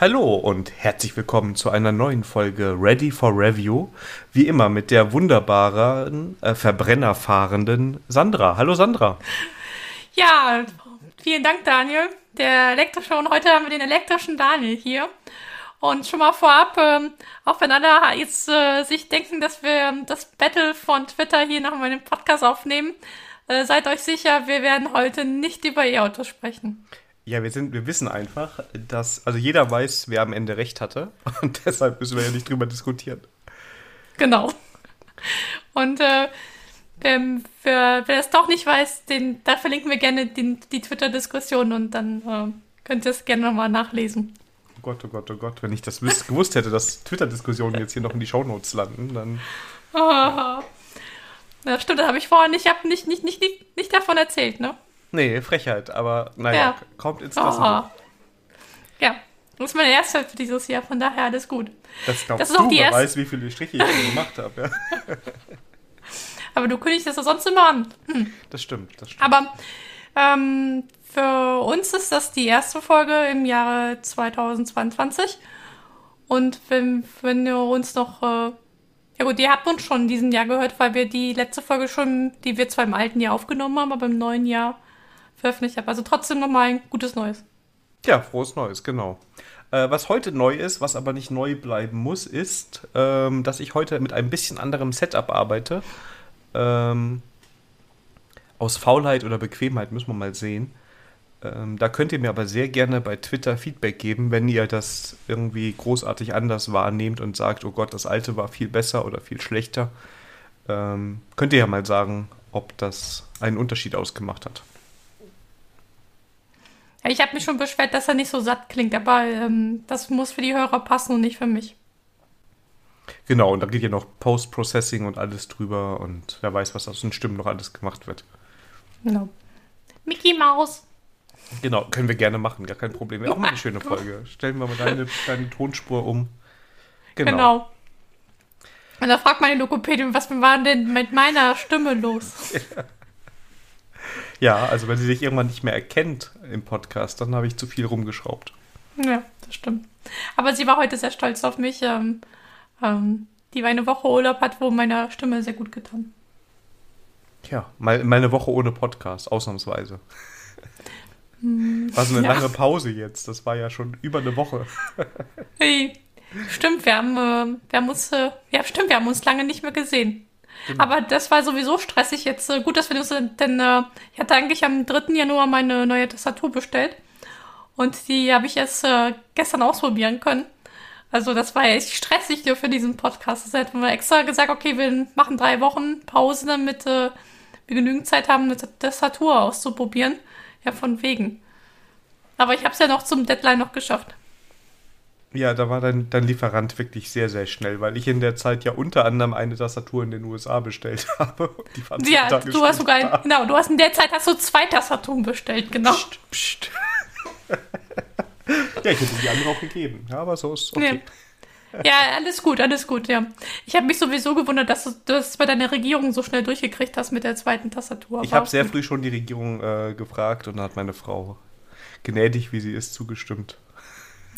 Hallo und herzlich willkommen zu einer neuen Folge Ready for Review. Wie immer mit der wunderbaren, äh, verbrennerfahrenden Sandra. Hallo Sandra. Ja, vielen Dank Daniel. Der elektrische und heute haben wir den elektrischen Daniel hier. Und schon mal vorab, ähm, auch wenn alle jetzt äh, sich denken, dass wir das Battle von Twitter hier nach meinem Podcast aufnehmen, äh, seid euch sicher, wir werden heute nicht über E-Autos sprechen. Ja, wir, sind, wir wissen einfach, dass, also jeder weiß, wer am Ende recht hatte. Und deshalb müssen wir ja nicht drüber diskutieren. Genau. Und äh, ähm, für, wer es doch nicht weiß, den, da verlinken wir gerne den, die Twitter-Diskussion und dann äh, könnt ihr es gerne nochmal nachlesen. Oh Gott, oh Gott, oh Gott, wenn ich das gewusst hätte, dass Twitter-Diskussionen jetzt hier noch in die Shownotes landen, dann. Oh. Ja, stimmt, das habe ich vorher nicht, hab nicht, nicht, nicht, nicht, nicht davon erzählt, ne? Nee, Frechheit, aber naja, ja. kommt ins Klassen. Oh. Ja, das ist meine erste für dieses Jahr, von daher alles gut. Das glaubst das ist du, auch die wer weiß, wie viele Striche ich schon gemacht habe. Ja. aber du kündigst das ja sonst immer an. Hm. Das stimmt, das stimmt. Aber ähm, für uns ist das die erste Folge im Jahre 2022. Und wenn, wenn ihr uns noch äh, ja gut, ihr habt uns schon in diesem Jahr gehört, weil wir die letzte Folge schon, die wir zwar im alten Jahr aufgenommen haben, aber im neuen Jahr veröffentlicht haben. Also trotzdem nochmal ein gutes Neues. Ja, frohes Neues, genau. Äh, was heute neu ist, was aber nicht neu bleiben muss, ist, ähm, dass ich heute mit einem bisschen anderem Setup arbeite. Ähm, aus Faulheit oder Bequemheit müssen wir mal sehen. Ähm, da könnt ihr mir aber sehr gerne bei Twitter Feedback geben, wenn ihr das irgendwie großartig anders wahrnehmt und sagt, oh Gott, das alte war viel besser oder viel schlechter. Ähm, könnt ihr ja mal sagen, ob das einen Unterschied ausgemacht hat. Ich habe mich schon beschwert, dass er nicht so satt klingt, aber ähm, das muss für die Hörer passen und nicht für mich. Genau, und da geht ja noch Post-Processing und alles drüber und wer weiß, was aus den Stimmen noch alles gemacht wird. Genau. Mickey Maus. Genau, können wir gerne machen, gar kein Problem. Wäre auch mal eine schöne Folge. Stellen wir mal deine, deine Tonspur um. Genau. genau. Und da fragt meine Lokopädin, was war denn mit meiner Stimme los? ja, also wenn sie sich irgendwann nicht mehr erkennt im Podcast, dann habe ich zu viel rumgeschraubt. Ja, das stimmt. Aber sie war heute sehr stolz auf mich. Ähm, ähm, die war eine Woche Urlaub hat, wo meine Stimme sehr gut getan. Ja, mal, mal eine Woche ohne Podcast, ausnahmsweise. War so eine ja. lange Pause jetzt. Das war ja schon über eine Woche. hey, stimmt, wir haben, äh, wir haben uns, äh, ja, stimmt, wir haben uns lange nicht mehr gesehen. Genau. Aber das war sowieso stressig jetzt. Äh, gut, dass wir uns, denn äh, ich hatte eigentlich am 3. Januar meine neue Tastatur bestellt. Und die habe ich erst äh, gestern ausprobieren können. Also das war echt stressig hier für diesen Podcast. Das hätten wir extra gesagt, okay, wir machen drei Wochen Pause, damit äh, wir genügend Zeit haben, eine Tastatur auszuprobieren. Ja, von wegen. Aber ich habe es ja noch zum Deadline noch geschafft. Ja, da war dein, dein Lieferant wirklich sehr, sehr schnell, weil ich in der Zeit ja unter anderem eine Tastatur in den USA bestellt habe. ja, du hast sogar, ein, genau, du hast in der Zeit hast du zwei Tastaturen bestellt, genau. Psst, psst. ja, ich hätte die andere auch gegeben, ja, aber so ist okay. Ja. ja alles gut, alles gut, ja. Ich habe mich sowieso gewundert, dass du das bei deiner Regierung so schnell durchgekriegt hast mit der zweiten Tastatur. Ich habe sehr früh schon die Regierung äh, gefragt und dann hat meine Frau gnädig, wie sie ist, zugestimmt.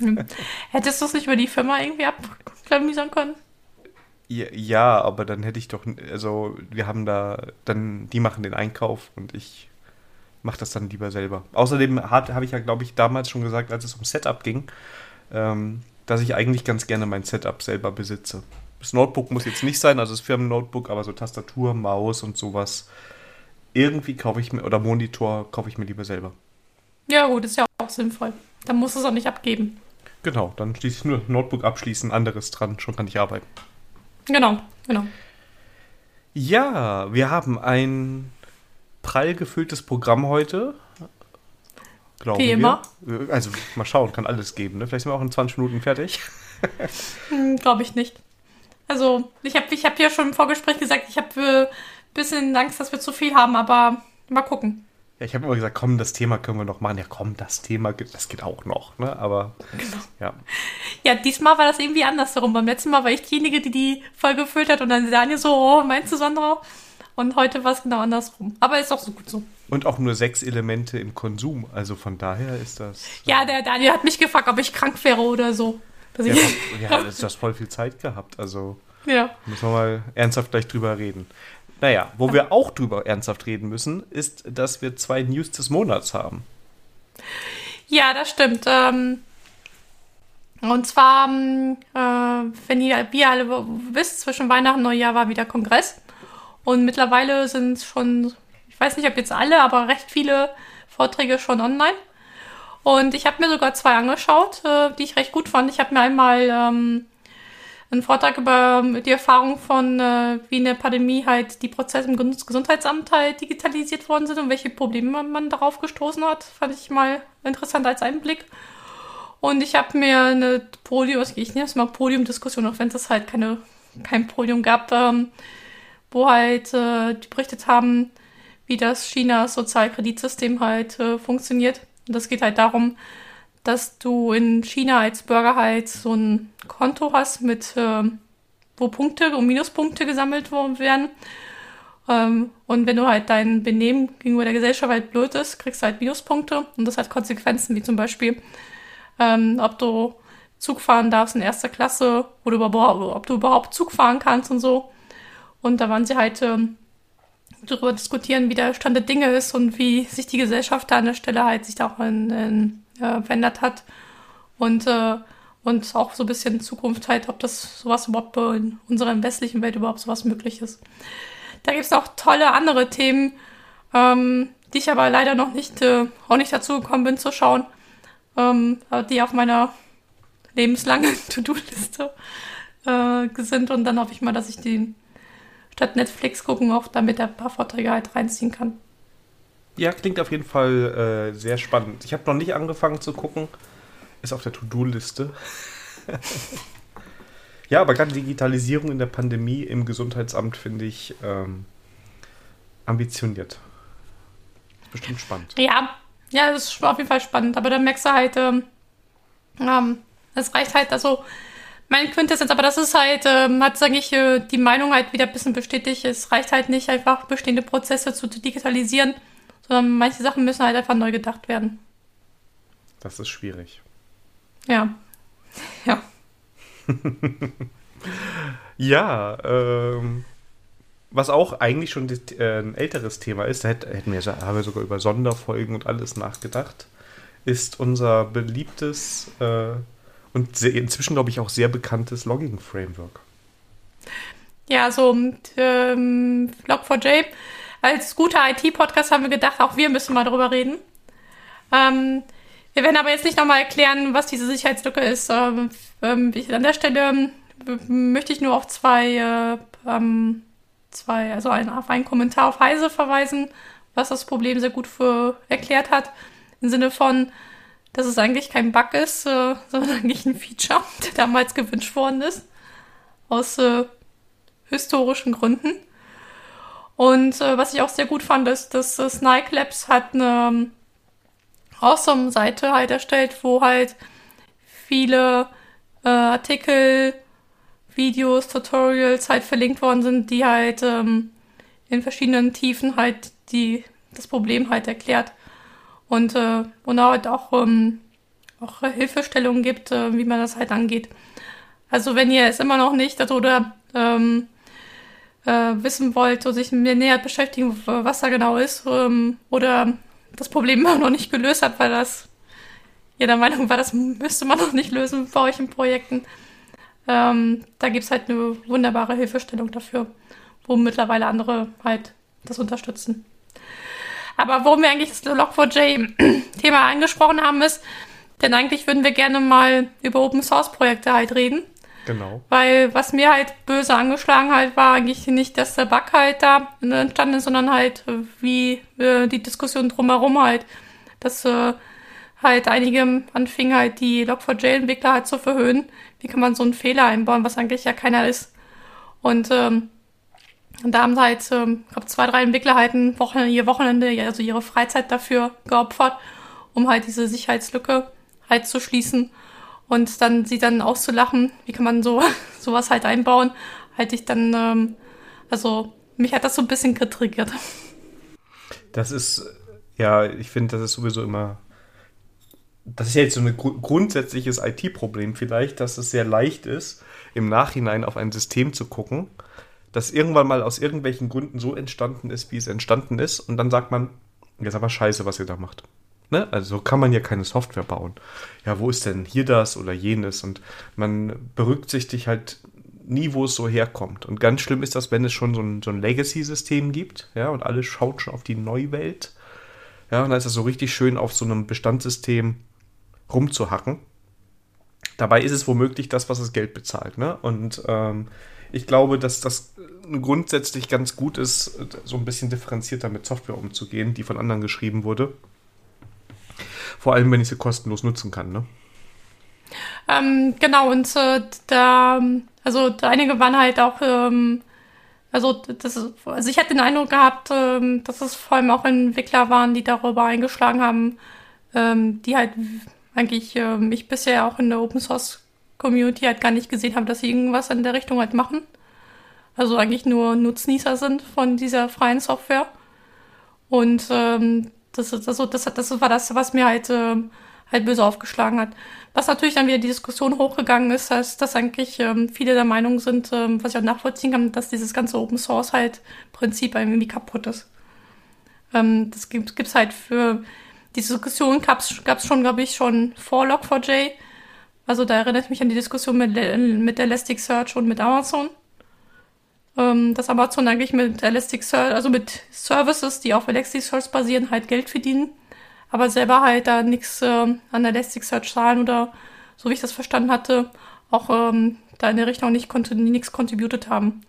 Hättest du es nicht über die Firma irgendwie abklamüsern können? Ja, ja, aber dann hätte ich doch, also wir haben da, dann, die machen den Einkauf und ich mache das dann lieber selber. Außerdem habe ich ja, glaube ich, damals schon gesagt, als es um Setup ging, ähm, dass ich eigentlich ganz gerne mein Setup selber besitze. Das Notebook muss jetzt nicht sein, also das Firmen-Notebook, aber so Tastatur, Maus und sowas. Irgendwie kaufe ich mir, oder Monitor kaufe ich mir lieber selber. Ja, gut, ist ja auch sinnvoll. Dann musst du es auch nicht abgeben. Genau, dann schließe ich nur Notebook abschließen, anderes dran, schon kann ich arbeiten. Genau, genau. Ja, wir haben ein prall gefülltes Programm heute. Glauben Wie immer. Wir. Also mal schauen, kann alles geben. Ne? Vielleicht sind wir auch in 20 Minuten fertig. hm, Glaube ich nicht. Also ich habe ich hab ja schon im Vorgespräch gesagt, ich habe ein bisschen Angst, dass wir zu viel haben, aber mal gucken. Ja, ich habe immer gesagt, komm, das Thema können wir noch machen. Ja, komm, das Thema, das geht auch noch, ne? Aber, genau. ja. Ja, diesmal war das irgendwie andersherum. Beim letzten Mal war ich diejenige, die die Folge gefüllt hat und dann Daniel so, oh, meinst du, Sandra? Und heute war es genau andersrum. Aber ist auch so gut so. Und auch nur sechs Elemente im Konsum. Also von daher ist das. Ja, der Daniel hat mich gefragt, ob ich krank wäre oder so. Dass Ja, ja, das hast voll viel Zeit gehabt. Also ja. müssen wir mal ernsthaft gleich drüber reden. Naja, wo wir auch drüber ernsthaft reden müssen, ist, dass wir zwei News des Monats haben. ja, das stimmt. Ähm, und zwar, ähm, äh, wenn ihr, wie ihr alle wisst, zwischen Weihnachten und Neujahr war wieder Kongress. Und mittlerweile sind schon, ich weiß nicht, ob jetzt alle, aber recht viele Vorträge schon online. Und ich habe mir sogar zwei angeschaut, äh, die ich recht gut fand. Ich habe mir einmal ähm, einen Vortrag über die Erfahrung von, äh, wie in der Pandemie halt die Prozesse im Ges- Gesundheitsamt halt digitalisiert worden sind und welche Probleme man, darauf gestoßen hat. Fand ich mal interessant als Einblick. Und ich habe mir eine Podium, ich nenne es mal Podiumdiskussion, auch wenn es halt keine, kein Podium gab, ähm, wo halt äh, die berichtet haben, wie das Chinas Sozialkreditsystem halt äh, funktioniert. Und das geht halt darum, dass du in China als Bürger halt so ein Konto hast mit, äh, wo Punkte und Minuspunkte gesammelt werden. Ähm, und wenn du halt dein Benehmen gegenüber der Gesellschaft halt blöd ist, kriegst du halt Minuspunkte. Und das hat Konsequenzen, wie zum Beispiel, ähm, ob du Zug fahren darfst in erster Klasse oder ob du überhaupt Zug fahren kannst und so. Und da waren sie halt ähm, darüber diskutieren, wie der Stand der Dinge ist und wie sich die Gesellschaft da an der Stelle halt sich da auch in, in, äh, verändert hat. Und, äh, und auch so ein bisschen Zukunft halt, ob das sowas überhaupt in unserer westlichen Welt überhaupt sowas möglich ist. Da gibt es auch tolle andere Themen, ähm, die ich aber leider noch nicht, äh, auch nicht dazu gekommen bin zu schauen, ähm, die auf meiner lebenslangen To-Do-Liste äh, sind. Und dann hoffe ich mal, dass ich die statt Netflix gucken auch damit ein paar Vorträge halt reinziehen kann. Ja, klingt auf jeden Fall äh, sehr spannend. Ich habe noch nicht angefangen zu gucken. Ist auf der To-Do-Liste. ja, aber gerade Digitalisierung in der Pandemie im Gesundheitsamt finde ich ähm, ambitioniert. Ist bestimmt spannend. Ja, ja, das ist auf jeden Fall spannend. Aber dann merkst du halt, ähm, ähm, es reicht halt, also mein Quintessenz, aber das ist halt, ähm, hat, sage ich, äh, die Meinung halt wieder ein bisschen bestätigt. Es reicht halt nicht, einfach bestehende Prozesse zu digitalisieren, sondern manche Sachen müssen halt einfach neu gedacht werden. Das ist schwierig. Ja. Ja. Ja, ähm, was auch eigentlich schon äh, ein älteres Thema ist, da hätt- hätten wir, haben wir sogar über Sonderfolgen und alles nachgedacht, ist unser beliebtes äh, und sehr, inzwischen, glaube ich, auch sehr bekanntes Logging-Framework. Ja, so ähm, Log4j. Als guter IT-Podcast haben wir gedacht, auch wir müssen mal drüber reden. Ähm, wir werden aber jetzt nicht nochmal erklären, was diese Sicherheitslücke ist. Ähm, ähm, ich, an der Stelle ähm, möchte ich nur auf zwei, äh, ähm, zwei, also ein, auf einen Kommentar auf Heise verweisen, was das Problem sehr gut für erklärt hat. Im Sinne von, dass es eigentlich kein Bug ist, äh, sondern eigentlich ein Feature, der damals gewünscht worden ist. Aus äh, historischen Gründen. Und äh, was ich auch sehr gut fand, ist, dass äh, Snike Labs hat eine ähm, Awesome-Seite halt erstellt, wo halt viele äh, Artikel, Videos, Tutorials halt verlinkt worden sind, die halt ähm, in verschiedenen Tiefen halt die, das Problem halt erklärt. Und, äh, und halt auch, ähm, auch Hilfestellungen gibt, äh, wie man das halt angeht. Also wenn ihr es immer noch nicht oder ähm, äh, wissen wollt oder sich mir näher beschäftigen, was da genau ist, ähm, oder das Problem noch nicht gelöst hat, weil das jeder Meinung war, das müsste man noch nicht lösen bei euch in Projekten. Ähm, da gibt es halt eine wunderbare Hilfestellung dafür, wo mittlerweile andere halt das unterstützen. Aber worum wir eigentlich das Log4j-Thema angesprochen haben, ist, denn eigentlich würden wir gerne mal über Open Source Projekte halt reden. Genau. Weil was mir halt böse angeschlagen halt war eigentlich nicht, dass der Bug halt da entstanden ist, sondern halt wie äh, die Diskussion drumherum halt, dass äh, halt einige anfingen halt die Log4j-Entwickler halt zu verhöhnen. Wie kann man so einen Fehler einbauen, was eigentlich ja keiner ist. Und ähm, da haben halt, ähm, ich glaube, zwei, drei Entwickler halt ein Wochenende, ihr Wochenende, also ihre Freizeit dafür geopfert, um halt diese Sicherheitslücke halt zu schließen. Und dann sie dann auszulachen, wie kann man so sowas halt einbauen, halte ich dann, ähm, also mich hat das so ein bisschen getriggert. Das ist, ja, ich finde, das ist sowieso immer. Das ist ja jetzt so ein gru grundsätzliches IT-Problem vielleicht, dass es sehr leicht ist, im Nachhinein auf ein System zu gucken, das irgendwann mal aus irgendwelchen Gründen so entstanden ist, wie es entstanden ist, und dann sagt man, jetzt aber scheiße, was ihr da macht. Ne? Also kann man ja keine Software bauen. Ja, wo ist denn hier das oder jenes? Und man berücksichtigt halt nie, wo es so herkommt. Und ganz schlimm ist das, wenn es schon so ein, so ein Legacy-System gibt, ja, und alles schaut schon auf die Neuwelt. Ja, und dann ist es so richtig schön, auf so einem Bestandssystem rumzuhacken. Dabei ist es womöglich das, was das Geld bezahlt. Ne? Und ähm, ich glaube, dass das grundsätzlich ganz gut ist, so ein bisschen differenzierter mit Software umzugehen, die von anderen geschrieben wurde. Vor allem, wenn ich sie kostenlos nutzen kann. Ne? Ähm, genau, und äh, da, also einige waren halt auch, ähm, also, das ist, also ich hatte den Eindruck gehabt, ähm, dass es vor allem auch Entwickler waren, die darüber eingeschlagen haben, ähm, die halt eigentlich äh, mich bisher auch in der Open Source Community halt gar nicht gesehen haben, dass sie irgendwas in der Richtung halt machen. Also eigentlich nur Nutznießer sind von dieser freien Software. Und ähm, das, das, das, das, war das, was mir halt, äh, halt böse aufgeschlagen hat. Was natürlich dann wieder die Diskussion hochgegangen ist, dass, dass eigentlich ähm, viele der Meinung sind, ähm, was ich auch nachvollziehen kann, dass dieses ganze Open Source halt Prinzip irgendwie kaputt ist. Ähm, das gibt es halt für die Diskussion gab es schon, glaube ich, schon vor Log4j. Also da erinnert mich an die Diskussion mit, mit Elasticsearch und mit Amazon. Ähm, dass Amazon eigentlich mit Elasticsearch, also mit Services, die auf Elasticsearch basieren, halt Geld verdienen aber selber halt da nichts äh, an Elasticsearch zahlen oder so wie ich das verstanden hatte, auch ähm, da in der Richtung nicht nichts contributed haben.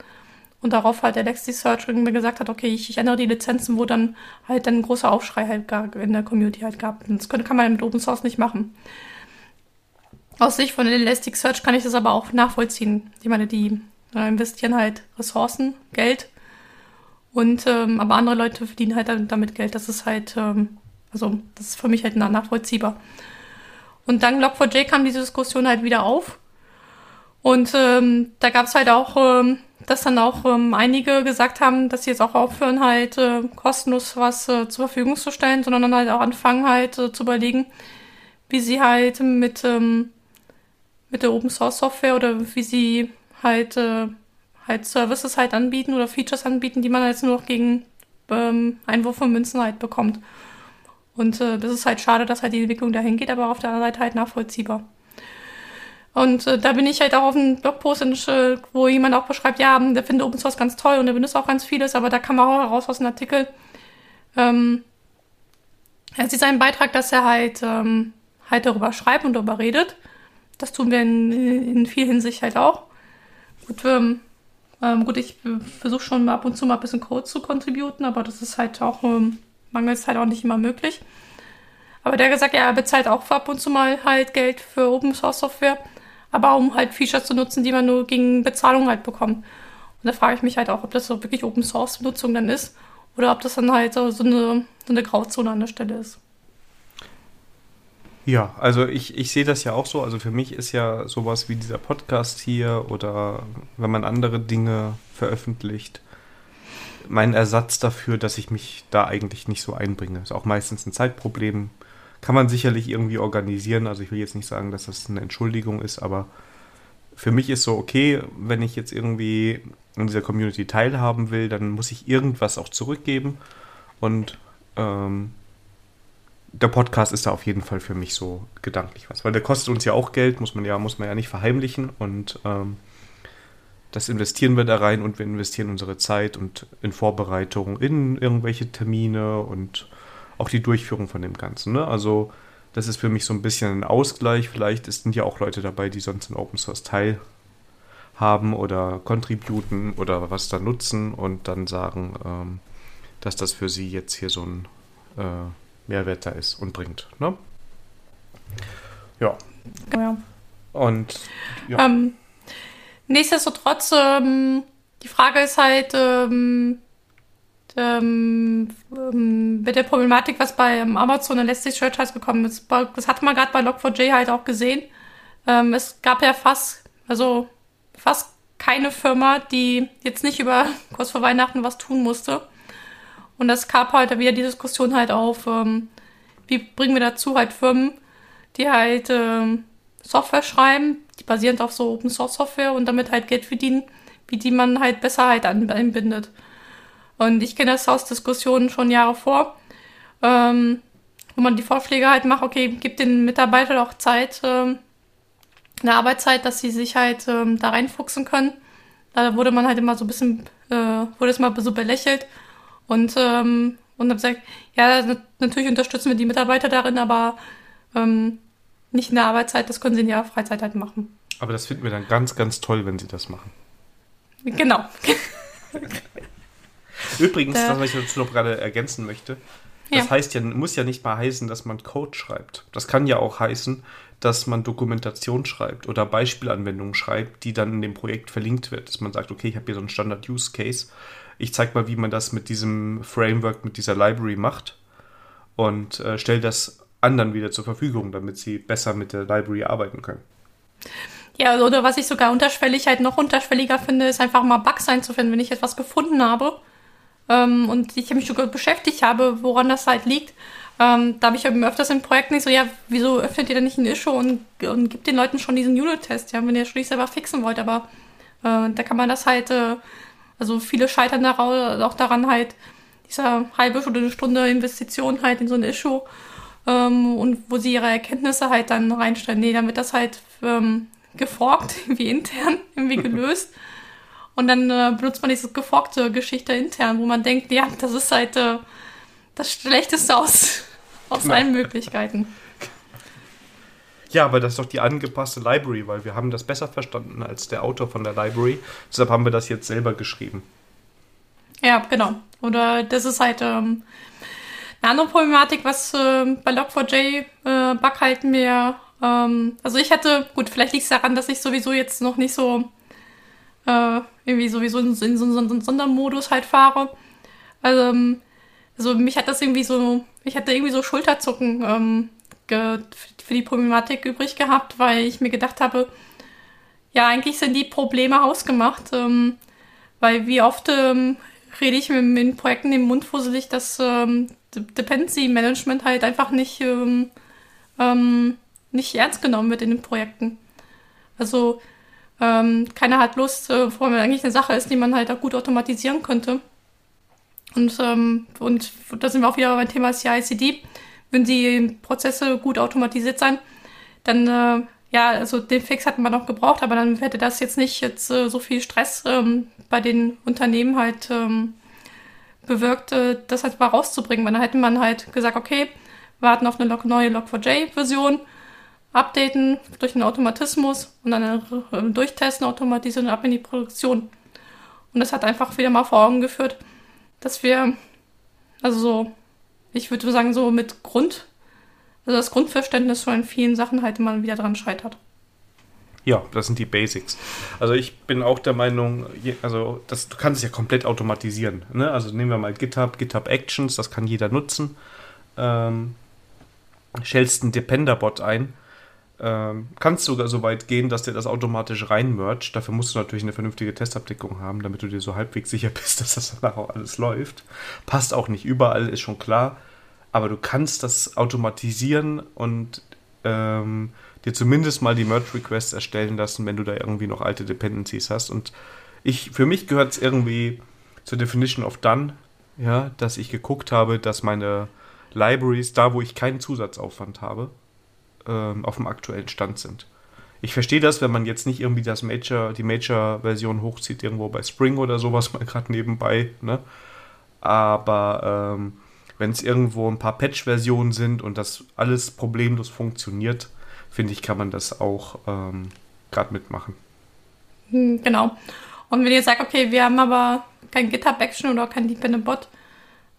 Und darauf halt Elasticsearch irgendwie gesagt hat, okay, ich, ich ändere die Lizenzen, wo dann halt dann ein großer Aufschrei halt in der Community halt gab. Und das kann, kann man mit Open Source nicht machen. Aus Sicht von Elasticsearch kann ich das aber auch nachvollziehen. Ich meine, die äh, investieren halt Ressourcen, Geld. Und ähm, aber andere Leute verdienen halt damit Geld. Das ist halt ähm, also das ist für mich halt nachvollziehbar. Und dann Log4j kam diese Diskussion halt wieder auf. Und ähm, da gab es halt auch, ähm, dass dann auch ähm, einige gesagt haben, dass sie jetzt auch aufhören, halt äh, kostenlos was äh, zur Verfügung zu stellen, sondern dann halt auch anfangen halt äh, zu überlegen, wie sie halt mit, ähm, mit der Open Source Software oder wie sie halt, äh, halt Services halt anbieten oder Features anbieten, die man jetzt nur noch gegen ähm, Einwurf von Münzen halt bekommt. Und äh, das ist halt schade, dass halt die Entwicklung dahin geht, aber auf der anderen Seite halt nachvollziehbar. Und äh, da bin ich halt auch auf einem Blogpost, äh, wo jemand auch beschreibt, ja, der findet Open Source ganz toll und der benutzt auch ganz vieles, aber da kam auch heraus aus dem Artikel, ähm, er sieht seinen Beitrag, dass er halt, ähm, halt darüber schreibt und darüber redet. Das tun wir in, in viel Hinsicht halt auch. Gut, ähm, ähm, gut ich versuche schon ab und zu mal ein bisschen Code zu contributen, aber das ist halt auch ähm, mangels halt auch nicht immer möglich. Aber der hat gesagt, ja, er bezahlt auch ab und zu mal halt Geld für Open Source Software, aber um halt Features zu nutzen, die man nur gegen Bezahlung halt bekommt. Und da frage ich mich halt auch, ob das so wirklich Open Source Nutzung dann ist oder ob das dann halt so, so, eine, so eine Grauzone an der Stelle ist. Ja, also ich, ich sehe das ja auch so. Also für mich ist ja sowas wie dieser Podcast hier oder wenn man andere Dinge veröffentlicht, mein Ersatz dafür, dass ich mich da eigentlich nicht so einbringe. Ist auch meistens ein Zeitproblem. Kann man sicherlich irgendwie organisieren. Also ich will jetzt nicht sagen, dass das eine Entschuldigung ist, aber für mich ist so, okay, wenn ich jetzt irgendwie in dieser Community teilhaben will, dann muss ich irgendwas auch zurückgeben. Und ähm, der Podcast ist da auf jeden Fall für mich so gedanklich was. Weil der kostet uns ja auch Geld, muss man ja, muss man ja nicht verheimlichen. Und ähm, das investieren wir da rein und wir investieren unsere Zeit und in Vorbereitung, in irgendwelche Termine und auch die Durchführung von dem Ganzen. Ne? Also das ist für mich so ein bisschen ein Ausgleich. Vielleicht sind ja auch Leute dabei, die sonst in Open Source teilhaben oder contributen oder was da nutzen und dann sagen, ähm, dass das für sie jetzt hier so ein äh, Mehrwert da ist und bringt. Ne? Ja. ja. Und ja. Um Nichtsdestotrotz, ähm, die Frage ist halt ähm, ähm, ähm mit der Problematik, was bei ähm, Amazon und Elasticsearch halt gekommen ist. Das hatte man gerade bei Log4j halt auch gesehen. Ähm, es gab ja fast, also fast keine Firma, die jetzt nicht über kurz vor Weihnachten was tun musste. Und das gab halt wieder die Diskussion halt auf, ähm, wie bringen wir dazu halt Firmen, die halt ähm, Software schreiben, die basierend auf so Open Source Software und damit halt Geld verdienen, wie die man halt besser halt einbindet. Und ich kenne das aus Diskussionen schon Jahre vor, ähm, wo man die Vorschläge halt macht, okay, gibt den Mitarbeitern auch Zeit, ähm, eine Arbeitszeit, dass sie sich halt ähm, da reinfuchsen können. Da wurde man halt immer so ein bisschen, äh, wurde es mal so belächelt. Und, ähm, und dann gesagt, ja, natürlich unterstützen wir die Mitarbeiter darin, aber ähm, nicht in der Arbeitszeit, das können sie in ihrer Freizeit halt machen. Aber das finden wir dann ganz, ganz toll, wenn sie das machen. Genau. Übrigens, das, was ich dazu noch gerade ergänzen möchte, das ja. heißt ja, muss ja nicht mal heißen, dass man Code schreibt. Das kann ja auch heißen, dass man Dokumentation schreibt oder Beispielanwendungen schreibt, die dann in dem Projekt verlinkt wird. Dass man sagt, okay, ich habe hier so einen Standard-Use-Case. Ich zeige mal, wie man das mit diesem Framework, mit dieser Library macht und äh, stelle das anderen wieder zur Verfügung, damit sie besser mit der Library arbeiten können. Ja, oder was ich sogar unterschwellig halt noch unterschwelliger finde, ist einfach mal Bugs einzufinden, wenn ich etwas gefunden habe ähm, und ich mich sogar beschäftigt habe, woran das halt liegt. Ähm, da habe ich eben öfters in Projekten nicht so, ja, wieso öffnet ihr denn nicht ein Issue und, und gibt den Leuten schon diesen Unit-Test, ja, wenn ihr schon nicht selber fixen wollt, aber äh, da kann man das halt, äh, also viele scheitern daraus, auch daran halt, dieser halbe oder eine Stunde Investition halt in so ein Issue ähm, und wo sie ihre Erkenntnisse halt dann reinstellen. Nee, dann wird das halt ähm, geforkt, irgendwie intern, irgendwie gelöst. Und dann äh, benutzt man diese geforkte Geschichte intern, wo man denkt, ja, das ist halt äh, das Schlechteste aus, aus genau. allen Möglichkeiten. Ja, aber das ist doch die angepasste Library, weil wir haben das besser verstanden als der Autor von der Library. Deshalb haben wir das jetzt selber geschrieben. Ja, genau. Oder das ist halt ähm, eine andere Problematik, was äh, bei Log4j äh, Bug halt mehr. Ähm, also ich hatte, gut, vielleicht liegt es daran, dass ich sowieso jetzt noch nicht so äh, irgendwie sowieso in, in so einen Sondermodus halt fahre. Also, also mich hat das irgendwie so, ich hatte irgendwie so Schulterzucken ähm, für die Problematik übrig gehabt, weil ich mir gedacht habe, ja, eigentlich sind die Probleme ausgemacht. Ähm, weil wie oft ähm, rede ich mit, mit Projekten im Mund fusselig, dass ähm, Dependency Management halt einfach nicht, ähm, ähm, nicht ernst genommen wird in den Projekten. Also ähm, keiner hat Lust, äh, vor allem eigentlich eine Sache ist, die man halt auch gut automatisieren könnte. Und, und da sind wir auch wieder beim Thema CI/CD. Wenn die Prozesse gut automatisiert sein, dann äh, ja, also den Fix hat man noch gebraucht, aber dann hätte das jetzt nicht jetzt äh, so viel Stress ähm, bei den Unternehmen halt ähm, bewirkt, äh, das halt mal rauszubringen. Weil dann hätte man halt gesagt, okay, warten auf eine neue Log4j-Version updaten durch einen Automatismus und dann äh, durchtesten, automatisieren und ab in die Produktion. Und das hat einfach wieder mal vor Augen geführt, dass wir, also so, ich würde sagen, so mit Grund, also das Grundverständnis schon in vielen Sachen halt immer wieder dran scheitert. Ja, das sind die Basics. Also ich bin auch der Meinung, also das, du kannst es ja komplett automatisieren. Ne? Also nehmen wir mal GitHub, GitHub Actions, das kann jeder nutzen. Ähm, stellst einen Depender-Bot ein ähm, kannst sogar so weit gehen, dass der das automatisch reinmercht. Dafür musst du natürlich eine vernünftige Testabdeckung haben, damit du dir so halbwegs sicher bist, dass das danach auch alles läuft. Passt auch nicht überall, ist schon klar. Aber du kannst das automatisieren und ähm, dir zumindest mal die Merge-Requests erstellen lassen, wenn du da irgendwie noch alte Dependencies hast. Und ich, für mich gehört es irgendwie zur Definition of Done, ja, dass ich geguckt habe, dass meine Libraries, da wo ich keinen Zusatzaufwand habe, ähm, auf dem aktuellen Stand sind. Ich verstehe das, wenn man jetzt nicht irgendwie das Major, die Major-Version hochzieht, irgendwo bei Spring oder sowas mal gerade nebenbei, ne? Aber ähm, wenn es irgendwo ein paar Patch-Versionen sind und das alles problemlos funktioniert, finde ich, kann man das auch ähm, gerade mitmachen. Hm, genau. Und wenn ihr sagt, okay, wir haben aber kein GitHub-Action oder kein Dependent Bot,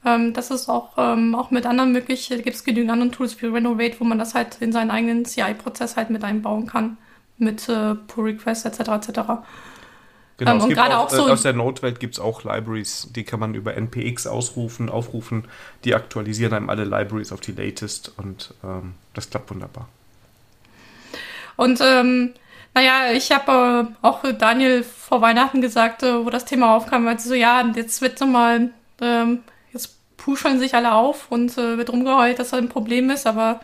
ähm, das ist auch, ähm, auch mit anderen möglich. Da gibt es genügend andere Tools wie Renovate, wo man das halt in seinen eigenen CI-Prozess halt mit einbauen kann. Mit äh, Pull Requests etc. etc. Genau, ähm, und gerade auch, auch so. Äh, aus der Node-Welt gibt es auch Libraries, die kann man über NPX ausrufen, aufrufen. Die aktualisieren einem alle Libraries auf die latest und ähm, das klappt wunderbar. Und ähm, Naja, ich habe äh, auch Daniel vor Weihnachten gesagt, äh, wo das Thema aufkam, weil so, ja, jetzt wird so mal, ähm, puscheln sich alle auf und äh, wird rumgeheult, dass das ein Problem ist, aber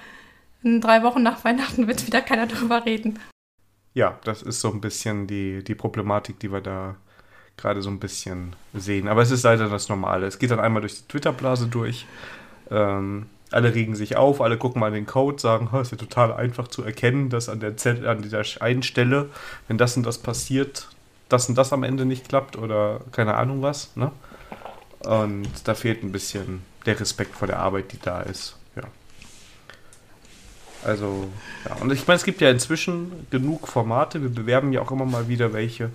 in drei Wochen nach Weihnachten wird wieder keiner drüber reden. Ja, das ist so ein bisschen die, die Problematik, die wir da gerade so ein bisschen sehen. Aber es ist leider das Normale. Es geht dann einmal durch die Twitter-Blase durch. Ähm, alle regen sich auf, alle gucken mal den Code, sagen, oh, ist ja total einfach zu erkennen, dass an der Z an dieser einen Stelle, wenn das und das passiert, das und das am Ende nicht klappt oder keine Ahnung was. Ne? Und da fehlt ein bisschen der Respekt vor der Arbeit, die da ist. Ja. Also, ja. Und ich meine, es gibt ja inzwischen genug Formate. Wir bewerben ja auch immer mal wieder welche,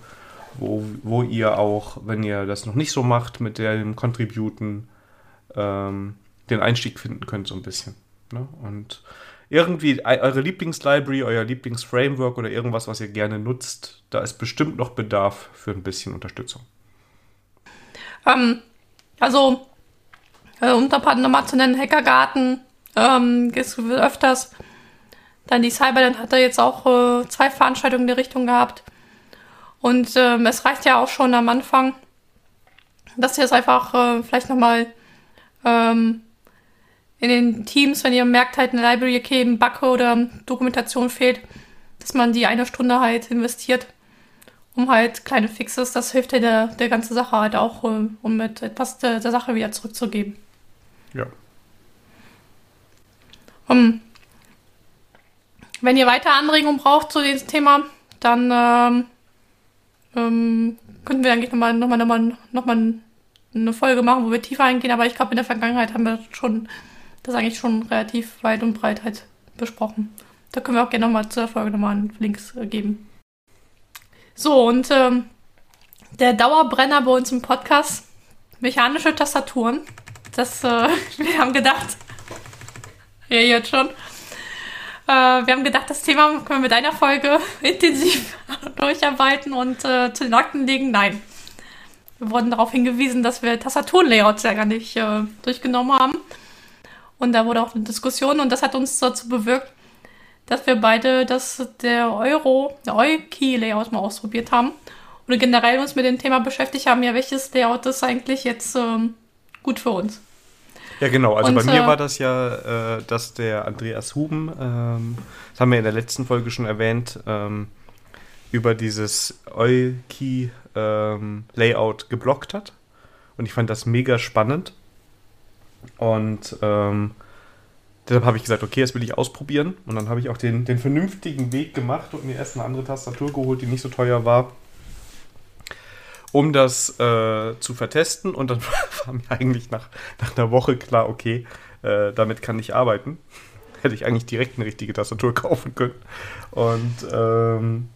wo, wo ihr auch, wenn ihr das noch nicht so macht mit dem Contributen, ähm, den Einstieg finden könnt, so ein bisschen. Ne? Und irgendwie eure Lieblingslibrary, euer Lieblingsframework oder irgendwas, was ihr gerne nutzt, da ist bestimmt noch Bedarf für ein bisschen Unterstützung. Ähm, also, äh, um nochmal zu nennen, Hackergarten ähm, ist öfters. Dann die Cyberland hat da jetzt auch äh, zwei Veranstaltungen in der Richtung gehabt. Und ähm, es reicht ja auch schon am Anfang, dass ihr es einfach äh, vielleicht nochmal ähm, in den Teams, wenn ihr merkt, halt eine Library, okay, ein Bug oder Dokumentation fehlt, dass man die eine Stunde halt investiert, um halt kleine Fixes, das hilft ja der, der ganzen Sache halt auch, um mit etwas der, der Sache wieder zurückzugeben. Ja. Um, wenn ihr weiter Anregungen braucht zu diesem Thema, dann ähm, ähm, könnten wir eigentlich nochmal noch mal, noch mal, noch mal eine Folge machen, wo wir tiefer eingehen, aber ich glaube, in der Vergangenheit haben wir schon das eigentlich schon relativ weit und breit halt besprochen. Da können wir auch gerne nochmal zur Folge nochmal einen Links geben. So, und ähm, der Dauerbrenner bei uns im Podcast, mechanische Tastaturen. Das, äh, wir haben gedacht, ja, jetzt schon. Äh, wir haben gedacht, das Thema können wir mit einer Folge intensiv durcharbeiten und äh, zu den Akten legen. Nein. Wir wurden darauf hingewiesen, dass wir Tastaturenlayouts ja gar nicht äh, durchgenommen haben. Und da wurde auch eine Diskussion und das hat uns dazu bewirkt, dass wir beide das der Euro, der Eu-Key-Layout mal ausprobiert haben und generell uns mit dem Thema beschäftigt haben, ja, welches Layout ist eigentlich jetzt ähm, gut für uns. Ja, genau. Also und, bei mir äh, war das ja, äh, dass der Andreas Huben, ähm, das haben wir in der letzten Folge schon erwähnt, ähm, über dieses Eu-Key-Layout ähm, geblockt hat. Und ich fand das mega spannend. Und ähm, deshalb habe ich gesagt, okay, das will ich ausprobieren. Und dann habe ich auch den, den vernünftigen Weg gemacht und mir erst eine andere Tastatur geholt, die nicht so teuer war, um das äh, zu vertesten. Und dann war mir eigentlich nach, nach einer Woche klar, okay, äh, damit kann ich arbeiten. Hätte ich eigentlich direkt eine richtige Tastatur kaufen können. Und ähm,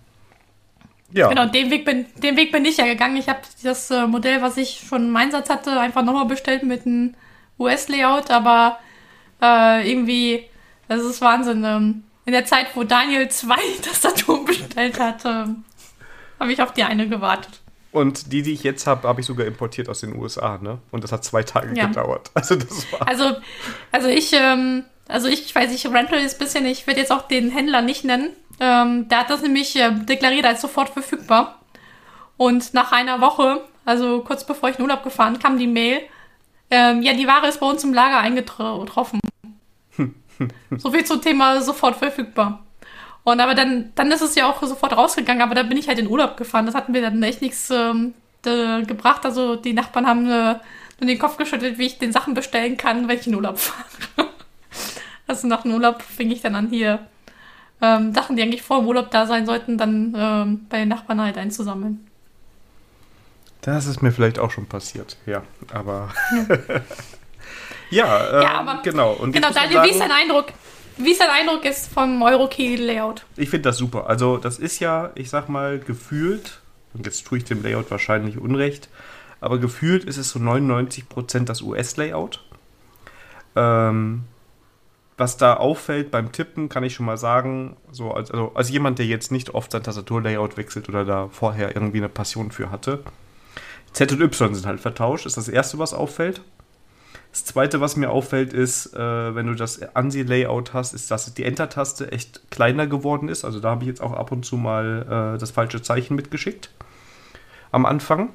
ja. Genau, den Weg bin, den Weg bin ich ja gegangen. Ich habe das äh, Modell, was ich schon im Einsatz hatte, einfach nochmal bestellt mit einem US-Layout, aber äh, irgendwie, das ist Wahnsinn. Ähm, in der Zeit, wo Daniel zwei Tastaturen bestellt hat, ähm, habe ich auf die eine gewartet. Und die, die ich jetzt habe, habe ich sogar importiert aus den USA, ne? Und das hat zwei Tage ja. gedauert. Also das war. Also, also ich, ähm, also ich, ich weiß nicht, Rental ist ein bisschen, ich werde jetzt auch den Händler nicht nennen. Ähm, der hat das nämlich äh, deklariert als sofort verfügbar. Und nach einer Woche, also kurz bevor ich in Urlaub gefahren, kam die Mail, ähm, ja, die Ware ist bei uns im Lager eingetroffen. so viel zum Thema sofort verfügbar. Und aber dann, dann ist es ja auch sofort rausgegangen, aber da bin ich halt in Urlaub gefahren. Das hat mir dann echt nichts ähm, gebracht. Also die Nachbarn haben äh, nur den Kopf geschüttelt, wie ich den Sachen bestellen kann, wenn ich in Urlaub fahre. also nach dem Urlaub fing ich dann an, hier ähm, Sachen, die eigentlich vor dem Urlaub da sein sollten, dann ähm, bei den Nachbarn halt einzusammeln. Das ist mir vielleicht auch schon passiert, ja. Aber. ja, ja aber genau. Und genau, Daniel, wie ist dein Eindruck? Wie ist dein Eindruck ist vom Eurokey-Layout? Ich finde das super. Also, das ist ja, ich sag mal, gefühlt, und jetzt tue ich dem Layout wahrscheinlich Unrecht, aber gefühlt ist es so 99% das US-Layout. Ähm, was da auffällt beim Tippen, kann ich schon mal sagen, so als, also als jemand, der jetzt nicht oft sein Tastaturlayout wechselt oder da vorher irgendwie eine Passion für hatte, Z und Y sind halt vertauscht, ist das erste, was auffällt. Das zweite, was mir auffällt, ist, äh, wenn du das ANSI-Layout hast, ist, dass die Enter-Taste echt kleiner geworden ist. Also da habe ich jetzt auch ab und zu mal äh, das falsche Zeichen mitgeschickt. Am Anfang.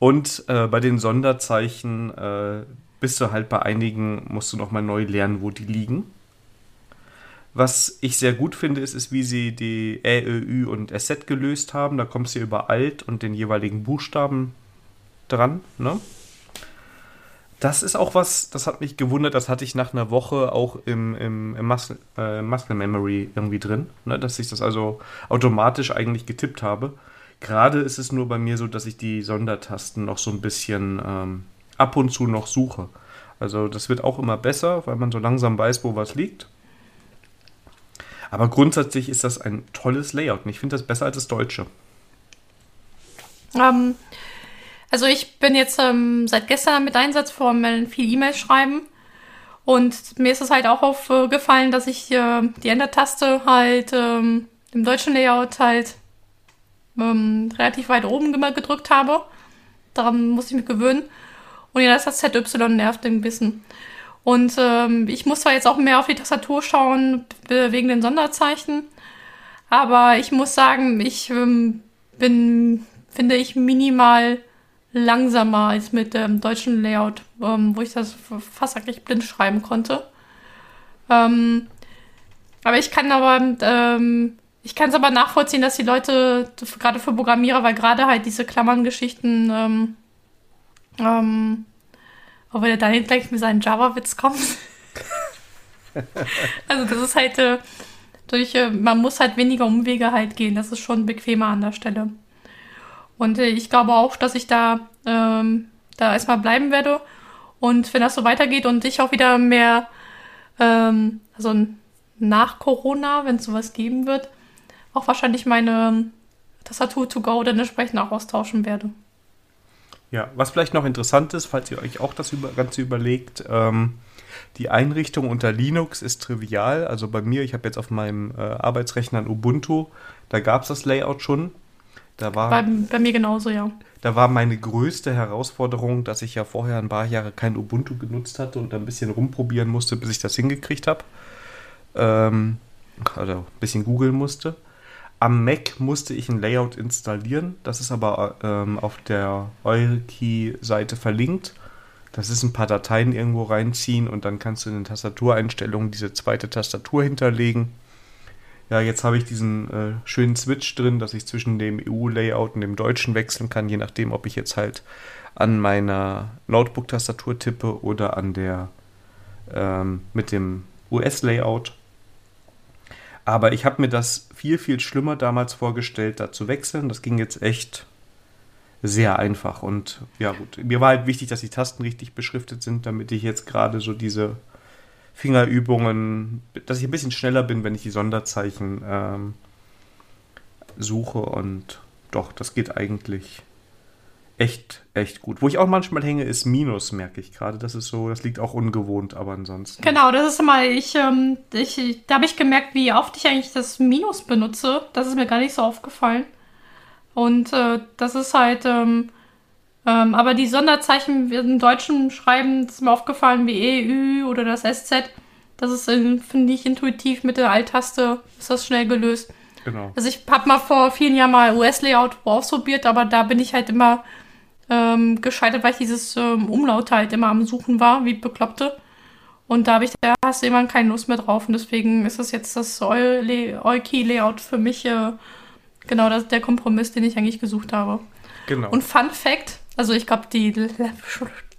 Und äh, bei den Sonderzeichen äh, bist du halt bei einigen, musst du nochmal neu lernen, wo die liegen. Was ich sehr gut finde, ist, ist wie sie die Ä, Ö, Ü und SZ gelöst haben. Da kommst du über Alt und den jeweiligen Buchstaben dran. Ne? Das ist auch was, das hat mich gewundert, das hatte ich nach einer Woche auch im, im, im Muscle, äh, Muscle Memory irgendwie drin, ne? dass ich das also automatisch eigentlich getippt habe. Gerade ist es nur bei mir so, dass ich die Sondertasten noch so ein bisschen ähm, ab und zu noch suche. Also das wird auch immer besser, weil man so langsam weiß, wo was liegt. Aber grundsätzlich ist das ein tolles Layout und ich finde das besser als das deutsche. Ähm, also ich bin jetzt ähm, seit gestern mit Einsatzformeln viel E-Mails schreiben. Und mir ist es halt auch aufgefallen, dass ich äh, die Enter-Taste halt ähm, im deutschen Layout halt ähm, relativ weit oben immer gedrückt habe. Daran muss ich mich gewöhnen. Und ja, das ZY nervt ein bisschen. Und ähm, ich muss zwar jetzt auch mehr auf die Tastatur schauen, wegen den Sonderzeichen. Aber ich muss sagen, ich ähm, bin, finde ich, minimal langsamer als mit dem deutschen Layout, ähm, wo ich das fast eigentlich blind schreiben konnte. Ähm, aber ich kann aber, ähm, ich kann es aber nachvollziehen, dass die Leute, gerade für Programmierer, weil gerade halt diese Klammern-Geschichten, ähm, ähm, ob der Daniel gleich mit seinen Java-Witz kommt. also das ist halt äh, durch, äh, man muss halt weniger Umwege halt gehen. Das ist schon bequemer an der Stelle. Und äh, ich glaube auch, dass ich da, ähm, da erstmal bleiben werde. Und wenn das so weitergeht und ich auch wieder mehr, ähm, also nach Corona, wenn es sowas geben wird, auch wahrscheinlich meine Tastatur to go dann entsprechend auch austauschen werde. Ja, was vielleicht noch interessant ist, falls ihr euch auch das Ganze überlegt, ähm, die Einrichtung unter Linux ist trivial. Also bei mir, ich habe jetzt auf meinem äh, Arbeitsrechner ein Ubuntu, da gab es das Layout schon. Da war, bei, bei, mir genauso, ja. Da war meine größte Herausforderung, dass ich ja vorher ein paar Jahre kein Ubuntu genutzt hatte und ein bisschen rumprobieren musste, bis ich das hingekriegt habe. Ähm, also ein bisschen googeln musste. Am Mac musste ich ein Layout installieren. Das ist aber ähm, auf der Eulkey-Seite verlinkt. Das ist ein paar Dateien irgendwo reinziehen und dann kannst du in den Tastatureinstellungen diese zweite Tastatur hinterlegen. Ja, jetzt habe ich diesen äh, schönen Switch drin, dass ich zwischen dem EU-Layout und dem deutschen wechseln kann, je nachdem, ob ich jetzt halt an meiner Notebook-Tastatur tippe oder an der ähm, mit dem US-Layout. Aber ich habe mir das viel, viel schlimmer damals vorgestellt, da zu wechseln. Das ging jetzt echt sehr einfach. Und ja, gut, mir war halt wichtig, dass die Tasten richtig beschriftet sind, damit ich jetzt gerade so diese Fingerübungen, dass ich ein bisschen schneller bin, wenn ich die Sonderzeichen ähm, suche. Und doch, das geht eigentlich echt, echt gut. Wo ich auch manchmal hänge, ist Minus, merke ich gerade. Das ist so, das liegt auch ungewohnt, aber ansonsten. Genau, das ist immer, ich, ähm, ich da habe ich gemerkt, wie oft ich eigentlich das Minus benutze. Das ist mir gar nicht so aufgefallen. Und äh, das ist halt, ähm, ähm, aber die Sonderzeichen im Deutschen schreiben, ist mir aufgefallen, wie E, Ü oder das SZ. Das ist, äh, finde ich, intuitiv mit der Alt-Taste ist das schnell gelöst. Genau. Also ich habe mal vor vielen Jahren mal US-Layout ausprobiert, aber da bin ich halt immer ähm, gescheitert, weil ich dieses ähm, Umlaut halt immer am Suchen war, wie Bekloppte. Und da habe ich, da hast du irgendwann keine Lust mehr drauf. Und deswegen ist das jetzt das Eukey-Layout für mich äh, genau das, der Kompromiss, den ich eigentlich gesucht habe. Genau. Und Fun Fact, also ich glaube, die,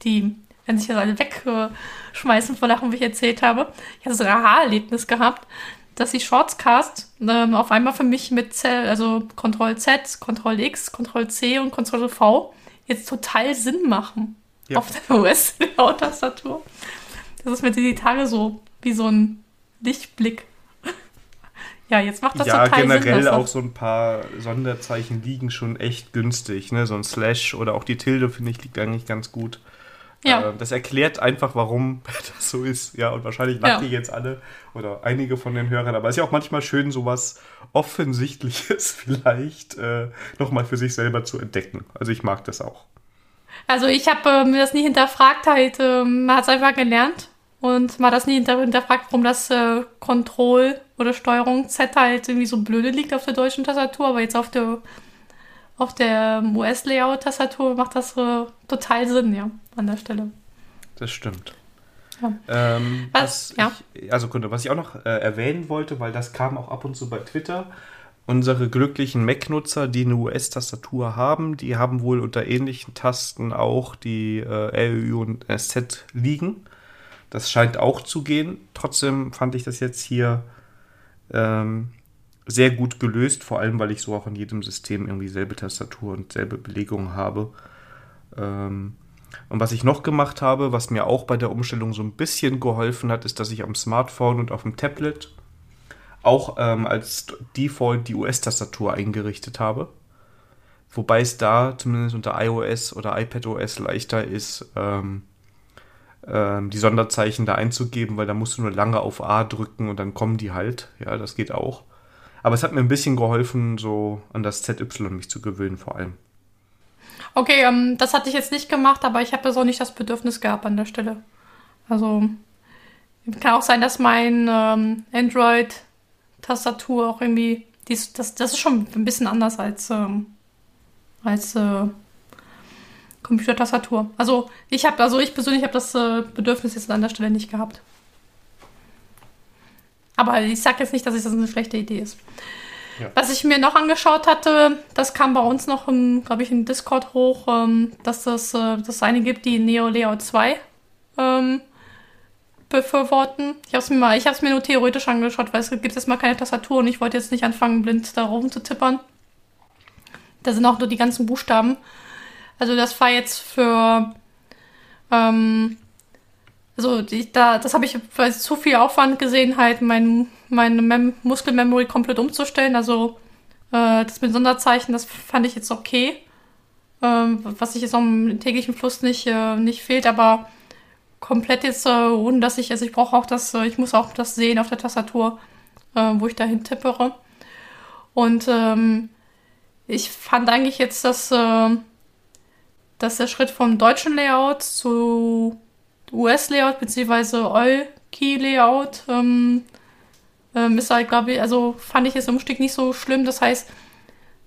die, wenn sich das alle wegschmeißen vor Lachen, wie ich erzählt habe, ich hatte so ein Aha-Erlebnis gehabt, dass die Shortscast ähm, auf einmal für mich mit Z, also Ctrl Z, Ctrl X, Ctrl C und Ctrl V jetzt total Sinn machen ja. auf der US-Tastatur. Das ist mir die Tage so wie so ein Lichtblick. Ja, jetzt macht das ja, total Sinn. Ja, generell auch so ein paar Sonderzeichen liegen schon echt günstig. Ne? So ein Slash oder auch die Tilde, finde ich, liegt eigentlich ganz gut. Ja. Äh, das erklärt einfach, warum das so ist. Ja, und wahrscheinlich lachen ja. die jetzt alle oder einige von den Hörern. Aber es ist ja auch manchmal schön, sowas Offensichtliches vielleicht äh, nochmal für sich selber zu entdecken. Also ich mag das auch. Also ich habe äh, mir das nie hinterfragt, halt, äh, man hat es einfach gelernt und man hat das nie hinter hinterfragt, warum das äh, Control oder Steuerung Z halt irgendwie so blöde liegt auf der deutschen Tastatur, aber jetzt auf der auf der US-Layout-Tastatur macht das äh, total Sinn, ja, an der Stelle. Das stimmt. Ja. Ähm, Was? was Ja. ich, also Kunde, was ich auch noch äh, erwähnen wollte, weil das kam auch ab und zu bei Twitter. Unsere glücklichen Mac-Nutzer, die eine US-Tastatur haben, die haben wohl unter ähnlichen Tasten auch die äh, RÜ und SZ liegen. Das scheint auch zu gehen. Trotzdem fand ich das jetzt hier ähm, sehr gut gelöst, vor allem weil ich so auch in jedem System irgendwie selbe Tastatur und selbe Belegung habe. Ähm, und was ich noch gemacht habe, was mir auch bei der Umstellung so ein bisschen geholfen hat, ist, dass ich am Smartphone und auf dem Tablet auch ähm, als Default die US-Tastatur eingerichtet habe. Wobei es da zumindest unter iOS oder iPadOS leichter ist, ähm, ähm, die Sonderzeichen da einzugeben, weil da musst du nur lange auf A drücken und dann kommen die halt. Ja, das geht auch. Aber es hat mir ein bisschen geholfen, so an das ZY mich zu gewöhnen, vor allem. Okay, ähm, das hatte ich jetzt nicht gemacht, aber ich habe jetzt auch nicht das Bedürfnis gehabt an der Stelle. Also kann auch sein, dass mein ähm, Android-Tastatur auch irgendwie, dies, das, das ist schon ein bisschen anders als, ähm, als äh, Computertastatur. Also ich habe, also ich persönlich habe das äh, Bedürfnis jetzt an der Stelle nicht gehabt. Aber ich sage jetzt nicht, dass es das eine schlechte Idee ist. Ja. Was ich mir noch angeschaut hatte, das kam bei uns noch, glaube ich, in Discord hoch, ähm, dass das, äh, dass es eine gibt, die Neo Layout 2 ähm, befürworten. Ich habe es mir mal, ich mir nur theoretisch angeschaut, weil es gibt jetzt mal keine Tastatur und ich wollte jetzt nicht anfangen, blind da rum zu tippern. Da sind auch nur die ganzen Buchstaben. Also das war jetzt für ähm, also die, da, das habe ich weil zu viel Aufwand gesehen, halt mein, meine Mem Muskelmemory komplett umzustellen. Also äh, das mit Sonderzeichen, das fand ich jetzt okay. Ähm, was ich jetzt auch im täglichen Fluss nicht, äh, nicht fehlt, aber komplett jetzt, äh, ohne dass ich, also ich brauche auch das, äh, ich muss auch das sehen auf der Tastatur, äh, wo ich dahin tippere. Und ähm, ich fand eigentlich jetzt, dass, äh, dass der Schritt vom deutschen Layout zu US-Layout beziehungsweise All-Key-Layout ähm, ähm, ist halt, glaube ich, also fand ich jetzt im Umstieg nicht so schlimm. Das heißt,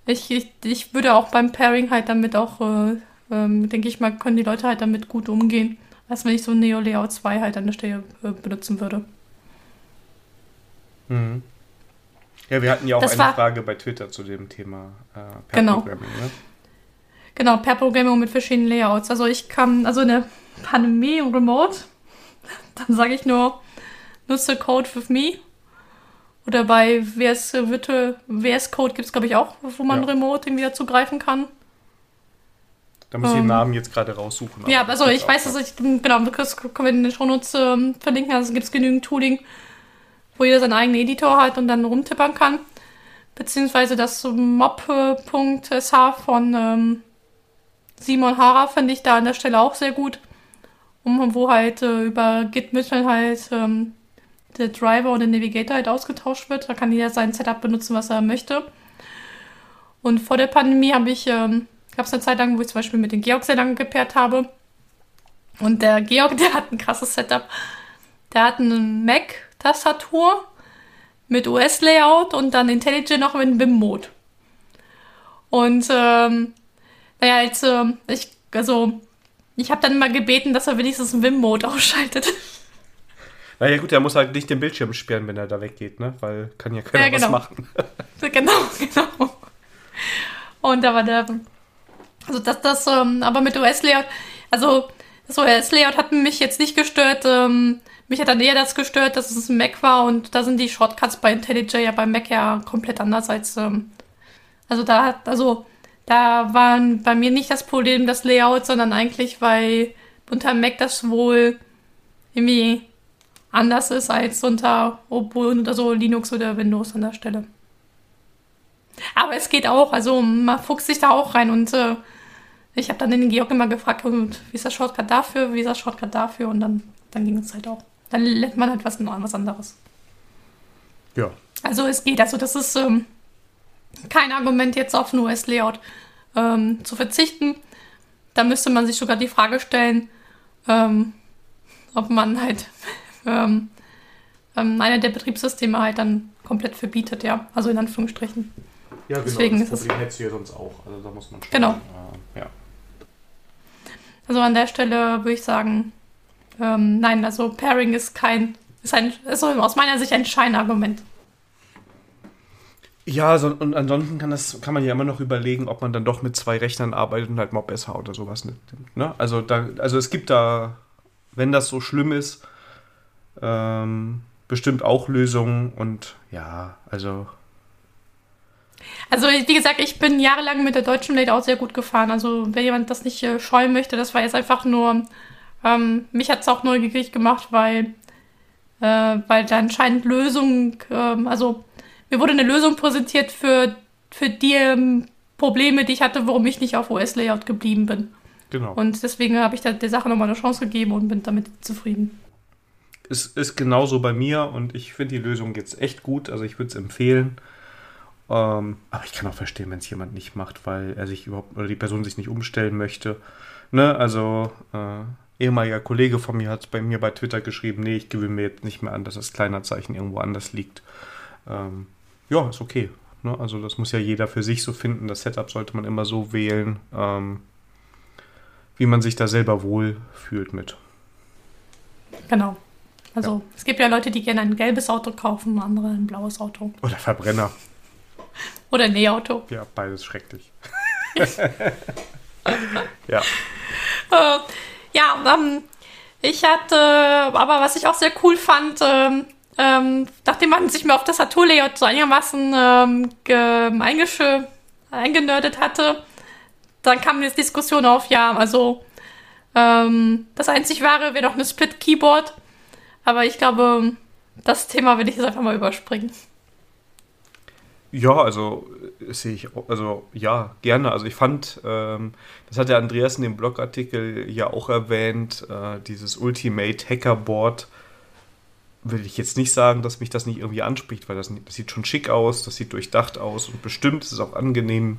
ich, ich, ich würde auch beim Pairing halt damit auch, äh, ähm, denke ich mal, können die Leute halt damit gut umgehen, als wenn ich so Neo Layout 2 halt an der Stelle äh, benutzen würde. Mhm. Ja, wir hatten ja auch Das eine Frage bei Twitter zu dem Thema äh, Genau. Programming. Ne? Genau, per Programmierung mit verschiedenen Layouts. Also ich kann, also eine Pandemie und Remote, dann sage ich nur, nutze Code with me. Oder bei VS, Virtual, VS Code gibt es, glaube ich, auch, wo man Ja. Remote irgendwie dazu greifen kann. Da muss ich den Ähm, Namen jetzt gerade raussuchen. Ja, aber also ich weiß, dass ich, genau, das können wir in den Shownotes ähm, verlinken. Also gibt es genügend Tooling, wo jeder seinen eigenen Editor hat und dann rumtippern kann. Beziehungsweise das mob.sh von ähm, Simon Hara finde ich da an der Stelle auch sehr gut. Um, wo halt äh, über Git-Mitteln halt ähm, der Driver und der Navigator halt ausgetauscht wird. Da kann jeder sein Setup benutzen, was er möchte. Und vor der Pandemie habe ich, ähm, gab es eine Zeit lang, wo ich zum Beispiel mit dem Georg sehr lange gepaart habe. Und der Georg, der hat ein krasses Setup. Der hat eine Mac-Tastatur mit US-Layout und dann IntelliJ noch mit Vim-Mode. Und ähm, naja, als ähm, ich, also ich habe dann immer gebeten, dass er wenigstens einen Vim-Mode ausschaltet. Naja, gut, er muss halt nicht den Bildschirm sperren, wenn er da weggeht, ne? Weil kann ja keiner Ja, genau. was machen. genau, genau. Und da war der, also das, das, ähm, aber mit US-Layout, also das US-Layout hat mich jetzt nicht gestört. Ähm, mich hat dann eher das gestört, dass es ein Mac war und da sind die Shortcuts bei IntelliJ ja beim Mac ja komplett anders als, ähm, also da hat, also da waren bei mir nicht das Problem das Layout, sondern eigentlich, weil unter Mac das wohl irgendwie anders ist als unter Ubuntu oder so Linux oder Windows an der Stelle. Aber es geht auch, also man fuchst sich da auch rein und äh, ich habe dann den Georg immer gefragt, und wie ist das Shortcut dafür, wie ist das Shortcut dafür und dann, dann ging es halt auch. Dann lernt man halt was, was anderes. Ja. Also es geht, also das ist ähm, kein Argument jetzt auf ein US-Layout ähm, zu verzichten. da müsste man sich sogar die Frage stellen, ähm, ob man halt ähm, ähm, eine der Betriebssysteme halt dann komplett verbietet, ja. Also in Anführungsstrichen. Ja, genau. Deswegen das ist Problem du ja sonst auch. Also da muss man schon. Genau. Äh, ja. Also an der Stelle würde ich sagen, ähm, nein, also Pairing ist kein, ist ein, ist aus meiner Sicht ein Scheinargument. Ja, so, und ansonsten kann, das, kann man ja immer noch überlegen, ob man dann doch mit zwei Rechnern arbeitet und halt Mob SH oder sowas nimmt. Ne? Also, da, also es gibt da, wenn das so schlimm ist, ähm, bestimmt auch Lösungen und ja, also Also wie gesagt, ich bin jahrelang mit der deutschen Blade auch sehr gut gefahren. Also wenn jemand das nicht äh, scheuen möchte, das war jetzt einfach nur, ähm, mich hat es auch neugierig gemacht, weil, äh, weil da anscheinend Lösungen, ähm, also mir wurde eine Lösung präsentiert für, für die ähm, Probleme, die ich hatte, warum ich nicht auf US-Layout geblieben bin. genau. Und deswegen habe ich da der Sache nochmal eine Chance gegeben und bin damit zufrieden. Es ist genauso bei mir und ich finde die Lösung jetzt echt gut. Also ich würde es empfehlen. Ähm, aber ich kann auch verstehen, wenn es jemand nicht macht, weil er sich überhaupt oder die Person sich nicht umstellen möchte. Ne? Also äh, ehemaliger Kollege von mir hat bei mir bei Twitter geschrieben, nee, ich gewöhne mir jetzt nicht mehr an, dass das Kleinerzeichen irgendwo anders liegt. Ähm, ja, ist okay. Ne? Also das muss ja jeder für sich so finden. Das Setup sollte man immer so wählen, ähm, wie man sich da selber wohl fühlt mit. Genau. Also es gibt ja Leute, die gerne ein gelbes Auto kaufen, andere ein blaues Auto. Oder Verbrenner. Oder ein E-Auto. Ja, beides schrecklich. ja. Äh, ja, ähm, ich hatte, aber was ich auch sehr cool fand, ähm, ähm, nachdem man sich mal auf das Tattoo-Layout so einigermaßen ähm, ge- eingenördet hatte, dann kam jetzt Diskussion auf, ja, also ähm, das einzig wahre wäre doch eine Split-Keyboard, aber ich glaube, das Thema will ich jetzt einfach mal überspringen. Ja, also äh, sehe ich, also ja, gerne. Also ich fand, ähm, das hat der Andreas in dem Blogartikel ja auch erwähnt, äh, dieses Ultimate Hackerboard. Will ich jetzt nicht sagen, dass mich das nicht irgendwie anspricht, weil das, das sieht schon schick aus, das sieht durchdacht aus und bestimmt ist es auch angenehm,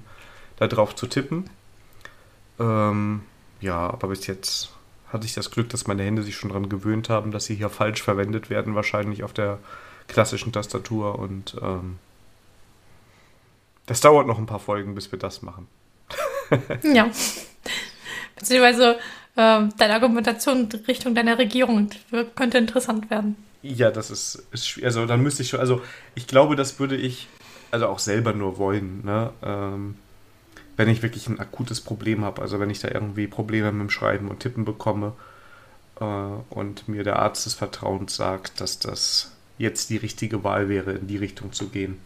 da drauf zu tippen. Ähm, ja, aber bis jetzt hatte ich das Glück, dass meine Hände sich schon daran gewöhnt haben, dass sie hier falsch verwendet werden, wahrscheinlich auf der klassischen Tastatur und ähm, das dauert noch ein paar Folgen, bis wir das machen. Ja. Beziehungsweise ähm, deine Argumentation in Richtung deiner Regierung könnte interessant werden. Ja, das ist, ist schw- also dann müsste ich schon, also ich glaube, das würde ich also auch selber nur wollen, ne? Ähm, wenn ich wirklich ein akutes Problem habe, also wenn ich da irgendwie Probleme mit dem Schreiben und Tippen bekomme äh, und mir der Arzt des Vertrauens sagt, dass das jetzt die richtige Wahl wäre, in die Richtung zu gehen.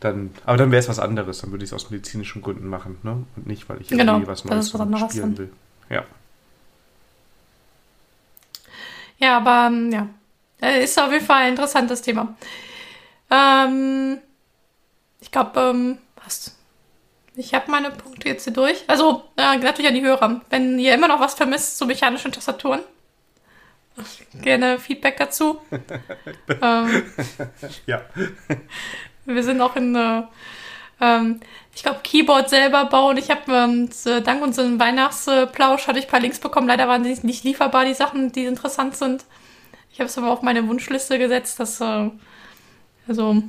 Dann, aber dann wäre es was anderes, dann würde ich es aus medizinischen Gründen machen, ne? Und nicht, weil ich Genau, irgendwie was Neues was spielen dann. will. Ja. Ja, aber ähm, ja, ist auf jeden Fall ein interessantes Thema. Ähm, ich glaube, ähm, was? Ich habe meine Punkte jetzt hier durch. Also, äh, natürlich an die Hörer. Wenn ihr immer noch was vermisst zu mechanischen Tastaturen, gerne Feedback dazu. ähm, Ja. wir sind auch in, äh, ähm, ich glaube, Keyboard selber bauen. Ich habe ähm, dank unserem Weihnachtsplausch hatte ich ein paar Links bekommen. Leider waren die nicht lieferbar, die Sachen, die interessant sind. Ich habe es aber auf meine Wunschliste gesetzt, dass äh, also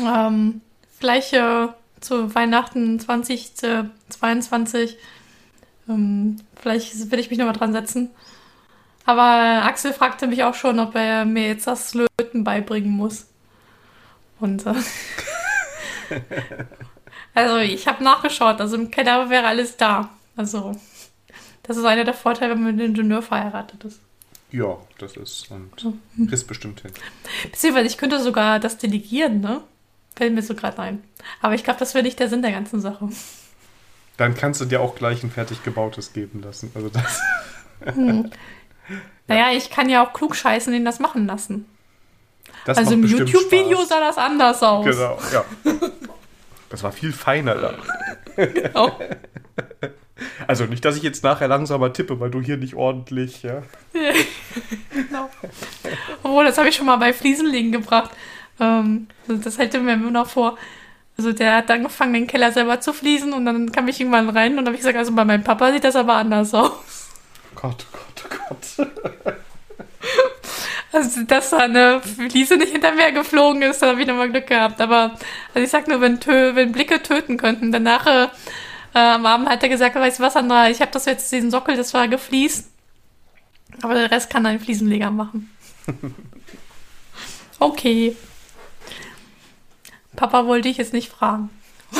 ähm, vielleicht äh, zu Weihnachten 2022 ähm, vielleicht will ich mich nochmal dran setzen. Aber Axel fragte mich auch schon, ob er mir jetzt das Löten beibringen muss. Und äh, also ich habe nachgeschaut, also im Keller wäre alles da. Also das ist einer der Vorteile, wenn man mit einem Ingenieur verheiratet ist. Ja, das ist und ist bestimmt hin. Beziehungsweise ich könnte sogar das delegieren, ne? Fällt mir so gerade ein. Aber ich glaube, das wäre nicht der Sinn der ganzen Sache. Dann kannst du dir auch gleich ein fertig gebautes geben lassen. Also das. Naja, ich kann ja auch klug scheißen, den das machen lassen. das also im YouTube-Video sah das anders aus. Genau, ja. Das war viel feiner da. Genau. Also nicht, dass ich jetzt nachher langsamer tippe, weil du hier nicht ordentlich, ja. genau. Obwohl, das habe ich schon mal bei Fliesenlegen gebracht. Ähm, das hält mir immer noch vor. Also der hat angefangen, den Keller selber zu fließen und dann kam ich irgendwann rein und dann habe ich gesagt, also bei meinem Papa sieht das aber anders aus. Gott, Gott, oh Gott. Also, dass da eine Fliese nicht hinter mir geflogen ist, da habe ich nochmal Glück gehabt. Aber, also ich sag nur, wenn, Tö wenn Blicke töten könnten. Danach, äh, am Abend hat er gesagt, weißt du was, Sandra, ich habe das jetzt, diesen Sockel, das war gefliest. Aber der Rest kann ein Fliesenleger machen. Okay. Papa wollte ich jetzt nicht fragen.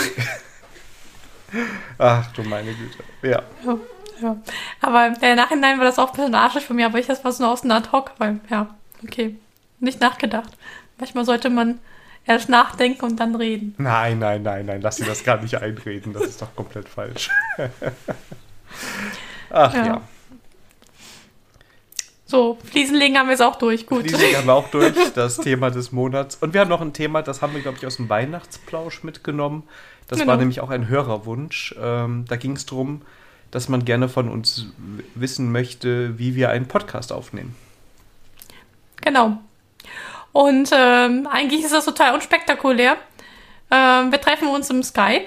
Ach du meine Güte. Ja. Ja, ja. Aber im Nachhinein war das auch ein bisschen arschig für mich, aber ich das war so aus dem Ad-Hoc, weil, ja, okay. Nicht nachgedacht. Manchmal sollte man erst nachdenken und dann reden. Nein, nein, nein, nein, lass dir das gar nicht einreden. Das ist doch komplett falsch. Ach ja. Ja. So, Fliesenlegen haben wir jetzt auch durch. Gut. Fliesenlegen haben wir auch durch, das Thema des Monats. Und wir haben noch ein Thema, das haben wir, glaube ich, aus dem Weihnachtsplausch mitgenommen. Das Genau. war nämlich auch ein Hörerwunsch. Ähm, da ging es darum, dass man gerne von uns wissen möchte, wie wir einen Podcast aufnehmen. Genau. Und ähm, eigentlich ist das total unspektakulär. Ähm, wir treffen uns im Skype,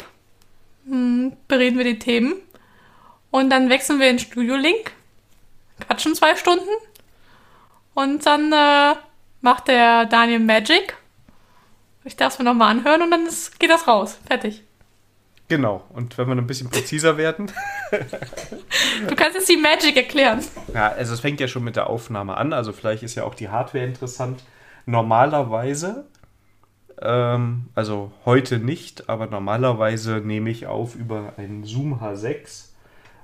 hm, bereden wir die Themen und dann wechseln wir in Studio Link, quatschen zwei Stunden und dann äh, macht der Daniel Magic. Ich darf es mir nochmal anhören und dann ist, geht das raus. Fertig. Genau. Und wenn wir ein bisschen präziser werden, Du kannst jetzt die Magic erklären. Ja, also es fängt ja schon mit der Aufnahme an, also vielleicht ist ja auch die Hardware interessant. Normalerweise, ähm, also heute nicht, aber normalerweise nehme ich auf über einen Zoom H6,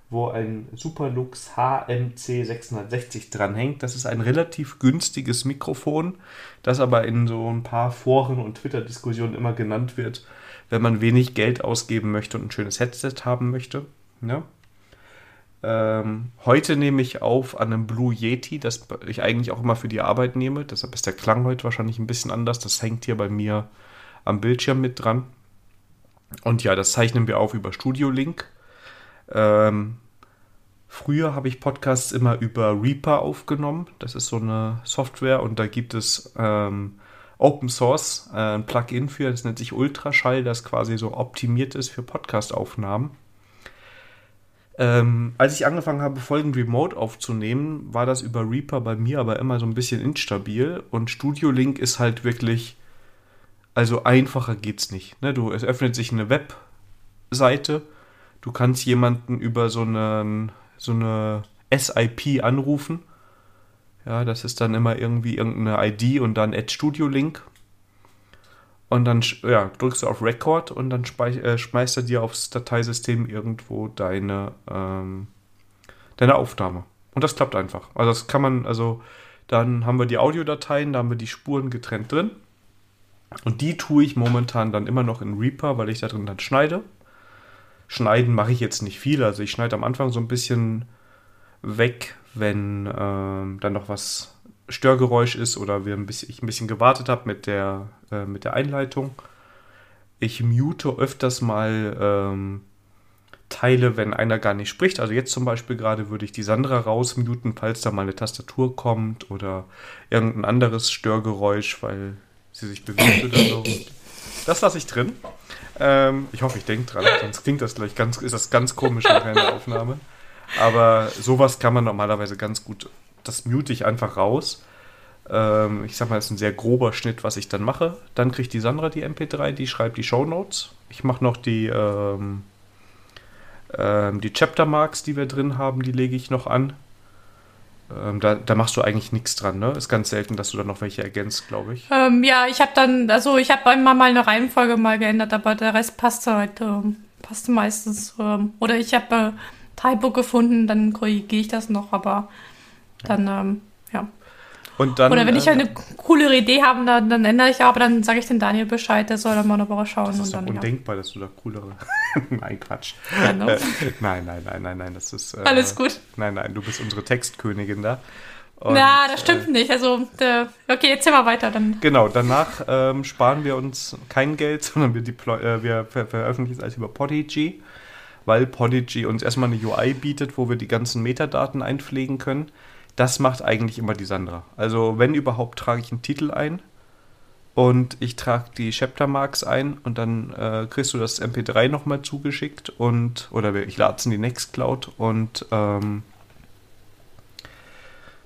wo ein Superlux HMC 660 dranhängt. Das ist ein relativ günstiges Mikrofon, das aber in so ein paar Foren und Twitter-Diskussionen immer genannt wird, wenn man wenig Geld ausgeben möchte und ein schönes Headset haben möchte. Ja? Ähm, heute nehme ich auf an einem Blue Yeti, das ich eigentlich auch immer für die Arbeit nehme. Deshalb ist der Klang heute wahrscheinlich ein bisschen anders. Das hängt hier bei mir am Bildschirm mit dran. Und ja, das zeichnen wir auf über Studio Link. Ähm, früher habe ich Podcasts immer über Reaper aufgenommen. Das ist so eine Software und da gibt es ähm, Open Source äh, ein Plugin für, das nennt sich Ultraschall, das quasi so optimiert ist für Podcast-Aufnahmen. Ähm, als ich angefangen habe, Folgen remote aufzunehmen, war das über Reaper bei mir aber immer so ein bisschen instabil und Studio Link ist halt wirklich, also einfacher geht's nicht. Ne? Du, es öffnet sich eine Webseite, du kannst jemanden über so, einen, so eine SIP anrufen. Ja, das ist dann immer irgendwie irgendeine ID und dann Add Studio Link. Und dann ja, drückst du auf Record und dann äh, schmeißt er dir aufs Dateisystem irgendwo deine, ähm, deine Aufnahme. Und das klappt einfach. Also das kann man, also dann haben wir die Audiodateien, da haben wir die Spuren getrennt drin. Und die tue ich momentan dann immer noch in Reaper, weil ich da drin dann schneide. Schneiden mache ich jetzt nicht viel. Also ich schneide am Anfang so ein bisschen weg, wenn ähm, dann noch was Störgeräusch ist oder wir ein bisschen, ich ein bisschen gewartet habe mit der, äh, mit der Einleitung. Ich mute öfters mal ähm, Teile, wenn einer gar nicht spricht. Also jetzt zum Beispiel gerade würde ich die Sandra rausmuten, falls da mal eine Tastatur kommt oder irgendein anderes Störgeräusch, weil sie sich bewegt oder so. Das lasse ich drin. Ähm, ich hoffe, ich denke dran, sonst klingt das gleich ganz, ist das ganz komisch in keiner Aufnahme. Aber sowas kann man normalerweise ganz gut, das mute ich einfach raus. Ähm, ich sag mal, das ist ein sehr grober Schnitt, was ich dann mache. Dann kriegt die Sandra die MP3, die schreibt die Shownotes. Ich mache noch die, ähm, ähm, die Chapter Marks, die wir drin haben, die lege ich noch an. Ähm, da, da machst du eigentlich nichts dran, ne? Ist ganz selten, dass du da noch welche ergänzt, glaube ich. Ähm, ja, ich habe dann, also ich habe einmal mal eine Reihenfolge mal geändert, aber der Rest passte halt, ähm, passte meistens. Ähm, oder ich habe äh, Typo gefunden, dann korrigiere ich das noch, aber dann, ähm, ja. Und dann, Oder wenn ich äh, eine coolere Idee habe, dann, dann ändere ich, aber dann sage ich den Daniel Bescheid, der soll dann mal eine Woche schauen Das und ist doch dann, ja. undenkbar, dass du da coolere. nein, Quatsch. Ja, ne? Äh, nein, nein, nein, nein, nein, das ist. Äh, Alles gut. Nein, nein, du bist unsere Textkönigin da. Und, Na, das stimmt nicht. Also, okay, jetzt mal weiter. Dann. Genau, danach ähm, sparen wir uns kein Geld, sondern wir, deploy, äh, wir ver veröffentlichen es alles über Podigy, weil Podigy uns erstmal eine UI bietet, wo wir die ganzen Metadaten einpflegen können. Das macht eigentlich immer die Sandra. Also wenn überhaupt, trage ich einen Titel ein. und ich trage die Chapter-Marks ein und dann äh, kriegst du das MP3 nochmal zugeschickt und oder ich lade es in die Nextcloud und ähm,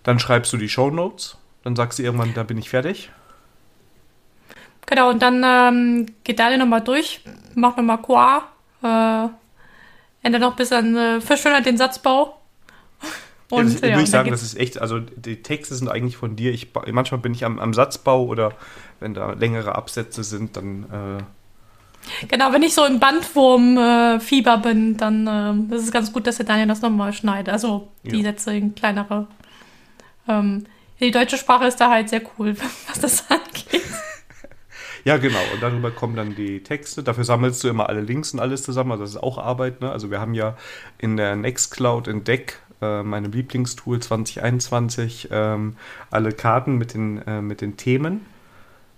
dann schreibst du die Show Notes. Dann sagst du irgendwann, da bin ich fertig. Genau, und dann ähm, geht Daniel nochmal durch, macht nochmal Qua, äh, ändert noch ein bisschen, äh, verschönert den Satzbau. Und, ja, das, ja, würde ich sagen, das ist echt, also die Texte sind eigentlich von dir. Ich, manchmal bin ich am, am Satzbau oder wenn da längere Absätze sind, dann. Äh genau, wenn ich so im Bandwurm-Fieber äh, bin, dann äh, ist es ganz gut, dass der Daniel das nochmal schneidet. Also die ja. Sätze in kleinere. Ähm, die deutsche Sprache ist da halt sehr cool, was das angeht. Ja, genau. Und darüber kommen dann die Texte. Dafür sammelst du immer alle Links und alles zusammen. Also das ist auch Arbeit. Ne? Also wir haben ja in der Nextcloud in Deck, äh, meinem Lieblingstool 2021, ähm, alle Karten mit den, äh, mit den Themen.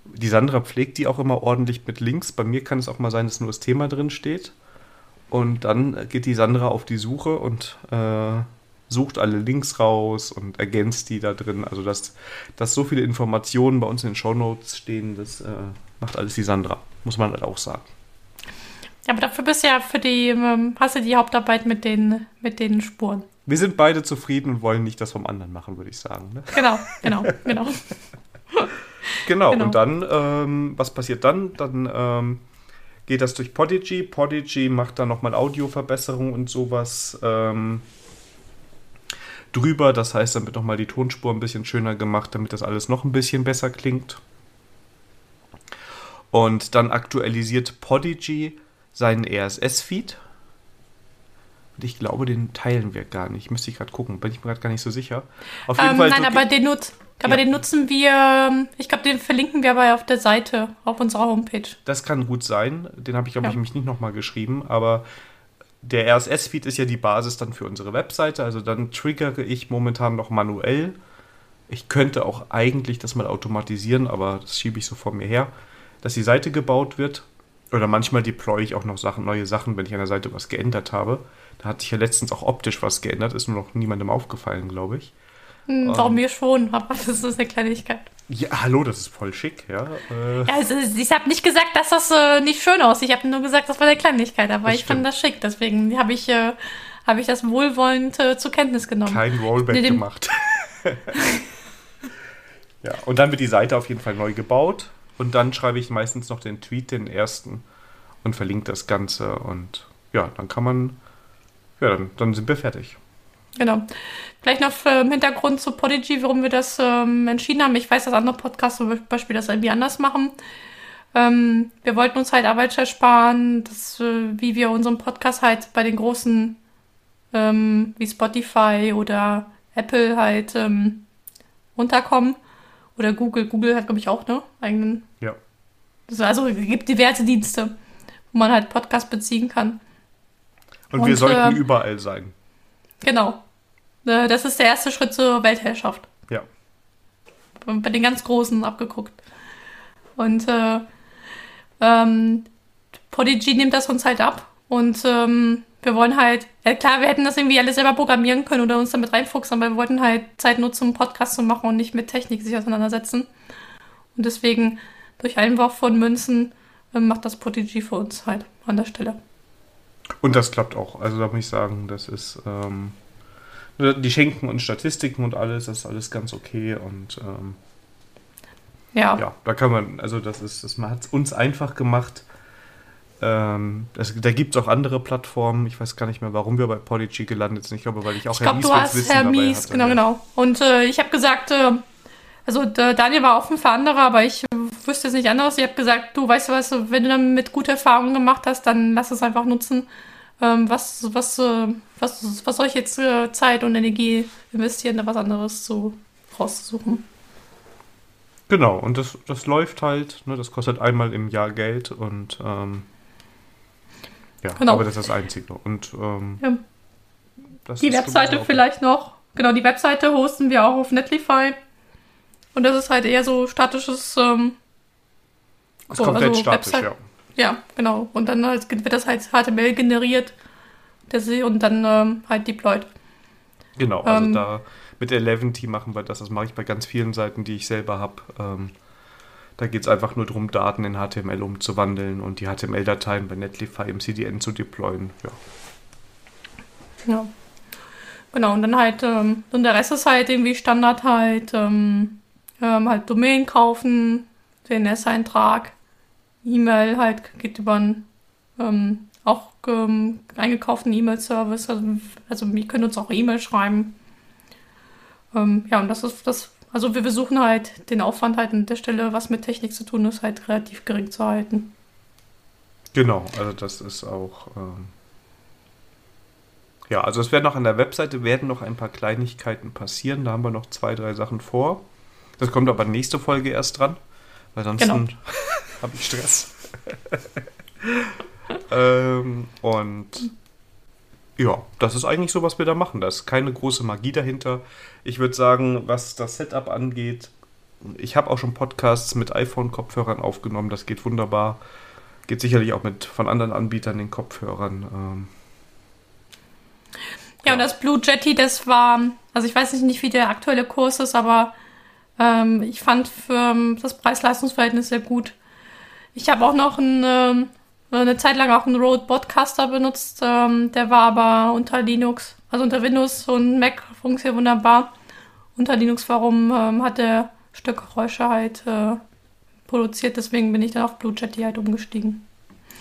Die Sandra pflegt die auch immer ordentlich mit Links. Bei mir kann es auch mal sein, dass nur das Thema drin steht. Und dann geht die Sandra auf die Suche und äh, sucht alle Links raus und ergänzt die da drin. Also, dass, dass so viele Informationen bei uns in den Show Notes stehen, das äh, macht alles die Sandra, muss man halt auch sagen. Ja, aber dafür bist du ja für die, ähm, hast du die Hauptarbeit mit den, mit den Spuren. Wir sind beide zufrieden und wollen nicht das vom anderen machen, würde ich sagen. Ne? Genau, genau, genau. genau. genau, und dann, ähm, was passiert dann? Dann ähm, geht das durch Podigy. Podigy macht dann nochmal Audioverbesserung und sowas ähm, drüber. Das heißt, dann wird nochmal die Tonspur ein bisschen schöner gemacht, damit das alles noch ein bisschen besser klingt. Und dann aktualisiert Podigy seinen RSS-Feed. Und ich glaube, den teilen wir gar nicht. Müsste ich gerade gucken. Bin ich mir gerade gar nicht so sicher. Auf jeden ähm, Fall. Nein, aber den, nut aber ja. den nutzen wir. Ich glaube, den verlinken wir aber auf der Seite, auf unserer Homepage. Das kann gut sein. Den habe ich, glaube ja. ich, mich nicht nochmal geschrieben. Aber der RSS-Feed ist ja die Basis dann für unsere Webseite. Also dann triggere ich momentan noch manuell. Ich könnte auch eigentlich das mal automatisieren, aber das schiebe ich so vor mir her dass die Seite gebaut wird. Oder manchmal deploy ich auch noch Sachen, neue Sachen, wenn ich an der Seite was geändert habe. Da hat sich ja letztens auch optisch was geändert, ist nur noch niemandem aufgefallen, glaube ich. Hm, warum mir schon, aber das ist eine Kleinigkeit. Ja, hallo, das ist voll schick, ja. Äh, ja also ich habe nicht gesagt, dass das äh, nicht schön aussieht. Ich habe nur gesagt, das war eine Kleinigkeit, aber ich fand das schick. Deswegen habe ich, äh, hab ich das wohlwollend äh, zur Kenntnis genommen. Kein Rollback nee, gemacht. ja, und dann wird die Seite auf jeden Fall neu gebaut. Und dann schreibe ich meistens noch den Tweet, den ersten, und verlinke das Ganze. Und ja, dann kann man, ja, dann, dann sind wir fertig. Genau. Vielleicht noch im Hintergrund zu Podigy, warum wir das ähm, entschieden haben. Ich weiß, dass andere Podcasts zum Beispiel das irgendwie anders machen. Ähm, wir wollten uns halt Arbeit ersparen, dass, äh, wie wir unseren Podcast halt bei den großen ähm, wie Spotify oder Apple halt ähm, unterkommen. Oder Google. Google hat, glaube ich, auch, ne? Eigenen. Ja. Also es gibt diverse Dienste, wo man halt Podcast beziehen kann. Und, Und wir sollten äh, überall sein. Genau. Äh, das ist der erste Schritt zur Weltherrschaft. Ja. Bei den ganz Großen abgeguckt. Und äh, ähm, Podigy nimmt das uns halt ab. Und ähm, wir wollen halt, ja klar, wir hätten das irgendwie alles selber programmieren können oder uns damit reinfuchsen, aber wir wollten halt Zeit nutzen, um Podcast zu machen und nicht mit Technik sich auseinandersetzen. Und deswegen, durch Einwurf von Münzen, äh, macht das Prodigy für uns halt an der Stelle. Und das klappt auch. Also da muss ich sagen, das ist, ähm, die schenken uns Statistiken und alles, das ist alles ganz okay und ähm, ja. ja, da kann man, also das ist, das hat es uns einfach gemacht, ähm, das, da gibt es auch andere Plattformen. Ich weiß gar nicht mehr, warum wir bei Podigy gelandet sind. Ich glaube, weil ich auch ich Herr glaub, Mies du hast Wissen Herr Mies, genau, genau. Und äh, ich habe gesagt, äh, also Daniel war offen für andere, aber ich wüsste jetzt nicht anderes. Ich habe gesagt, du weißt du was, wenn du damit gute Erfahrungen gemacht hast, dann lass es einfach nutzen. Ähm, was, was, äh, was, was soll ich jetzt äh, Zeit und Energie investieren, da was anderes zu rauszusuchen? Genau, und das, das läuft halt, ne, das kostet einmal im Jahr Geld und ähm, ja, genau. aber das ist das Einzige. Und ähm, ja. die Webseite vielleicht noch. Genau, die Webseite hosten wir auch auf Netlify. Und das ist halt eher so statisches. Ähm, das so, komplett also statisch, Website. ja. Ja, genau. Und dann halt, wird das halt HTML generiert und dann ähm, halt deployed. Genau, also ähm, da mit Eleventy machen wir das. Das mache ich bei ganz vielen Seiten, die ich selber habe. Ähm, Da geht es einfach nur darum, Daten in HTML umzuwandeln und die HTML-Dateien bei Netlify im CDN zu deployen. Ja. Ja. Genau, und dann halt, ähm, und der Rest ist halt irgendwie Standard halt, ähm, ähm, halt Domain kaufen, DNS-Eintrag, E-Mail halt geht über einen ähm, auch ähm, eingekauften E-Mail-Service. Also, also wir können uns auch E-Mail schreiben. Ähm, ja, und das ist das, also wir versuchen halt den Aufwand halt an der Stelle, was mit Technik zu tun ist, halt relativ gering zu halten. Genau, also das ist auch. Ähm ja, also es werden noch an der Webseite werden noch ein paar Kleinigkeiten passieren. Da haben wir noch zwei, drei Sachen vor. Das kommt aber nächste Folge erst dran, weil sonst genau. habe ich Stress. ähm, und ja, das ist eigentlich so, was wir da machen. Da ist keine große Magie dahinter. Ich würde sagen, was das Setup angeht, ich habe auch schon Podcasts mit iPhone-Kopfhörern aufgenommen. Das geht wunderbar. Geht sicherlich auch mit von anderen Anbietern den Kopfhörern. Ähm, ja, und das Blue Jetty, das war, also ich weiß nicht, wie der aktuelle Kurs ist, aber ähm, ich fand für das Preis-Leistungs-Verhältnis sehr gut. Ich habe auch noch ein, ähm, eine Zeit lang auch einen Rode Podcaster benutzt. Ähm, der war aber unter Linux, also unter Windows und Mac funktioniert wunderbar. Unter Linux, warum ähm, hat der Stückgeräusche halt äh, produziert. Deswegen bin ich dann auf Blue Jetty halt umgestiegen.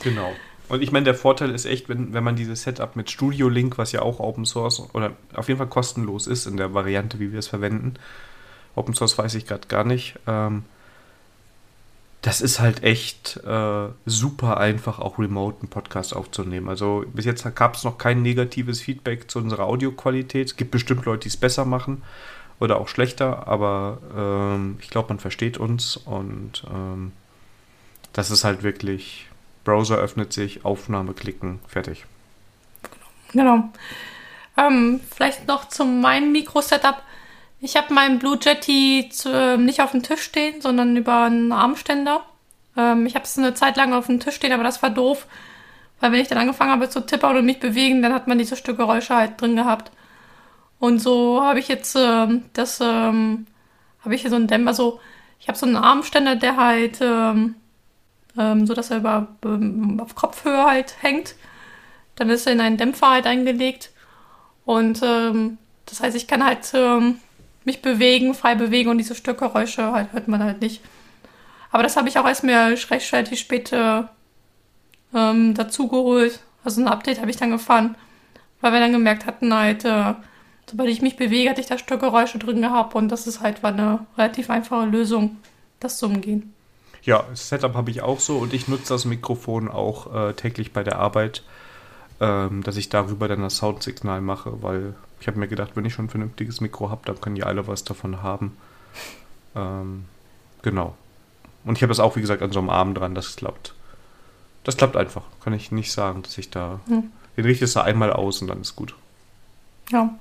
Genau. Und ich meine, der Vorteil ist echt, wenn, wenn man dieses Setup mit Studio Link, was ja auch Open Source oder auf jeden Fall kostenlos ist in der Variante, wie wir es verwenden. Open Source weiß ich gerade gar nicht. Ähm, das ist halt echt äh, super einfach, auch remote einen Podcast aufzunehmen. Also bis jetzt gab es noch kein negatives Feedback zu unserer Audioqualität. Es gibt bestimmt Leute, die es besser machen oder auch schlechter, aber ähm, ich glaube, man versteht uns und ähm, das ist halt wirklich, Browser öffnet sich, Aufnahme klicken, fertig. Genau. Ähm, vielleicht noch zu meinem Mikro-Setup. Ich habe meinen Blue Jetty zu, äh, nicht auf dem Tisch stehen, sondern über einen Armständer. Ähm, ich habe es eine Zeit lang auf dem Tisch stehen, aber das war doof, weil wenn ich dann angefangen habe zu tippern und mich bewegen, dann hat man diese Stück Geräusche halt drin gehabt. Und so habe ich jetzt ähm, das, ähm, habe ich hier so einen Dämmer, also ich habe so einen Armständer, der halt, ähm, ähm, so dass er über, ähm, auf Kopfhöhe halt hängt. Dann ist er in einen Dämpfer halt eingelegt. Und ähm, das heißt, ich kann halt ähm, mich bewegen, frei bewegen und diese Stückgeräusche halt, hört man halt nicht. Aber das habe ich auch erst mir recht relativ spät ähm, dazu geholt. Also ein Update habe ich dann gefahren, weil wir dann gemerkt hatten, halt, äh, sobald ich mich bewege, hatte ich da Stückgeräusche drin gehabt und das ist halt war eine relativ einfache Lösung, das zu umgehen. Ja, Setup habe ich auch so und ich nutze das Mikrofon auch äh, täglich bei der Arbeit, ähm, dass ich darüber dann das Soundsignal mache, weil ich habe mir gedacht, wenn ich schon ein vernünftiges Mikro habe, dann können die alle was davon haben. Ähm, genau. Und ich habe das auch, wie gesagt, an so einem Arm dran. Das klappt. Das klappt einfach. Kann ich nicht sagen, dass ich da. Hm. Den richtest du einmal aus und dann ist gut. Ja.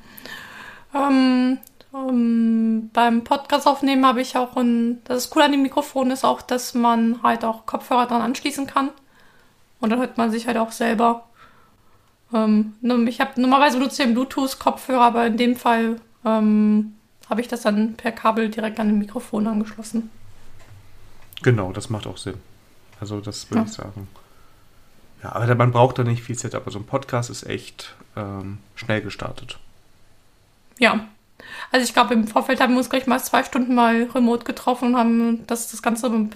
Ähm, um, ähm, beim Podcast aufnehmen habe ich auch ein. Das ist cool an dem Mikrofon ist auch, dass man halt auch Kopfhörer dran anschließen kann. Und dann hört man sich halt auch selber. Ähm, ich habe normalerweise benutze ich Bluetooth-Kopfhörer, aber in dem Fall ähm, habe ich das dann per Kabel direkt an den Mikrofon angeschlossen. Genau, das macht auch Sinn. Also das würde ja. ich sagen. Ja, aber man braucht da nicht viel Setup. Also ein Podcast ist echt ähm, schnell gestartet. Ja. Also ich glaube, im Vorfeld haben wir uns gleich mal zwei Stunden mal remote getroffen und haben das, das ganze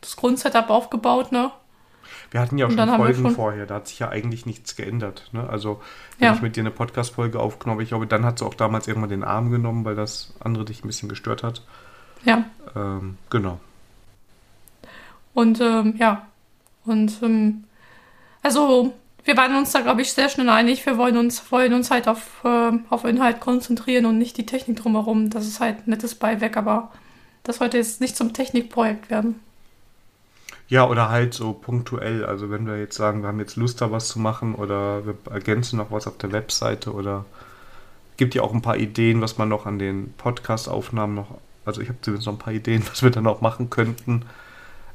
das Grundsetup aufgebaut, ne? Wir hatten ja auch schon Folgen schon vorher, da hat sich ja eigentlich nichts geändert. Ne? Also, wenn ja. ich mit dir eine Podcast-Folge aufgenommen ich glaube, dann hat sie auch damals irgendwann den Arm genommen, weil das andere dich ein bisschen gestört hat. Ja. Ähm, genau. Und ähm, ja, und ähm, also wir waren uns da, glaube ich, sehr schnell einig. Wir wollen uns, wollen uns halt auf, äh, auf Inhalt konzentrieren und nicht die Technik drumherum. Das ist halt ein nettes Beiwerk, aber das sollte jetzt nicht zum Technikprojekt werden. Ja, oder halt so punktuell. Also wenn wir jetzt sagen, wir haben jetzt Lust, da was zu machen oder wir ergänzen noch was auf der Webseite oder gibt ja auch ein paar Ideen, was man noch an den Podcast-Aufnahmen noch, also ich habe zumindest noch ein paar Ideen, was wir dann auch machen könnten.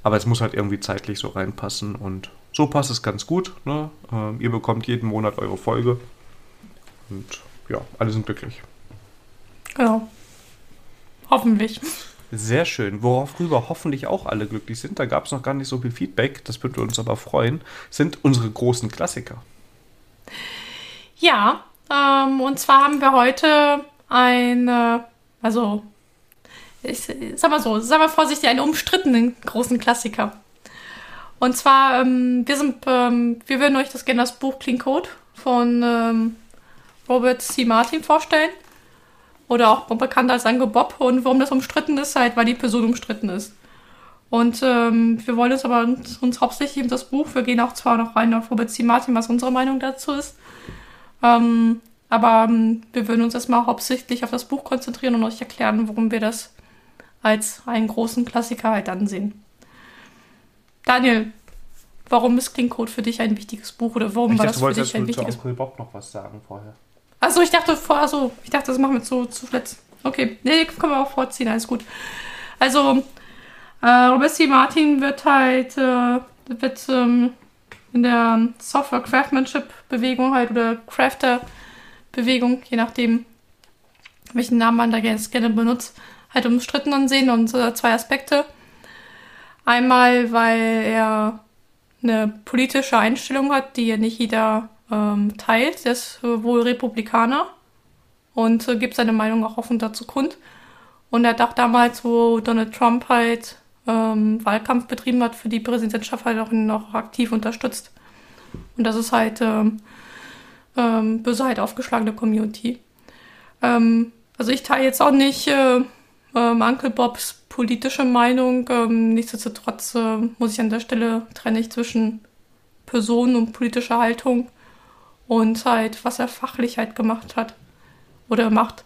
Aber es muss halt irgendwie zeitlich so reinpassen und so passt es ganz gut. Ne? Ähm, ihr bekommt jeden Monat eure Folge und ja, alle sind glücklich. Genau. Hoffentlich. Sehr schön. Worüber hoffentlich auch alle glücklich sind, da gab es noch gar nicht so viel Feedback, das würde uns aber freuen, sind unsere großen Klassiker. Ja, ähm, und zwar haben wir heute eine, also, ich sag mal so, sag mal vorsichtig, einen umstrittenen großen Klassiker. Und zwar, ähm, wir sind, ähm, wir würden euch das gerne das Buch Clean Code von ähm, Robert C. Martin vorstellen. Oder auch bekannt als Ange Bob. Und warum das umstritten ist, halt, weil die Person umstritten ist. Und ähm, wir wollen jetzt aber uns, uns hauptsächlich in das Buch, wir gehen auch zwar noch rein auf Robert C. Martin, was unsere Meinung dazu ist. Ähm, aber ähm, wir würden uns erstmal hauptsächlich auf das Buch konzentrieren und euch erklären, warum wir das als einen großen Klassiker halt ansehen. Daniel, warum ist Clean Code für dich ein wichtiges Buch oder warum Ich war dachte, das für dich ein zu wichtiges Onkel Bob noch was sagen vorher. Achso, ich dachte vor, also ich dachte, das machen wir zu, zu letzt. Okay, nee, können wir auch vorziehen, alles gut. Also, äh, Robert. Martin wird halt, äh, wird ähm, in der Software Craftsmanship Bewegung halt oder Crafter Bewegung, je nachdem, welchen Namen man da gerne benutzt, halt umstritten ansehen und äh, zwei Aspekte. Einmal, weil er eine politische Einstellung hat, die ja nicht jeder ähm, teilt. Der ist äh, wohl Republikaner und äh, gibt seine Meinung auch offen dazu kund. Und er auch damals, wo Donald Trump halt ähm, Wahlkampf betrieben hat, für die Präsidentschaft halt auch noch aktiv unterstützt. Und das ist halt ähm, ähm, böse halt aufgeschlagene Community. Ähm, also ich teile jetzt auch nicht äh, ähm, Uncle Bobs politische Meinung. Ähm, nichtsdestotrotz äh, muss ich an der Stelle trenne ich zwischen Person und politischer Haltung und halt, was er fachlich halt gemacht hat oder macht.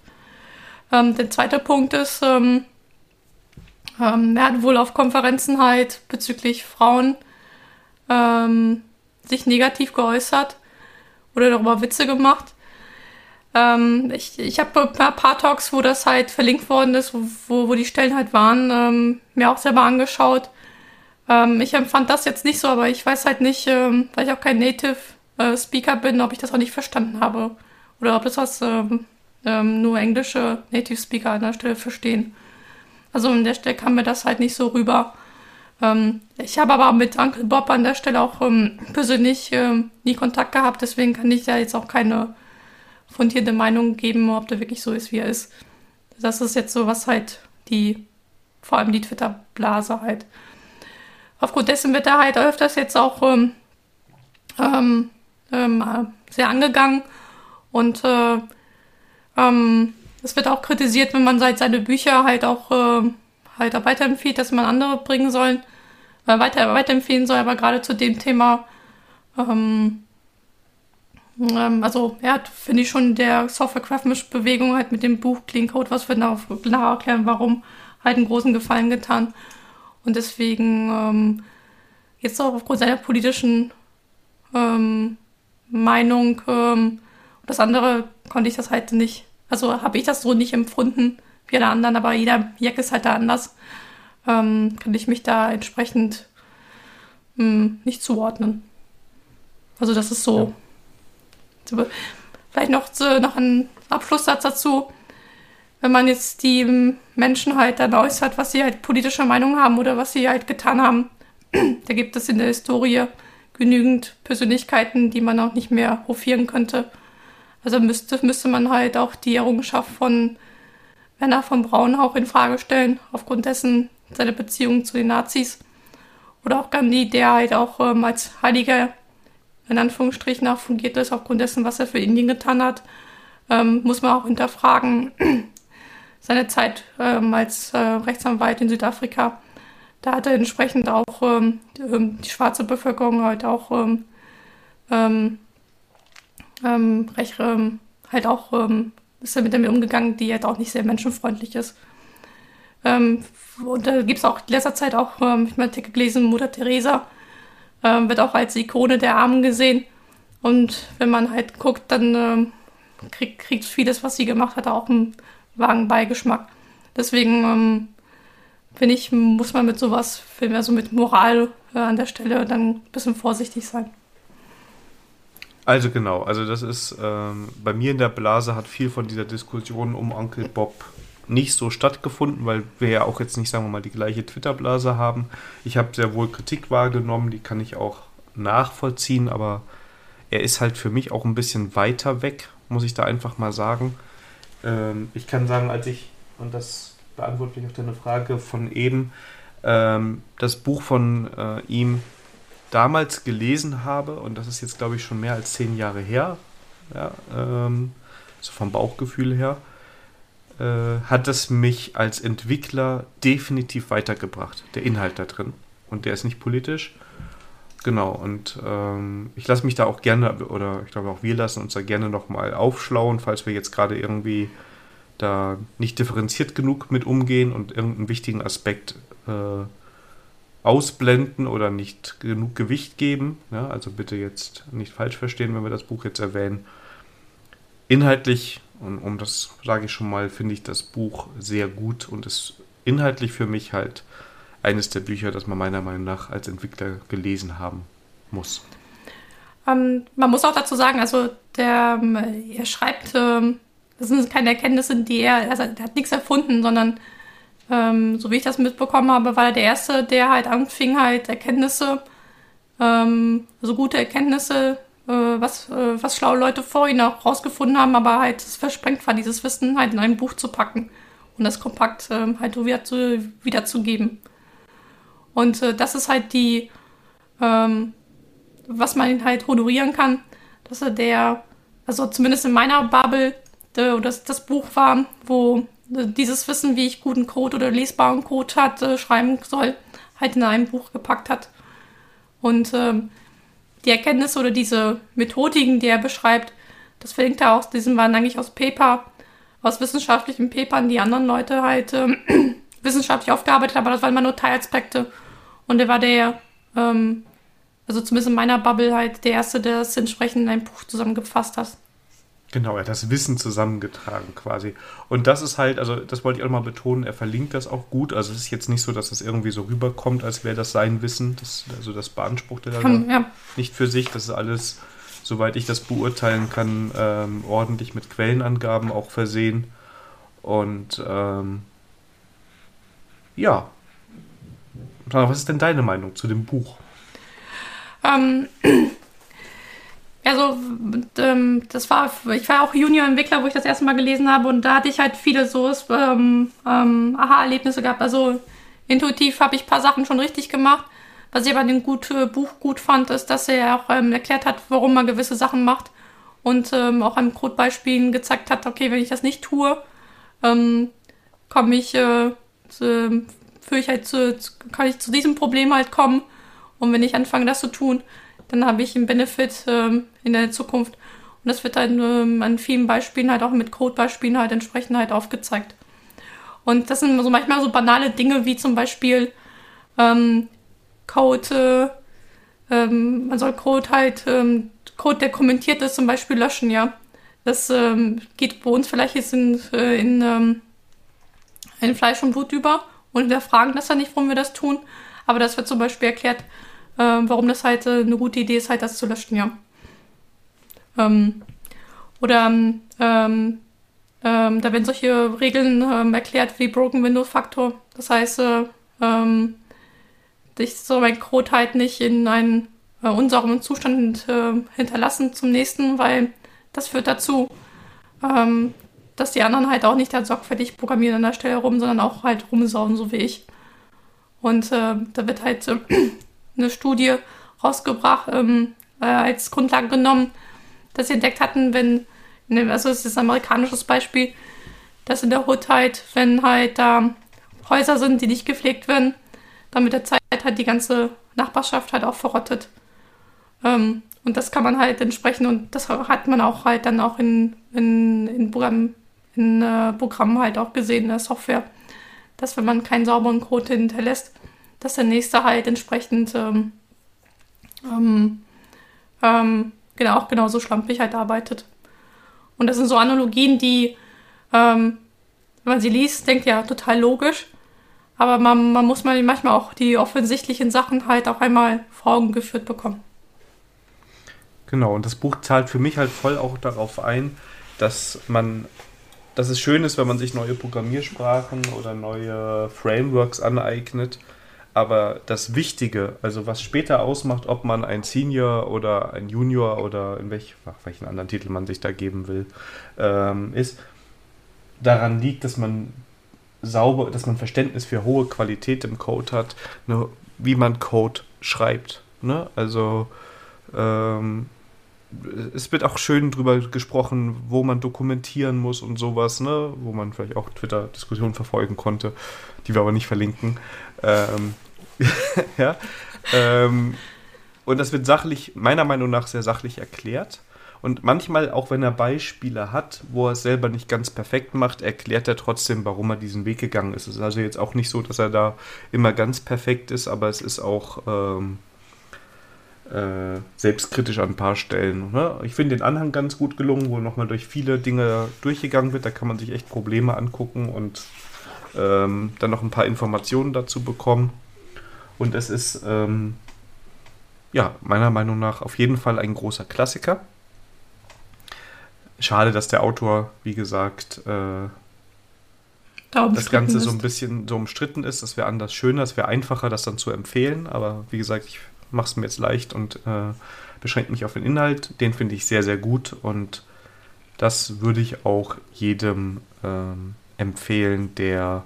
Ähm, der zweite Punkt ist, ähm, ähm, er hat wohl auf Konferenzen halt bezüglich Frauen ähm, sich negativ geäußert oder darüber Witze gemacht. Ähm, ich ich habe ein paar Talks, wo das halt verlinkt worden ist, wo, wo die Stellen halt waren, ähm, mir auch selber angeschaut. Ich empfand das jetzt nicht so, aber ich weiß halt nicht, weil ich auch kein Native äh, Speaker bin, ob ich das auch nicht verstanden habe. Oder ob das was ähm, ähm, nur englische Native Speaker an der Stelle verstehen. Also an der Stelle kam mir das halt nicht so rüber. Ähm, ich habe aber mit Uncle Bob an der Stelle auch ähm, persönlich ähm, nie Kontakt gehabt, deswegen kann ich da jetzt auch keine fundierte Meinung geben, ob der wirklich so ist, wie er ist. Das ist jetzt so, was halt die, vor allem die Twitter-Blase halt. Aufgrund dessen wird er halt öfters jetzt auch ähm, ähm, ähm, sehr angegangen. Und äh, ähm, es wird auch kritisiert, wenn man seit seine Bücher halt auch äh, halt weiterempfiehlt, dass man andere bringen sollen, äh, weiter weiterempfehlen soll, aber gerade zu dem Thema, ähm, ähm, also er hat, finde ich schon der Software Craftmish Bewegung halt mit dem Buch Clean Code, was wir nach, nach erklären, warum halt einen großen Gefallen getan. Und deswegen ähm, jetzt auch aufgrund seiner politischen ähm, Meinung ähm, das andere konnte ich das halt nicht also habe ich das so nicht empfunden wie alle anderen, aber jeder Jack ist halt da anders. Ähm, kann ich mich da entsprechend mh, hm, nicht zuordnen. Also das ist so. Ja. Vielleicht noch, noch ein Abschlusssatz dazu. Wenn man jetzt die Menschen halt dann äußert, was sie halt politische Meinung haben oder was sie halt getan haben, da gibt es in der Historie genügend Persönlichkeiten, die man auch nicht mehr hofieren könnte. Also müsste, müsste man halt auch die Errungenschaft von Werner von Braun auch in Frage stellen, aufgrund dessen seine Beziehung zu den Nazis. Oder auch Gandhi, der halt auch ähm, als Heiliger in Anführungsstrichen auch fungiert ist, aufgrund dessen, was er für Indien getan hat, ähm, muss man auch hinterfragen. Seine Zeit ähm, als äh, Rechtsanwalt in Südafrika, da hat er entsprechend auch ähm, die, ähm, die, schwarze Bevölkerung halt auch ähm, ähm, ähm, recht, halt auch ist er mit damit umgegangen, die halt auch nicht sehr menschenfreundlich ist. Und da gibt es auch in letzter Zeit auch, ich meine, Ticket gelesen, Mutter Teresa wird auch als Ikone der Armen gesehen. Und wenn man halt guckt, dann kriegt, kriegt vieles, was sie gemacht hat, auch einen vagen Beigeschmack. Deswegen finde ich, muss man mit sowas, vielmehr so mit Moral äh, an der Stelle dann ein bisschen vorsichtig sein. Also genau, also das ist ähm, bei mir in der Blase hat viel von dieser Diskussion um Onkel Bob nicht so stattgefunden, weil wir ja auch jetzt nicht, sagen wir mal, die gleiche Twitter-Blase haben. Ich habe sehr wohl Kritik wahrgenommen, die kann ich auch nachvollziehen, aber er ist halt für mich auch ein bisschen weiter weg, muss ich da einfach mal sagen. Ähm, ich kann sagen, als ich, und das beantworte ich auf deine Frage von eben, ähm, das Buch von äh, ihm damals gelesen habe, und das ist jetzt, glaube ich, schon mehr als zehn Jahre her, ja, ähm, so vom Bauchgefühl her, äh, hat es mich als Entwickler definitiv weitergebracht, der Inhalt da drin. Und der ist nicht politisch. Genau, und ähm, ich lasse mich da auch gerne, oder ich glaube auch wir lassen uns da gerne nochmal aufschlauen, falls wir jetzt gerade irgendwie da nicht differenziert genug mit umgehen und irgendeinen wichtigen Aspekt äh, ausblenden oder nicht genug Gewicht geben. Ja, also bitte jetzt nicht falsch verstehen, wenn wir das Buch jetzt erwähnen. Inhaltlich, und um das sage ich schon mal, finde ich das Buch sehr gut und ist inhaltlich für mich halt eines der Bücher, das man meiner Meinung nach als Entwickler gelesen haben muss. Ähm, man muss auch dazu sagen, also der, ähm, er schreibt, ähm, das sind keine Erkenntnisse, die er, also er hat nichts erfunden, sondern ähm, so wie ich das mitbekommen habe, war er der Erste, der halt anfing, halt Erkenntnisse, ähm, also gute Erkenntnisse, äh, was, äh, was schlaue Leute vor ihm auch rausgefunden haben, aber halt es versprengt war, dieses Wissen halt in ein Buch zu packen und das kompakt äh, halt wieder zu, wiederzugeben. Und äh, das ist halt die, ähm, was man halt honorieren kann, dass er der, also zumindest in meiner Bubble, das, das Buch war, wo dieses Wissen, wie ich guten Code oder lesbaren Code hat, äh, schreiben soll, halt in einem Buch gepackt hat. Und ähm, die Erkenntnisse oder diese Methodiken, die er beschreibt, das verlinkt er auch, diesen waren eigentlich aus Paper, aus wissenschaftlichen Papern, die anderen Leute halt ähm, wissenschaftlich aufgearbeitet haben, aber das waren immer nur Teilaspekte. Und er war der, ähm, also zumindest in meiner Bubble halt der Erste, der es entsprechend in ein Buch zusammengefasst hat. Genau, er hat das Wissen zusammengetragen quasi. Und das ist halt, also das wollte ich auch mal betonen, er verlinkt das auch gut. Also es ist jetzt nicht so, dass es irgendwie so rüberkommt, als wäre das sein Wissen. Das, also das beansprucht er dann ja. nicht für sich. Das ist alles, soweit ich das beurteilen kann, ähm, ordentlich mit Quellenangaben auch versehen. Und ähm, ja. Was ist denn deine Meinung zu dem Buch? Ähm. Also, ähm, das war, ich war auch Junior-Entwickler, wo ich das erste Mal gelesen habe und da hatte ich halt viele so ähm, ähm, Aha-Erlebnisse gehabt. Also, intuitiv habe ich ein paar Sachen schon richtig gemacht. Was ich aber dem gut, äh, Buch gut fand, ist, dass er auch ähm, erklärt hat, warum man gewisse Sachen macht und ähm, auch an Codebeispielen gezeigt hat, okay, wenn ich das nicht tue, ähm, komme ich, äh, zu, ich halt zu, kann ich zu diesem Problem halt kommen. Und wenn ich anfange, das zu tun, dann habe ich einen Benefit ähm, in der Zukunft. Und das wird halt ähm, an vielen Beispielen halt auch mit Codebeispielen halt entsprechend halt aufgezeigt. Und das sind so manchmal so banale Dinge wie zum Beispiel ähm, Code, äh, ähm, man soll Code halt, ähm, Code, der kommentiert ist, zum Beispiel löschen, ja. Das ähm, geht bei uns vielleicht jetzt in, äh, in, ähm, in Fleisch und Blut über und wir fragen das ja nicht, warum wir das tun. Aber das wird zum Beispiel erklärt, äh, warum das halt äh, eine gute Idee ist, halt das zu löschen, ja. Ähm, oder ähm, ähm, da werden solche Regeln ähm, erklärt wie Broken Window Faktor. Das heißt, äh, ähm, ich soll mein Code halt nicht in einen äh, unsauberen Zustand äh, hinterlassen zum nächsten, weil das führt dazu, ähm, dass die anderen halt auch nicht halt sorgfältig programmieren an der Stelle rum, sondern auch halt rumsauen, so wie ich. Und äh, da wird halt äh, eine Studie rausgebracht, ähm, äh, als Grundlage genommen, dass sie entdeckt hatten, wenn, also es ist ein amerikanisches Beispiel, dass in der Hood halt, wenn halt da Häuser sind, die nicht gepflegt werden, dann mit der Zeit halt die ganze Nachbarschaft halt auch verrottet. Ähm, und das kann man halt entsprechend, und das hat man auch halt dann auch in, in, in, Programm, in äh, Programmen halt auch gesehen, in der Software, dass wenn man keinen sauberen Code hinterlässt, dass der nächste halt entsprechend ähm, ähm, ähm, genau, auch genauso schlampig halt arbeitet. Und das sind so Analogien, die, ähm, wenn man sie liest, denkt ja total logisch. Aber man, man muss man manchmal auch die offensichtlichen Sachen halt auch einmal vor Augen geführt bekommen. Genau, und das Buch zahlt für mich halt voll auch darauf ein, dass man dass es schön ist, wenn man sich neue Programmiersprachen oder neue Frameworks aneignet. Aber das Wichtige, also was später ausmacht, ob man ein Senior oder ein Junior oder in welch, welchen anderen Titel man sich da geben will, ähm, ist, daran liegt, dass man sauber, dass man Verständnis für hohe Qualität im Code hat, ne, wie man Code schreibt. Ne? Also ähm, es wird auch schön drüber gesprochen, wo man dokumentieren muss und sowas, ne? wo man vielleicht auch Twitter-Diskussionen verfolgen konnte, die wir aber nicht verlinken. Ähm, ja. Ähm, und das wird sachlich, meiner Meinung nach, sehr sachlich erklärt. Und manchmal, auch wenn er Beispiele hat, wo er es selber nicht ganz perfekt macht, erklärt er trotzdem, warum er diesen Weg gegangen ist. Es ist also jetzt auch nicht so, dass er da immer ganz perfekt ist, aber es ist auch ähm, äh, selbstkritisch an ein paar Stellen. Ne? Ich finde den Anhang ganz gut gelungen, wo nochmal durch viele Dinge durchgegangen wird. Da kann man sich echt Probleme angucken und ähm, dann noch ein paar Informationen dazu bekommen. Und es ist, ähm, ja, meiner Meinung nach auf jeden Fall ein großer Klassiker. Schade, dass der Autor, wie gesagt, äh, das Ganze ist. so ein bisschen so umstritten ist. Das wäre anders schöner, es wäre einfacher, das dann zu empfehlen. Aber wie gesagt, ich mache es mir jetzt leicht und äh, beschränke mich auf den Inhalt. Den finde ich sehr, sehr gut und das würde ich auch jedem ähm, empfehlen, der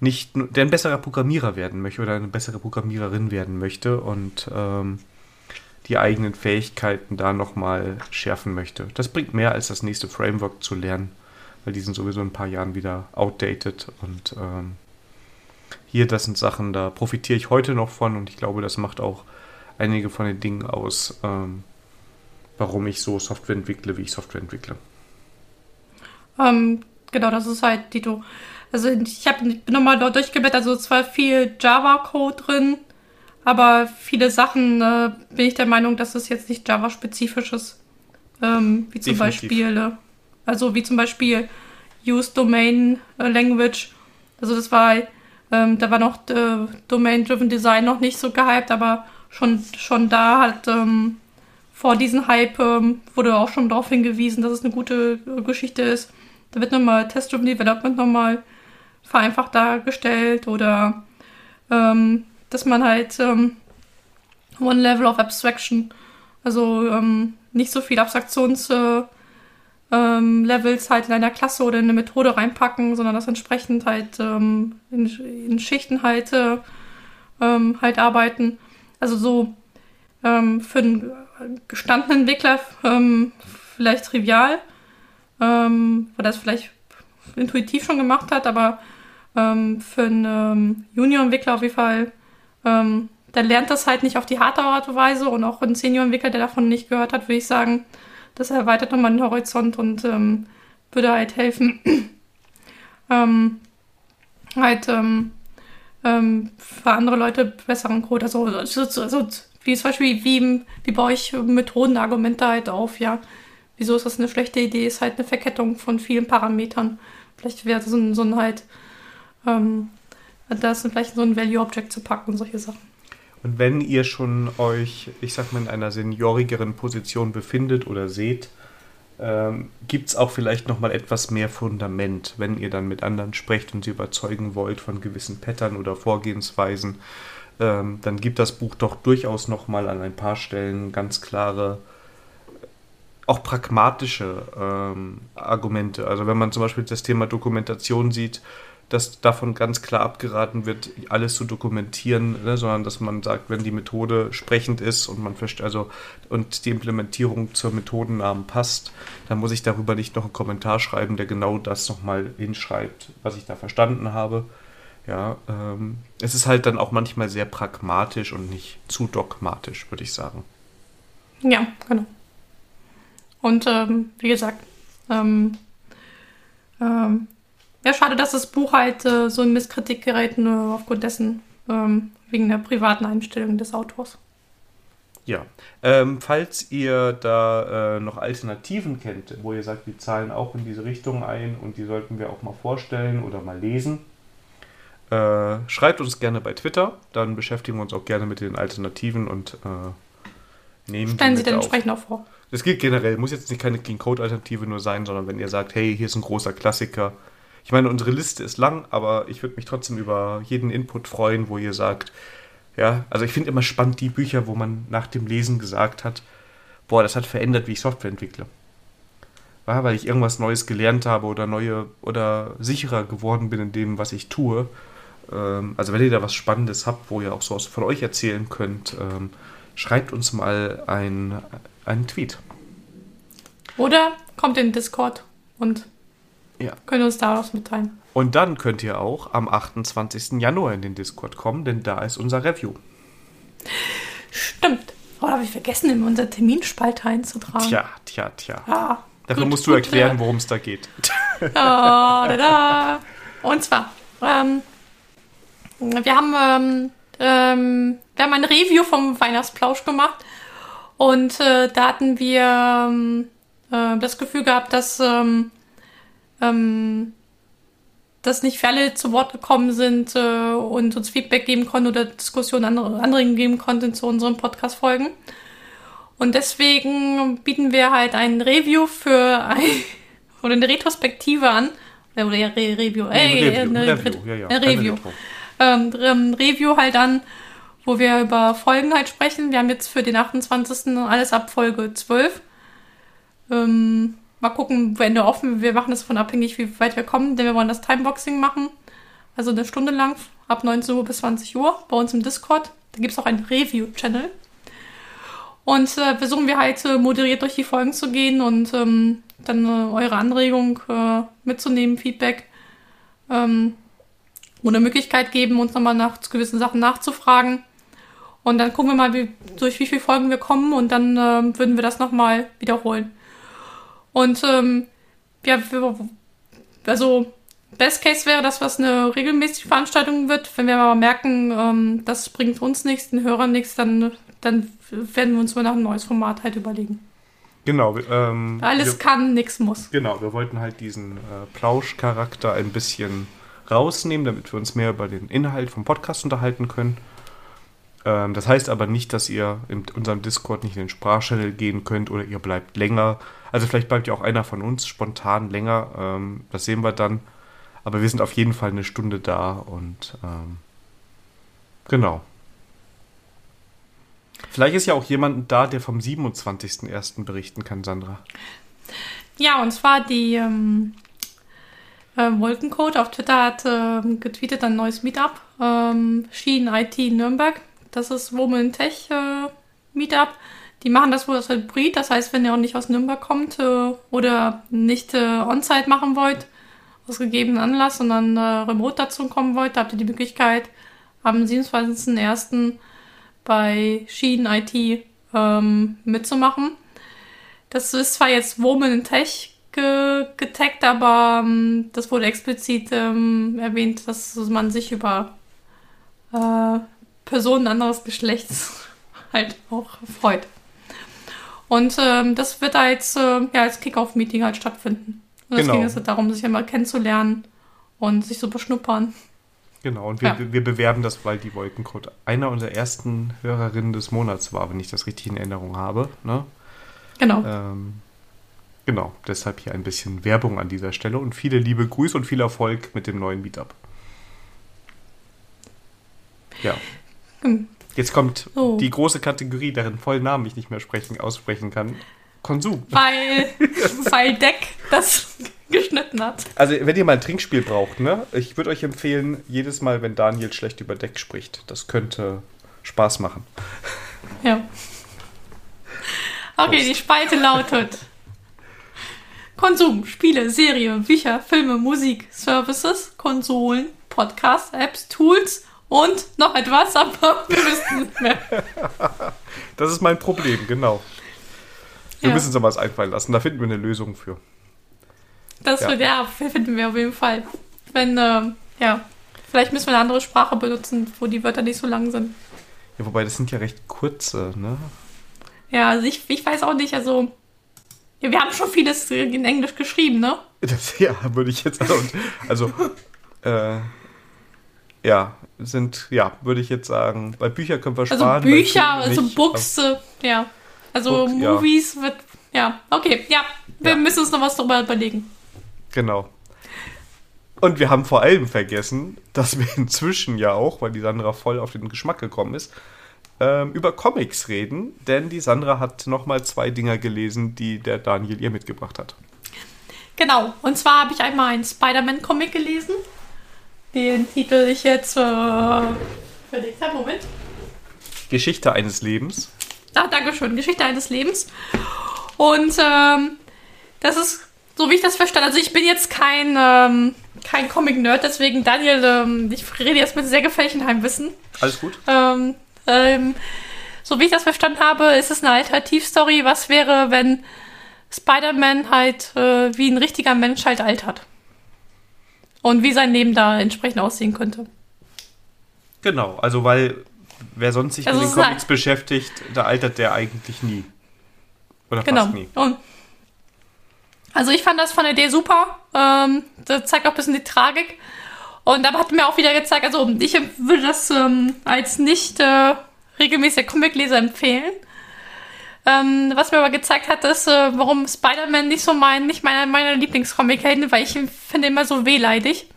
nicht, der ein besserer Programmierer werden möchte oder eine bessere Programmiererin werden möchte und ähm, die eigenen Fähigkeiten da nochmal schärfen möchte. Das bringt mehr als das nächste Framework zu lernen, weil die sind sowieso in ein paar Jahren wieder outdated und ähm, hier, das sind Sachen, da profitiere ich heute noch von und ich glaube, das macht auch einige von den Dingen aus, ähm, warum ich so Software entwickle, wie ich Software entwickle. Ähm, genau, das ist halt, Dito. Also ich habe nochmal dort durchgeblättert, also zwar viel Java-Code drin, aber viele Sachen äh, bin ich der Meinung, dass es jetzt nicht Java-spezifisch ist. Ähm, wie zum Definitiv. Beispiel, äh, also wie zum Beispiel Use Domain äh, Language. Also das war ähm, da war noch äh, Domain-Driven Design noch nicht so gehypt, aber schon, schon da hat ähm, vor diesem Hype ähm, wurde auch schon darauf hingewiesen, dass es eine gute äh, Geschichte ist. Da wird nochmal Test-Driven Development nochmal vereinfacht dargestellt oder ähm, dass man halt ähm, One Level of Abstraction, also ähm, nicht so viel Abstraktions- äh, ähm, halt in einer Klasse oder in eine Methode reinpacken, sondern das entsprechend halt ähm, in, in, Schichten halt, äh, ähm, halt arbeiten. Also so für einen gestandenen Entwickler vielleicht trivial, ähm, weil das vielleicht intuitiv schon gemacht hat, aber für einen Junior-Entwickler auf jeden Fall der lernt das halt nicht auf die harte Art und Weise und auch ein Senior-Entwickler, der davon nicht gehört hat, würde ich sagen, das erweitert nochmal den Horizont und ähm, würde halt helfen, ähm, halt ähm, ähm, für andere Leute besseren Code. Also, also, also wie zum Beispiel, wie, wie baue ich Methodenargumente halt auf, ja. Wieso ist das eine schlechte Idee? Ist halt eine Verkettung von vielen Parametern. Vielleicht wäre so ein, so ein halt, ähm, das vielleicht so ein Value-Object zu packen und solche Sachen. Und wenn ihr schon euch, ich sag mal, in einer seniorigeren Position befindet oder seht, ähm, gibt es auch vielleicht nochmal etwas mehr Fundament, wenn ihr dann mit anderen sprecht und sie überzeugen wollt von gewissen Pattern oder Vorgehensweisen. Ähm, dann gibt das Buch doch durchaus nochmal an ein paar Stellen ganz klare, auch pragmatische ähm, Argumente. Also wenn man zum Beispiel das Thema Dokumentation sieht, dass davon ganz klar abgeraten wird, alles zu dokumentieren, ne, sondern dass man sagt, wenn die Methode sprechend ist und man also und die Implementierung zur Methodennamen passt, dann muss ich darüber nicht noch einen Kommentar schreiben, der genau das nochmal hinschreibt, was ich da verstanden habe. Ja, ähm, es ist halt dann auch manchmal sehr pragmatisch und nicht zu dogmatisch, würde ich sagen. Ja, genau. Und ähm, wie gesagt, ähm, ähm, ja, schade, dass das Buch halt äh, so in Misskritik gerät, nur aufgrund dessen, ähm, wegen der privaten Einstellung des Autors. Ja, ähm, falls ihr da äh, noch Alternativen kennt, wo ihr sagt, die zahlen auch in diese Richtung ein und die sollten wir auch mal vorstellen oder mal lesen, äh, schreibt uns gerne bei Twitter, dann beschäftigen wir uns auch gerne mit den Alternativen und äh, nehmen Stellen Sie dann auf. entsprechend auch vor. Das gilt generell, muss jetzt nicht keine Clean Code Alternative nur sein, sondern wenn ihr sagt, hey, hier ist ein großer Klassiker. Ich meine, unsere Liste ist lang, aber ich würde mich trotzdem über jeden Input freuen, wo ihr sagt, ja, also ich finde immer spannend die Bücher, wo man nach dem Lesen gesagt hat, boah, das hat verändert, wie ich Software entwickle. Ja, weil ich irgendwas Neues gelernt habe oder neue oder sicherer geworden bin in dem, was ich tue. Ähm, also wenn ihr da was Spannendes habt, wo ihr auch so aus von euch erzählen könnt, ähm, schreibt uns mal ein, einen Tweet. Oder kommt in den Discord und Ja. könnt uns daraus mitteilen. Und dann könnt ihr auch am 28. Januar in den Discord kommen, denn da ist unser Review. Stimmt. Oh, da habe ich vergessen, in unser Terminspalte einzutragen. Tja, tja, tja. Ah, Dafür gut, musst du gut, erklären, worum es da geht. Da, da, da. Und zwar, ähm, wir haben, ähm, ähm, wir haben ein Review vom Weihnachtsplausch gemacht und äh, da hatten wir ähm, äh, das Gefühl gehabt, dass, ähm, ähm, dass nicht für alle zu Wort gekommen sind äh, und uns Feedback geben konnten oder Diskussionen andere, Anregungen geben konnten zu unseren Podcast-Folgen. Und deswegen bieten wir halt ein Review für ein, oder eine Retrospektive an. Äh, Oder ja, Re Review. Ey, Review, eine ein Review, ja, ja, Review. Ähm, ein Review halt an, wo wir über Folgen halt sprechen. Wir haben jetzt für den 28. alles ab Folge 12. Ähm, mal gucken, wir offen, wir machen das von abhängig, wie weit wir kommen, denn wir wollen das Timeboxing machen. Also eine Stunde lang, ab 19 Uhr bis 20 Uhr, bei uns im Discord. Da gibt es auch einen Review-Channel. Und äh, versuchen wir halt äh, moderiert durch die Folgen zu gehen und ähm, dann äh, eure Anregung äh, mitzunehmen, Feedback. Ähm, oder Möglichkeit geben, uns nochmal nach gewissen Sachen nachzufragen. Und dann gucken wir mal, wie, durch wie viele Folgen wir kommen und dann ähm, würden wir das nochmal wiederholen. Und ähm, ja, also Best Case wäre, dass was eine regelmäßige Veranstaltung wird. Wenn wir aber merken, ähm, das bringt uns nichts, den Hörern nichts, dann, dann werden wir uns mal nach ein neues Format halt überlegen. Genau. Ähm, Alles wir, kann, nichts muss. genau, wir wollten halt diesen äh, Plauschcharakter ein bisschen rausnehmen, damit wir uns mehr über den Inhalt vom Podcast unterhalten können. Ähm, das heißt aber nicht, dass ihr in unserem Discord nicht in den Sprachchannel gehen könnt oder ihr bleibt länger. Also vielleicht bleibt ja auch einer von uns spontan länger. Ähm, das sehen wir dann. Aber wir sind auf jeden Fall eine Stunde da und ähm, genau. Vielleicht ist ja auch jemand da, der vom 27.01. berichten kann, Sandra. Ja, und zwar die ähm, äh, Wolkencode auf Twitter hat ähm, getweetet ein neues Meetup. Ähm, Schien IT Nürnberg. Das ist Woman Tech äh, Meetup. Die machen das wohl als Hybrid. Das heißt, wenn ihr auch nicht aus Nürnberg kommt äh, oder nicht äh, On-Site machen wollt, aus gegebenen Anlass, sondern äh, remote dazu kommen wollt, habt ihr die Möglichkeit, am 27.01. bei Schien IT ähm, mitzumachen. Das ist zwar jetzt Woman in Tech ge getaggt, aber ähm, das wurde explizit ähm, erwähnt, dass man sich über äh, Personen anderes Geschlechts halt auch freut. Und ähm, das wird als, äh, ja, als Kick-Off-Meeting halt stattfinden. Und es Genau. ging es halt darum, sich einmal kennenzulernen und sich so beschnuppern. Genau, und wir, Ja. wir bewerben das, weil die Wolkencode einer unserer ersten Hörerinnen des Monats war, wenn ich das richtig in Erinnerung habe. Ne? Genau. Ähm, genau, deshalb hier ein bisschen Werbung an dieser Stelle und viele liebe Grüße und viel Erfolg mit dem neuen Meetup. Ja. Jetzt kommt So. die große Kategorie, deren vollen Namen ich nicht mehr sprechen, aussprechen kann. Konsum. Weil, weil Deck das geschnitten hat. Also, wenn ihr mal ein Trinkspiel braucht, ne? Ich würde euch empfehlen, jedes Mal, wenn Daniel schlecht über Deck spricht. Das könnte Spaß machen. Ja. Okay, Prost. die Spalte lautet Konsum, Spiele, Serie, Bücher, Filme, Musik, Services, Konsolen, Podcasts, Apps, Tools und noch etwas, aber wir wissen nicht mehr. Das ist mein Problem, genau. Wir Ja. müssen uns aber was einfallen lassen. Da finden wir eine Lösung für. Das Ja. wird, ja, finden wir auf jeden Fall. Wenn, ähm, ja, vielleicht müssen wir eine andere Sprache benutzen, wo die Wörter nicht so lang sind. Ja, wobei, das sind ja recht kurze, ne? Ja, also ich, ich weiß auch nicht, also, ja, wir haben schon vieles in Englisch geschrieben, ne? Das, ja, würde ich jetzt. Also, also äh, ja, sind, ja, würde ich jetzt sagen. Bei Büchern können wir Also sparen. bei Bücher, also nicht, Books, äh, ja. Also ja. Movies wird, ja, okay, ja, wir Ja. müssen uns noch was drüber überlegen. Genau. Und wir haben vor allem vergessen, dass wir inzwischen ja auch, weil die Sandra voll auf den Geschmack gekommen ist, ähm, über Comics reden, denn die Sandra hat nochmal zwei Dinger gelesen, die der Daniel ihr mitgebracht hat. Genau, und zwar habe ich einmal einen Spider-Man-Comic gelesen, den Titel ich jetzt äh, verlegt habe. Moment. Geschichte eines Lebens. Ah, Dankeschön, Geschichte eines Lebens. Und ähm, das ist, so wie ich das verstanden also ich bin jetzt kein, ähm, kein Comic-Nerd, deswegen Daniel, ähm, ich rede jetzt mit sehr gefährlichem Heimwissen. Alles gut? Ähm, ähm, so wie ich das verstanden habe, ist es eine Alternativstory. Was wäre, wenn Spider-Man halt äh, wie ein richtiger Mensch halt altert? Und wie sein Leben da entsprechend aussehen könnte. Genau, also weil wer sonst sich Also mit den Comics beschäftigt, da altert der eigentlich nie. Oder Genau. fast nie. Und also ich fand das von der Idee super. Ähm, das zeigt auch ein bisschen die Tragik. Und aber hat mir auch wieder gezeigt, also ich würde das ähm, als nicht äh, regelmäßiger Comicleser empfehlen. Ähm, was mir aber gezeigt hat, ist, äh, warum Spider-Man nicht so mein, nicht meiner meiner Lieblingscomic-Helden, weil ich ihn finde immer so wehleidig.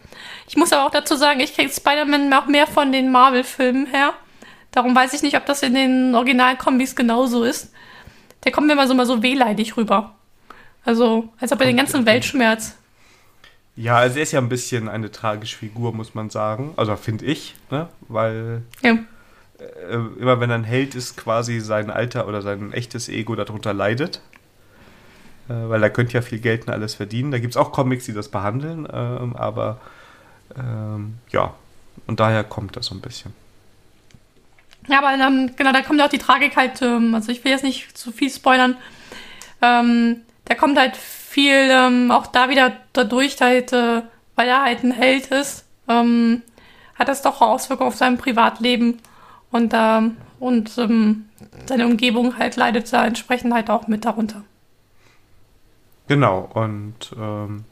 Ich muss aber auch dazu sagen, ich kriege Spider-Man auch mehr von den Marvel-Filmen her. Darum weiß ich nicht, ob das in den Original-Comics genauso ist. Der kommt mir immer so mal so wehleidig rüber. Also, als ob er den ganzen Weltschmerz. Ja, also er ist ja ein bisschen eine tragische Figur, muss man sagen. Also finde ich, ne? Weil Ja. Äh, immer wenn er ein Held ist, quasi sein Alter oder sein echtes Ego darunter leidet. Äh, weil er könnte ja viel Geld und alles verdienen. Da gibt es auch Comics, die das behandeln, ähm, aber ähm, ja, und daher kommt das so ein bisschen. Ja, aber ähm, genau, da kommt auch die Tragik halt, ähm, also ich will jetzt nicht zu viel spoilern. Ähm, da kommt halt viel ähm, auch da wieder dadurch, halt, äh, weil er halt ein Held ist, hat das doch Auswirkungen auf sein Privatleben und, ähm, und ähm, seine Umgebung halt leidet da entsprechend halt auch mit darunter. Genau, und ähm,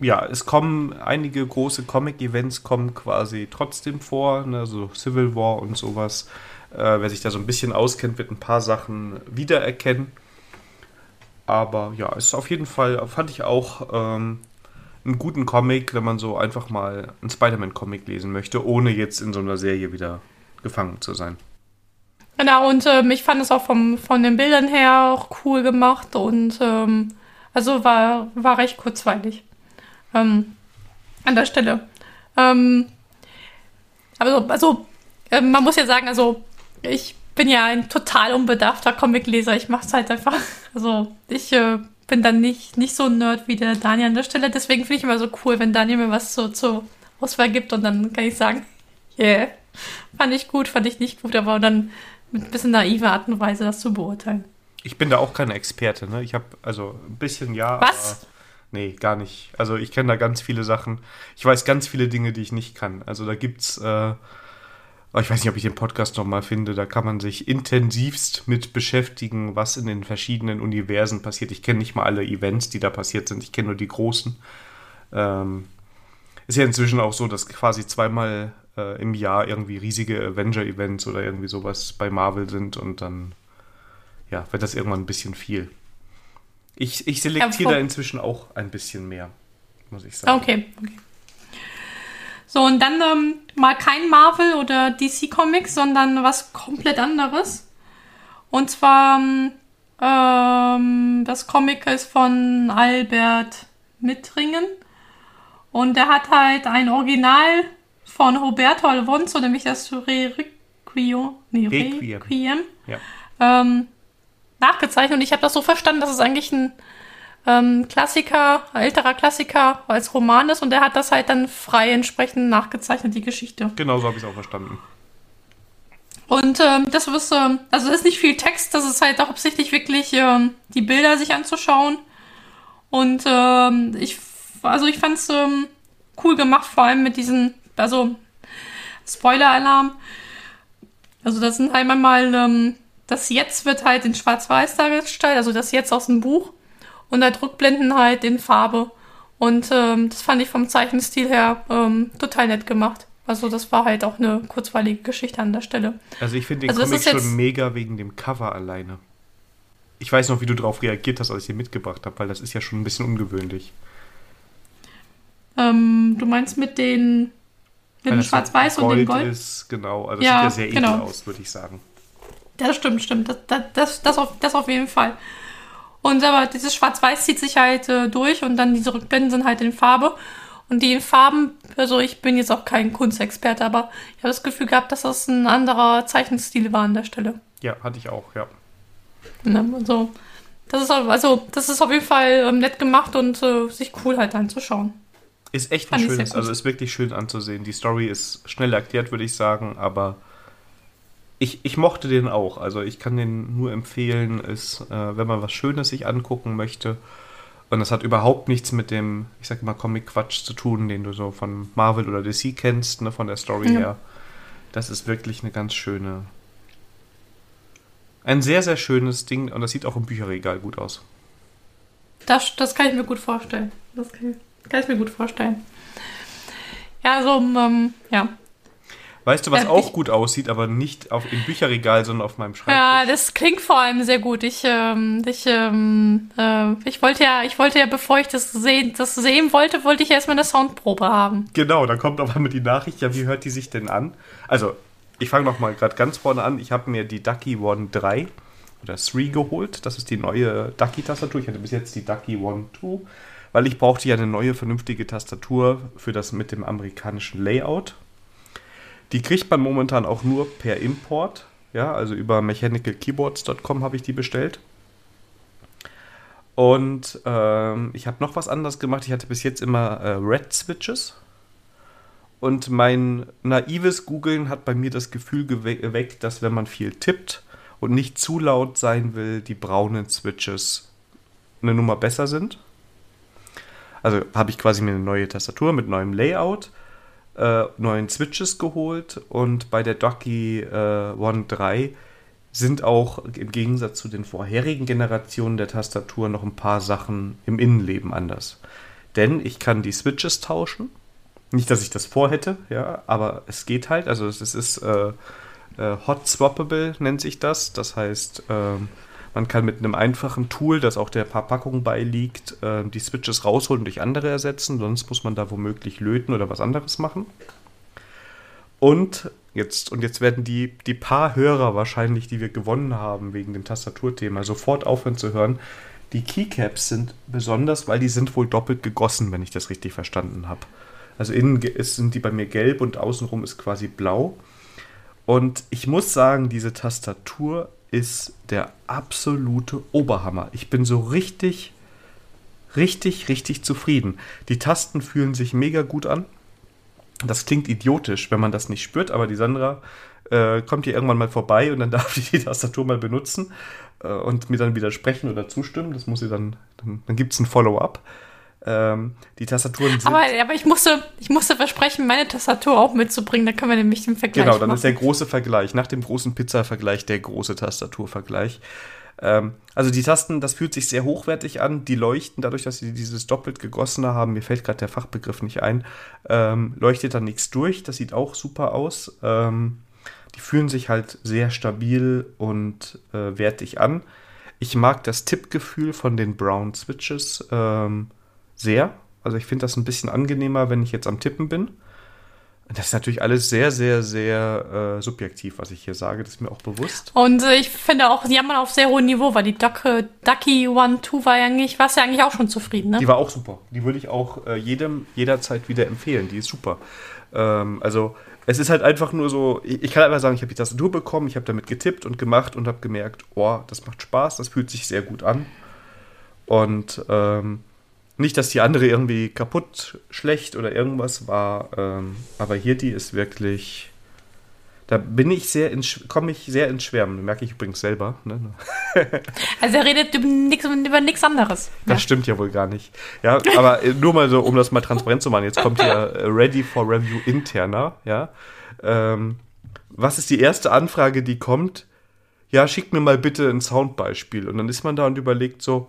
ja, es kommen einige große Comic-Events kommen quasi trotzdem vor, ne, so Civil War und sowas. Äh, wer sich da so ein bisschen auskennt, wird ein paar Sachen wiedererkennen. Aber ja, es ist auf jeden Fall, fand ich auch ähm, einen guten Comic, wenn man so einfach mal einen Spider-Man-Comic lesen möchte, ohne jetzt in so einer Serie wieder gefangen zu sein. Genau, und ähm, ich fand es auch vom, von den Bildern her auch cool gemacht und ähm, also war, war recht kurzweilig ähm, an der Stelle. Ähm, also, also ähm, man muss ja sagen, also ich bin ja ein total unbedarfter Comicleser. Ich mache es halt einfach. Also ich äh, bin dann nicht, nicht so ein Nerd wie der Daniel an der Stelle. Deswegen finde ich immer so cool, wenn Daniel mir was so zur Auswahl gibt und dann kann ich sagen, yeah, fand ich gut, fand ich nicht gut, aber dann mit ein bisschen naiver Art und Weise das zu beurteilen. Ich bin da auch kein Experte, ne? Ich habe also ein bisschen ja. Was? Nee, gar nicht. Also ich kenne da ganz viele Sachen. Ich weiß ganz viele Dinge, die ich nicht kann. Also da gibt's, äh, oh, ich weiß nicht, ob ich den Podcast noch mal finde. Da kann man sich intensivst mit beschäftigen, was in den verschiedenen Universen passiert. Ich kenne nicht mal alle Events, die da passiert sind. Ich kenne nur die großen. Ähm, ist ja inzwischen auch so, dass quasi zweimal äh, im Jahr irgendwie riesige Avenger-Events oder irgendwie sowas bei Marvel sind und dann ja, wird das irgendwann ein bisschen viel. Ich, ich selektiere da inzwischen auch ein bisschen mehr, muss ich sagen. Okay, okay. So, und dann ähm, mal kein Marvel oder DC Comics, sondern was komplett anderes. Und zwar, ähm, ähm, das Comic ist von Albert Mittringen. Und der hat halt ein Original von Roberto Alfonso, nämlich das Requiem, nee, Requiem. Requiem Ja. ähm, nachgezeichnet. Und ich habe das so verstanden, dass es eigentlich ein ähm, Klassiker, älterer Klassiker als Roman ist. Und er hat das halt dann frei entsprechend nachgezeichnet, die Geschichte. Genau so habe ich es auch verstanden. Und ähm, das ist, ähm, also ist nicht viel Text, das ist halt hauptsächlich wirklich ähm, die Bilder sich anzuschauen. Und ähm, ich, also ich fand es ähm, cool gemacht, vor allem mit diesen, also Spoiler-Alarm. Also das sind halt einmal, ähm, das Jetzt wird halt in Schwarz-Weiß dargestellt, also das Jetzt aus dem Buch. Und halt Rückblenden halt in Farbe. Und ähm, das fand ich vom Zeichenstil her ähm, total nett gemacht. Also das war halt auch eine kurzweilige Geschichte an der Stelle. Also ich finde den Also Comic schon mega wegen dem Cover alleine. ich weiß noch, wie du darauf reagiert hast, als ich sie mitgebracht habe, weil das ist ja schon ein bisschen ungewöhnlich. Ähm, du meinst mit den mit dem Schwarz-Weiß und dem Gold? Ist, genau, also das ja, sieht ja sehr genau. edel aus, würde ich sagen. Das stimmt, stimmt. Das, das, das, das, auf, das auf jeden Fall. Und aber dieses Schwarz-Weiß zieht sich halt äh, durch und dann diese Rückblenden sind halt in Farbe. Und die Farben, also ich bin jetzt auch kein Kunstexperte, aber ich habe das Gefühl gehabt, dass das ein anderer Zeichenstil war an der Stelle. Ja, hatte ich auch, ja. Ne, also, das ist, also, das ist auf jeden Fall ähm, nett gemacht und äh, sich cool halt anzuschauen. Ist echt ein schönes, also ist wirklich schön anzusehen. Die Story ist schnell erklärt, würde ich sagen, aber ich, ich mochte den auch. Also ich kann den nur empfehlen, ist, äh, wenn man was Schönes sich angucken möchte. Und das hat überhaupt nichts mit dem, ich sag mal, Comic-Quatsch zu tun, den du so von Marvel oder DC kennst, ne, von der Story ja. her. Das ist wirklich eine ganz schöne. Ein sehr, sehr schönes Ding und das sieht auch im Bücherregal gut aus. Das, das kann ich mir gut vorstellen. Das kann ich kann ich mir gut vorstellen. Ja, so, ähm, ja. Weißt du, was ja, auch ich, gut aussieht, aber nicht auf, im Bücherregal, sondern auf meinem Schreibtisch? Ja, das klingt vor allem sehr gut. Ich, ähm, ich, ähm, äh, ich wollte ja, ich wollte ja, bevor ich das sehen, das sehen wollte, wollte ich erstmal eine Soundprobe haben. Genau, dann kommt auf einmal die Nachricht, ja, wie hört die sich denn an? Also, ich fange noch mal gerade ganz vorne an. Ich habe mir die Ducky One 3 oder 3 geholt. Das ist die neue Ducky-Tastatur. Ich hatte bis jetzt die Ducky One 2 weil ich brauchte ja eine neue vernünftige Tastatur für das mit dem amerikanischen Layout. Die kriegt man momentan auch nur per Import, ja, also über mechanicalkeyboards.com habe ich die bestellt. Und ähm, ich habe noch was anderes gemacht. Ich hatte bis jetzt immer äh, Red Switches. Und mein naives Googlen hat bei mir das Gefühl geweckt, dass wenn man viel tippt und nicht zu laut sein will, die braunen Switches eine Nummer besser sind. Also habe ich quasi mir eine neue Tastatur mit neuem Layout, äh, neuen Switches geholt und bei der Ducky äh, One 3 sind auch im Gegensatz zu den vorherigen Generationen der Tastatur noch ein paar Sachen im Innenleben anders. Denn ich kann die Switches tauschen. Nicht, dass ich das vorhätte, ja, aber es geht halt. Also es ist äh, äh, Hot Swappable, nennt sich das. Das heißt, ähm, man kann mit einem einfachen Tool, das auch der Verpackung beiliegt, äh, die Switches rausholen und durch andere ersetzen. Sonst muss man da womöglich löten oder was anderes machen. Und jetzt, und jetzt werden die, die paar Hörer wahrscheinlich, die wir gewonnen haben wegen dem Tastaturthema, sofort aufhören zu hören. Die Keycaps sind besonders, weil die sind wohl doppelt gegossen, wenn ich das richtig verstanden habe. Also innen sind die bei mir gelb und außenrum ist quasi blau. Und ich muss sagen, diese Tastatur ist der absolute Oberhammer. Ich bin so richtig, richtig, richtig zufrieden. Die Tasten fühlen sich mega gut an. Das klingt idiotisch, wenn man das nicht spürt, aber die Sandra äh, kommt hier irgendwann mal vorbei und dann darf ich die Tastatur mal benutzen äh, und mir dann widersprechen oder zustimmen. Das muss sie dann, dann, dann gibt es ein Follow-up. Ähm, die Tastaturen sind. Aber, aber ich, musste, ich musste versprechen, meine Tastatur auch mitzubringen. Da können wir nämlich den Vergleich Genau, dann machen. ist der große Vergleich. Nach dem großen Pizza-Vergleich der große Tastaturvergleich. Ähm, also die Tasten, das fühlt sich sehr hochwertig an. Die leuchten dadurch, dass sie dieses doppelt gegossene haben. Mir fällt gerade der Fachbegriff nicht ein. Ähm, leuchtet da nichts durch. Das sieht auch super aus. Ähm, die fühlen sich halt sehr stabil und äh, wertig an. Ich mag das Tippgefühl von den Brown Switches. Ähm, sehr. Also ich finde das ein bisschen angenehmer, wenn ich jetzt am Tippen bin. Das ist natürlich alles sehr, sehr, sehr äh, subjektiv, was ich hier sage. Das ist mir auch bewusst. Und äh, ich finde auch, die haben auf sehr hohem Niveau, weil die Duck, äh, Ducky One Two war ja eigentlich, warst ja eigentlich auch schon zufrieden, ne? Die war auch super. Die würde ich auch äh, jedem jederzeit wieder empfehlen. Die ist super. Ähm, also es ist halt einfach nur so, ich, ich kann einfach sagen, ich habe die Tastatur bekommen, ich habe damit getippt und gemacht und habe gemerkt, oh, das macht Spaß, das fühlt sich sehr gut an. Und ähm, nicht, dass die andere irgendwie kaputt, schlecht oder irgendwas war, ähm, aber hier die ist wirklich. Da bin ich sehr komme ich sehr ins Schwärmen. Merke ich übrigens selber. Ne? Also er redet über nichts anderes. Das ja. stimmt ja wohl gar nicht. Ja, aber äh, nur mal so, um das mal transparent zu machen. Jetzt kommt hier äh, Ready for Review interner. Ja, ähm, was ist die erste Anfrage, die kommt? Ja, schickt mir mal bitte ein Soundbeispiel. Und dann ist man da und überlegt so,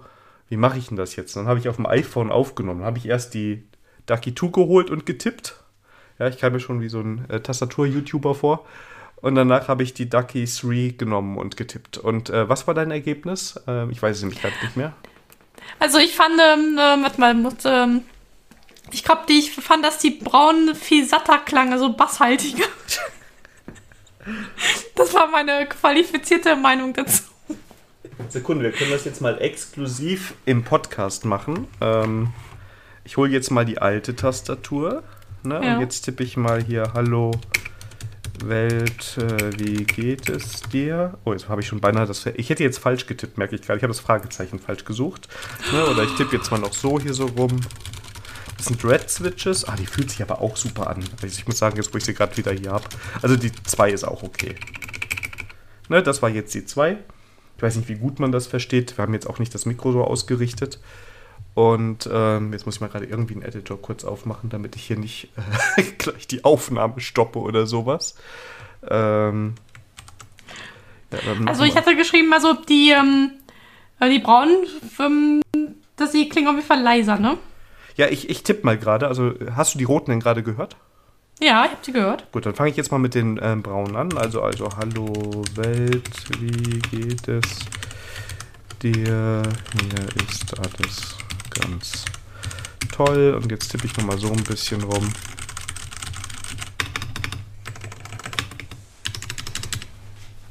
wie mache ich denn das jetzt? dann habe ich auf dem iPhone aufgenommen. Dann habe ich erst die Ducky 2 geholt und getippt. Ja, ich kam mir schon wie so ein äh, Tastatur-YouTuber vor. Und danach habe ich die Ducky 3 genommen und getippt. Und äh, was war dein Ergebnis? Äh, ich weiß es nämlich gerade nicht mehr. Also ich fand, ähm, äh, warte mal, muss, ähm, ich glaube, ich fand, dass die braunen viel satter klang, also basshaltiger. das war meine qualifizierte Meinung dazu. Sekunde, wir können das jetzt mal exklusiv im Podcast machen. Ähm, ich hole jetzt mal die alte Tastatur. Ne? Ja. Und jetzt tippe ich mal hier Hallo Welt, äh, wie geht es dir? Oh, jetzt habe ich schon beinahe das. Ich hätte jetzt falsch getippt, merke ich gerade. Ich habe das Fragezeichen falsch gesucht. Ne? Oder ich tippe jetzt mal noch so hier so rum. Das sind Red Switches. Ah, die fühlt sich aber auch super an. Also ich muss sagen, jetzt wo ich sie gerade wieder hier habe. Also die 2 ist auch okay. Ne, das war jetzt die 2. Ich weiß nicht, wie gut man das versteht. Wir haben jetzt auch nicht das Mikro so ausgerichtet. Und ähm, jetzt muss ich mal gerade irgendwie einen Editor kurz aufmachen, damit ich hier nicht äh, gleich die Aufnahme stoppe oder sowas. Ähm, ja, also ich hatte geschrieben, also die, ähm, äh, die braunen, dass sie klingen auf jeden Fall leiser, ne? Ja, ich, ich tippe mal gerade. Also hast du die roten denn gerade gehört? Ja, ich habe sie gehört. Gut, dann fange ich jetzt mal mit den ähm, braunen an. Also, also, hallo Welt, wie geht es dir? Hier ist alles ganz toll. Und jetzt tippe ich nochmal so ein bisschen rum.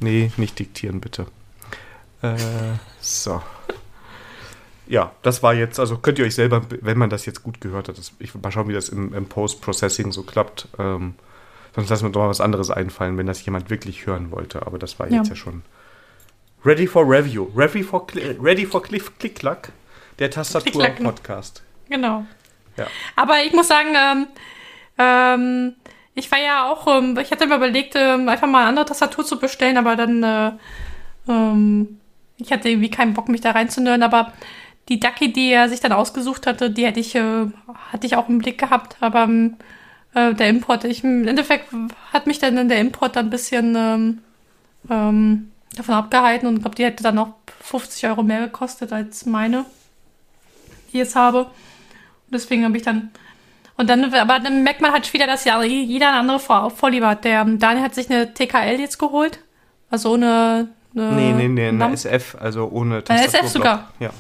Nee, nicht diktieren, bitte. Äh, so. Ja, das war jetzt, also könnt ihr euch selber, wenn man das jetzt gut gehört hat, das, ich mal schauen, wie das im, im Post-Processing so klappt. Ähm, sonst lassen wir doch mal was anderes einfallen, wenn das jemand wirklich hören wollte. Aber das war ja. jetzt ja schon ready for review. Ready for, ready for click, click, clack der Tastatur-Podcast. Genau. Ja. Aber ich muss sagen, ähm, ähm, ich war ja auch, ähm, ich hatte mir überlegt, ähm, einfach mal eine andere Tastatur zu bestellen, aber dann, äh, ähm, ich hatte irgendwie keinen Bock, mich da reinzunören, aber die Ducky, die er sich dann ausgesucht hatte, die hätte ich, äh, hatte ich auch im Blick gehabt, aber ähm, äh, der Import, ich, im Endeffekt hat mich dann der Import dann ein bisschen ähm, ähm, davon abgehalten und ich glaube, die hätte dann noch 50 Euro mehr gekostet als meine die ich jetzt habe. Und deswegen habe ich dann. Und dann, aber dann merkt man halt wieder, dass ja jeder eine andere Vorliebe hat. Der Daniel hat sich eine TKL jetzt geholt. Also ohne. Eine nee, nee, nee, eine SF, also ohne Tastatur. Eine SF sogar. Ja.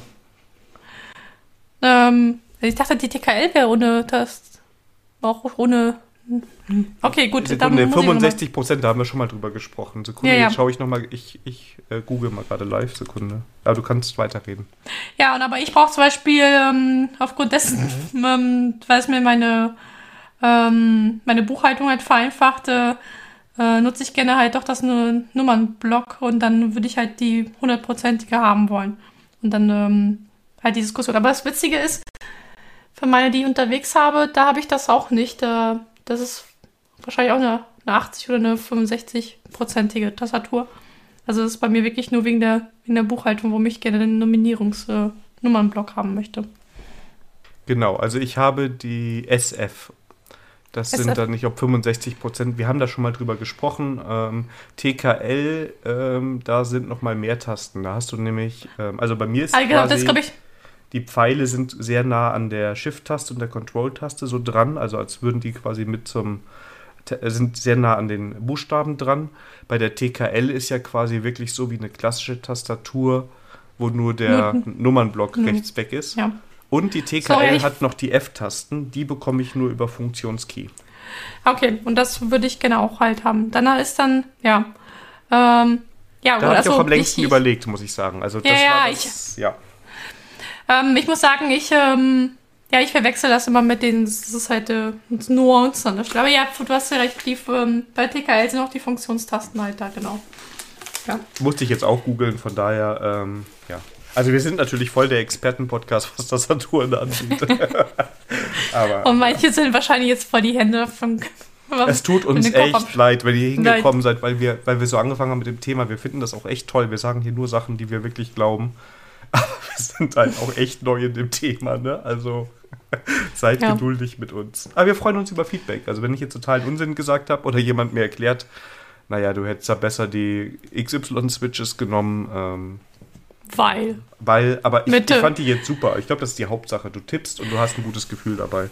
Ähm, ich dachte, die TKL wäre ohne Tast. Auch ohne Okay, gut. Sekunde, 65 Prozent, da haben wir schon mal drüber gesprochen. Sekunde, ja, ja. jetzt schaue ich nochmal, ich, ich äh, google mal gerade live, Sekunde. Aber du kannst weiterreden. Ja, und aber ich brauche zum Beispiel ähm, aufgrund dessen, mhm. ähm, weil es mir meine, ähm, meine Buchhaltung halt vereinfacht, äh, äh, nutze ich gerne halt doch das Nummernblock und dann würde ich halt die hundertprozentige haben wollen. Und dann ähm, halt die Diskussion. Aber das Witzige ist, für meine, die ich unterwegs habe, da habe ich das auch nicht. Das ist wahrscheinlich auch eine, eine 80 oder eine 65-prozentige Tastatur. Also das ist bei mir wirklich nur wegen der, wegen der Buchhaltung, wo ich gerne den Nominierungsnummernblock äh, haben möchte. Genau, also ich habe die SF. Das SF. sind dann nicht ob 65 Prozent. Wir haben da schon mal drüber gesprochen. Ähm, TKL, ähm, da sind noch mal mehr Tasten. Da hast du nämlich, ähm, also bei mir ist also, quasi, das, ich, die Pfeile sind sehr nah an der Shift-Taste und der Control-Taste so dran, also als würden die quasi mit zum sind sehr nah an den Buchstaben dran. Bei der TKL ist ja quasi wirklich so wie eine klassische Tastatur, wo nur der mhm. Nummernblock mhm. rechts weg ist. Ja. Und die TKL Sorry, hat noch die F-Tasten, die bekomme ich nur über Funktionskey. Okay, und das würde ich gerne auch halt haben. Dann ist dann, ja. Ähm, ja, da habe also, ich auch am längsten ich, überlegt, muss ich sagen. Also das ja, war das, ich, ja. Ähm, ich muss sagen, ich, ähm, ja, ich verwechsel das immer mit den, das ist halt äh, Nuancen an der Stelle. Aber ja, du hast ja recht, die, ähm, bei TKL sind auch die Funktionstasten halt da, genau. Ja. Musste ich jetzt auch googeln, von daher, ähm, ja. Also wir sind natürlich voll der Experten-Podcast, was Tastaturen angeht. Aber, Und manche sind wahrscheinlich jetzt voll die Hände von es tut uns echt leid, wenn ihr hingekommen seid, weil wir, weil wir so angefangen haben mit dem Thema. Wir finden das auch echt toll. Wir sagen hier nur Sachen, die wir wirklich glauben. Aber wir sind halt auch echt neu in dem Thema, ne? Also seid ja. geduldig mit uns. Aber wir freuen uns über Feedback. Also wenn ich jetzt totalen Unsinn gesagt habe oder jemand mir erklärt, naja, du hättest da besser die XY-Switches genommen. Ähm, weil. Weil, aber ich, ich, fand die jetzt super. Ich glaube, das ist die Hauptsache. Du tippst und du hast ein gutes Gefühl dabei.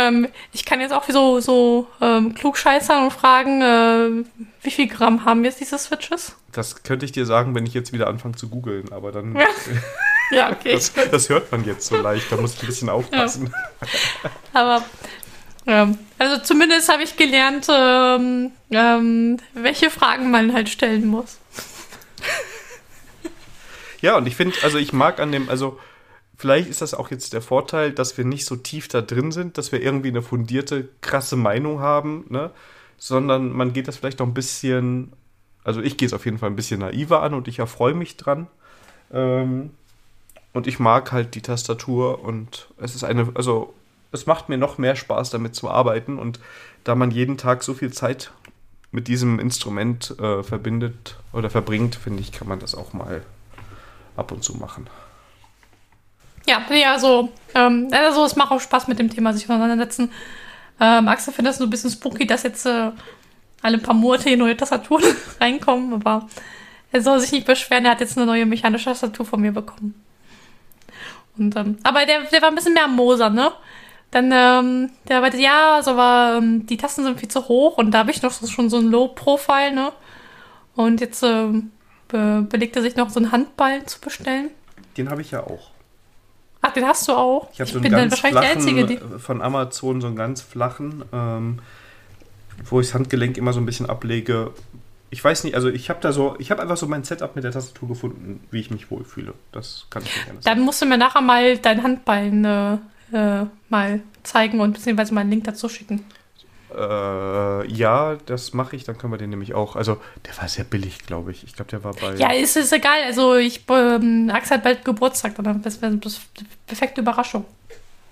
Ähm, ich kann jetzt auch so, so ähm, klugscheißern und fragen, äh, wie viel Gramm haben jetzt diese Switches? Das könnte ich dir sagen, wenn ich jetzt wieder anfange zu googeln, aber dann. Ja. ja, okay. Das, das, hört man jetzt so leicht, da muss ich ein bisschen aufpassen. Ja. Aber ähm, also zumindest habe ich gelernt, ähm, ähm, welche Fragen man halt stellen muss. Ja, und ich finde, also ich mag an dem, also vielleicht ist das auch jetzt der Vorteil, dass wir nicht so tief da drin sind, dass wir irgendwie eine fundierte, krasse Meinung haben, ne? Sondern man geht das vielleicht noch ein bisschen, also ich gehe es auf jeden Fall ein bisschen naiver an und ich erfreue mich dran. Ähm, und ich mag halt die Tastatur und es ist eine, also es macht mir noch mehr Spaß, damit zu arbeiten. Und da man jeden Tag so viel Zeit mit diesem Instrument äh, verbindet oder verbringt, finde ich, kann man das auch mal ab und zu machen. Ja, ja, so, ähm, also es macht auch Spaß mit dem Thema sich auseinandersetzen. Ähm, Axel findet das so ein bisschen spooky, dass jetzt äh, alle paar Monate neue Tastaturen reinkommen, aber er soll sich nicht beschweren, er hat jetzt eine neue mechanische Tastatur von mir bekommen. Und, ähm, aber der, der war ein bisschen mehr am Moser, ne? Dann, ähm, der meinte, ja, also aber ähm, die Tasten sind viel zu hoch und da habe ich noch so, schon so ein Low-Profile, ne? Und jetzt ähm, be belegt er sich noch so einen Handball zu bestellen. Den habe ich ja auch. Ach, den hast du auch? Ich, ich so bin dann wahrscheinlich flachen, die Einzige, die. Von Amazon so einen ganz flachen, ähm, wo ich das Handgelenk immer so ein bisschen ablege. Ich weiß nicht, also ich habe da so, ich habe einfach so mein Setup mit der Tastatur gefunden, wie ich mich wohlfühle. Das kann ich mir gerne sagen. Dann musst du mir nachher mal dein Handballen äh, äh, mal zeigen und beziehungsweise mal einen Link dazu schicken. Äh, ja, das mache ich, dann können wir den nämlich auch. Also, der war sehr billig, glaube ich. Ich glaube, der war bei. Ja, ist es egal. Also, ich, ähm, Axel hat bald Geburtstag, dann das wäre das perfekte Überraschung.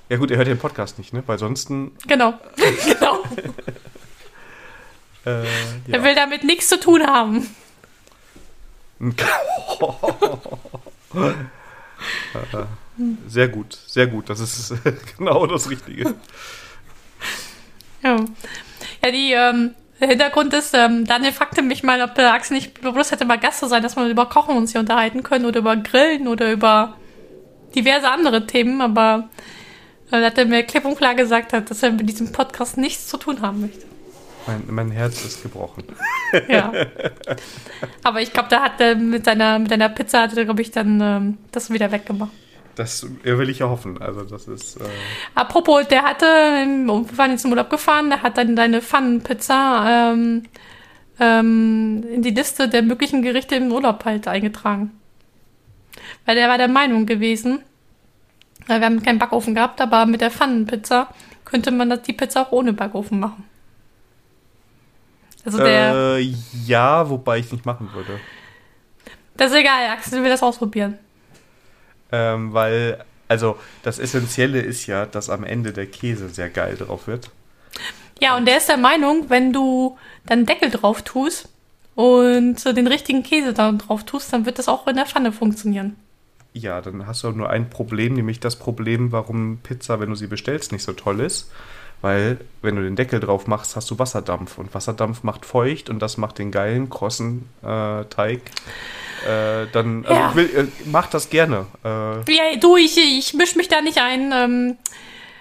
Ja, gut, er hört den Podcast nicht, ne? Weil sonst. Genau, genau. äh, ja. Er will damit nichts zu tun haben. Sehr gut, sehr gut. Das ist genau das Richtige. Ja, ja die, ähm, der Hintergrund ist, ähm, Daniel fragte mich mal, ob der Axel nicht bloß hätte mal Gast zu sein, dass wir über Kochen uns hier unterhalten können oder über Grillen oder über diverse andere Themen, aber äh, hat er mir klipp und klar gesagt hat, dass er mit diesem Podcast nichts zu tun haben möchte. Mein, mein Herz ist gebrochen. Ja. Aber ich glaube, da hat er mit seiner, mit seiner Pizza, hat glaube ich, dann ähm, das wieder weggemacht. Das will ich ja hoffen. Also das ist. Äh Apropos, der hatte, wir waren jetzt im Urlaub gefahren, der hat dann deine Pfannenpizza ähm, ähm, in die Liste der möglichen Gerichte im Urlaub halt eingetragen. Weil der war der Meinung gewesen, wir haben keinen Backofen gehabt, aber mit der Pfannenpizza könnte man das, die Pizza auch ohne Backofen machen. Also der. Äh, ja, wobei ich es nicht machen würde. Das ist egal, Axel will das ausprobieren. Ähm, weil, also das Essentielle ist ja, dass am Ende der Käse sehr geil drauf wird. Ja, und der ist der Meinung, wenn du dann Deckel drauf tust und den richtigen Käse da drauf tust, dann wird das auch in der Pfanne funktionieren. Ja, dann hast du nur ein Problem, nämlich das Problem, warum Pizza, wenn du sie bestellst, nicht so toll ist. Weil, wenn du den Deckel drauf machst, hast du Wasserdampf. Und Wasserdampf macht feucht und das macht den geilen, krossen äh, Teig äh, dann also ja. will, äh, mach das gerne. Äh. Ja, du, ich, ich mische mich da nicht ein. Ähm,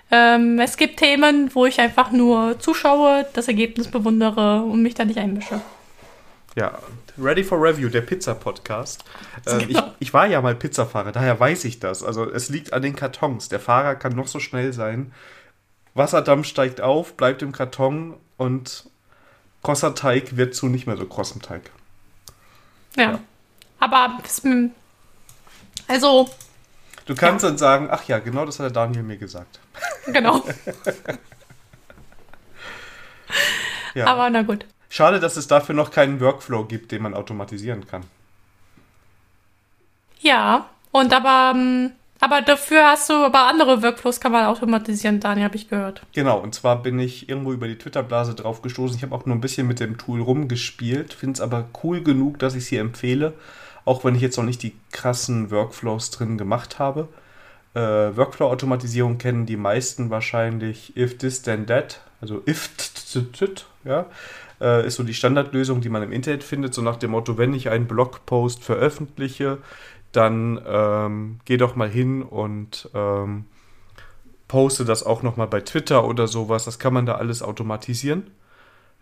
ähm, es gibt Themen, wo ich einfach nur zuschaue, das Ergebnis bewundere und mich da nicht einmische. Ja, Ready for Review, der Pizza-Podcast. Äh, genau. ich, ich, war ja mal Pizzafahrer, daher weiß ich das. Also es liegt an den Kartons. Der Fahrer kann noch so schnell sein. Wasserdampf steigt auf, bleibt im Karton und krosser Teig wird zu nicht mehr so krossem Teig. ja. ja. Aber also. Du kannst ja. dann sagen, ach ja, genau das hat der Daniel mir gesagt. Genau. ja. Aber na gut. Schade, dass es dafür noch keinen Workflow gibt, den man automatisieren kann. Ja, und aber ähm, aber dafür hast du, aber andere Workflows kann man automatisieren, Dani, habe ich gehört. Genau, und zwar bin ich irgendwo über die Twitter-Blase drauf gestoßen. Ich habe auch nur ein bisschen mit dem Tool rumgespielt, finde es aber cool genug, dass ich es hier empfehle, auch wenn ich jetzt noch nicht die krassen Workflows drin gemacht habe. Äh, Workflow-Automatisierung kennen die meisten wahrscheinlich if this then that, also if ja, äh, ist so die Standardlösung, die man im Internet findet, so nach dem Motto, wenn ich einen Blogpost veröffentliche, dann ähm, geh doch mal hin und ähm, poste das auch nochmal bei Twitter oder sowas. Das kann man da alles automatisieren.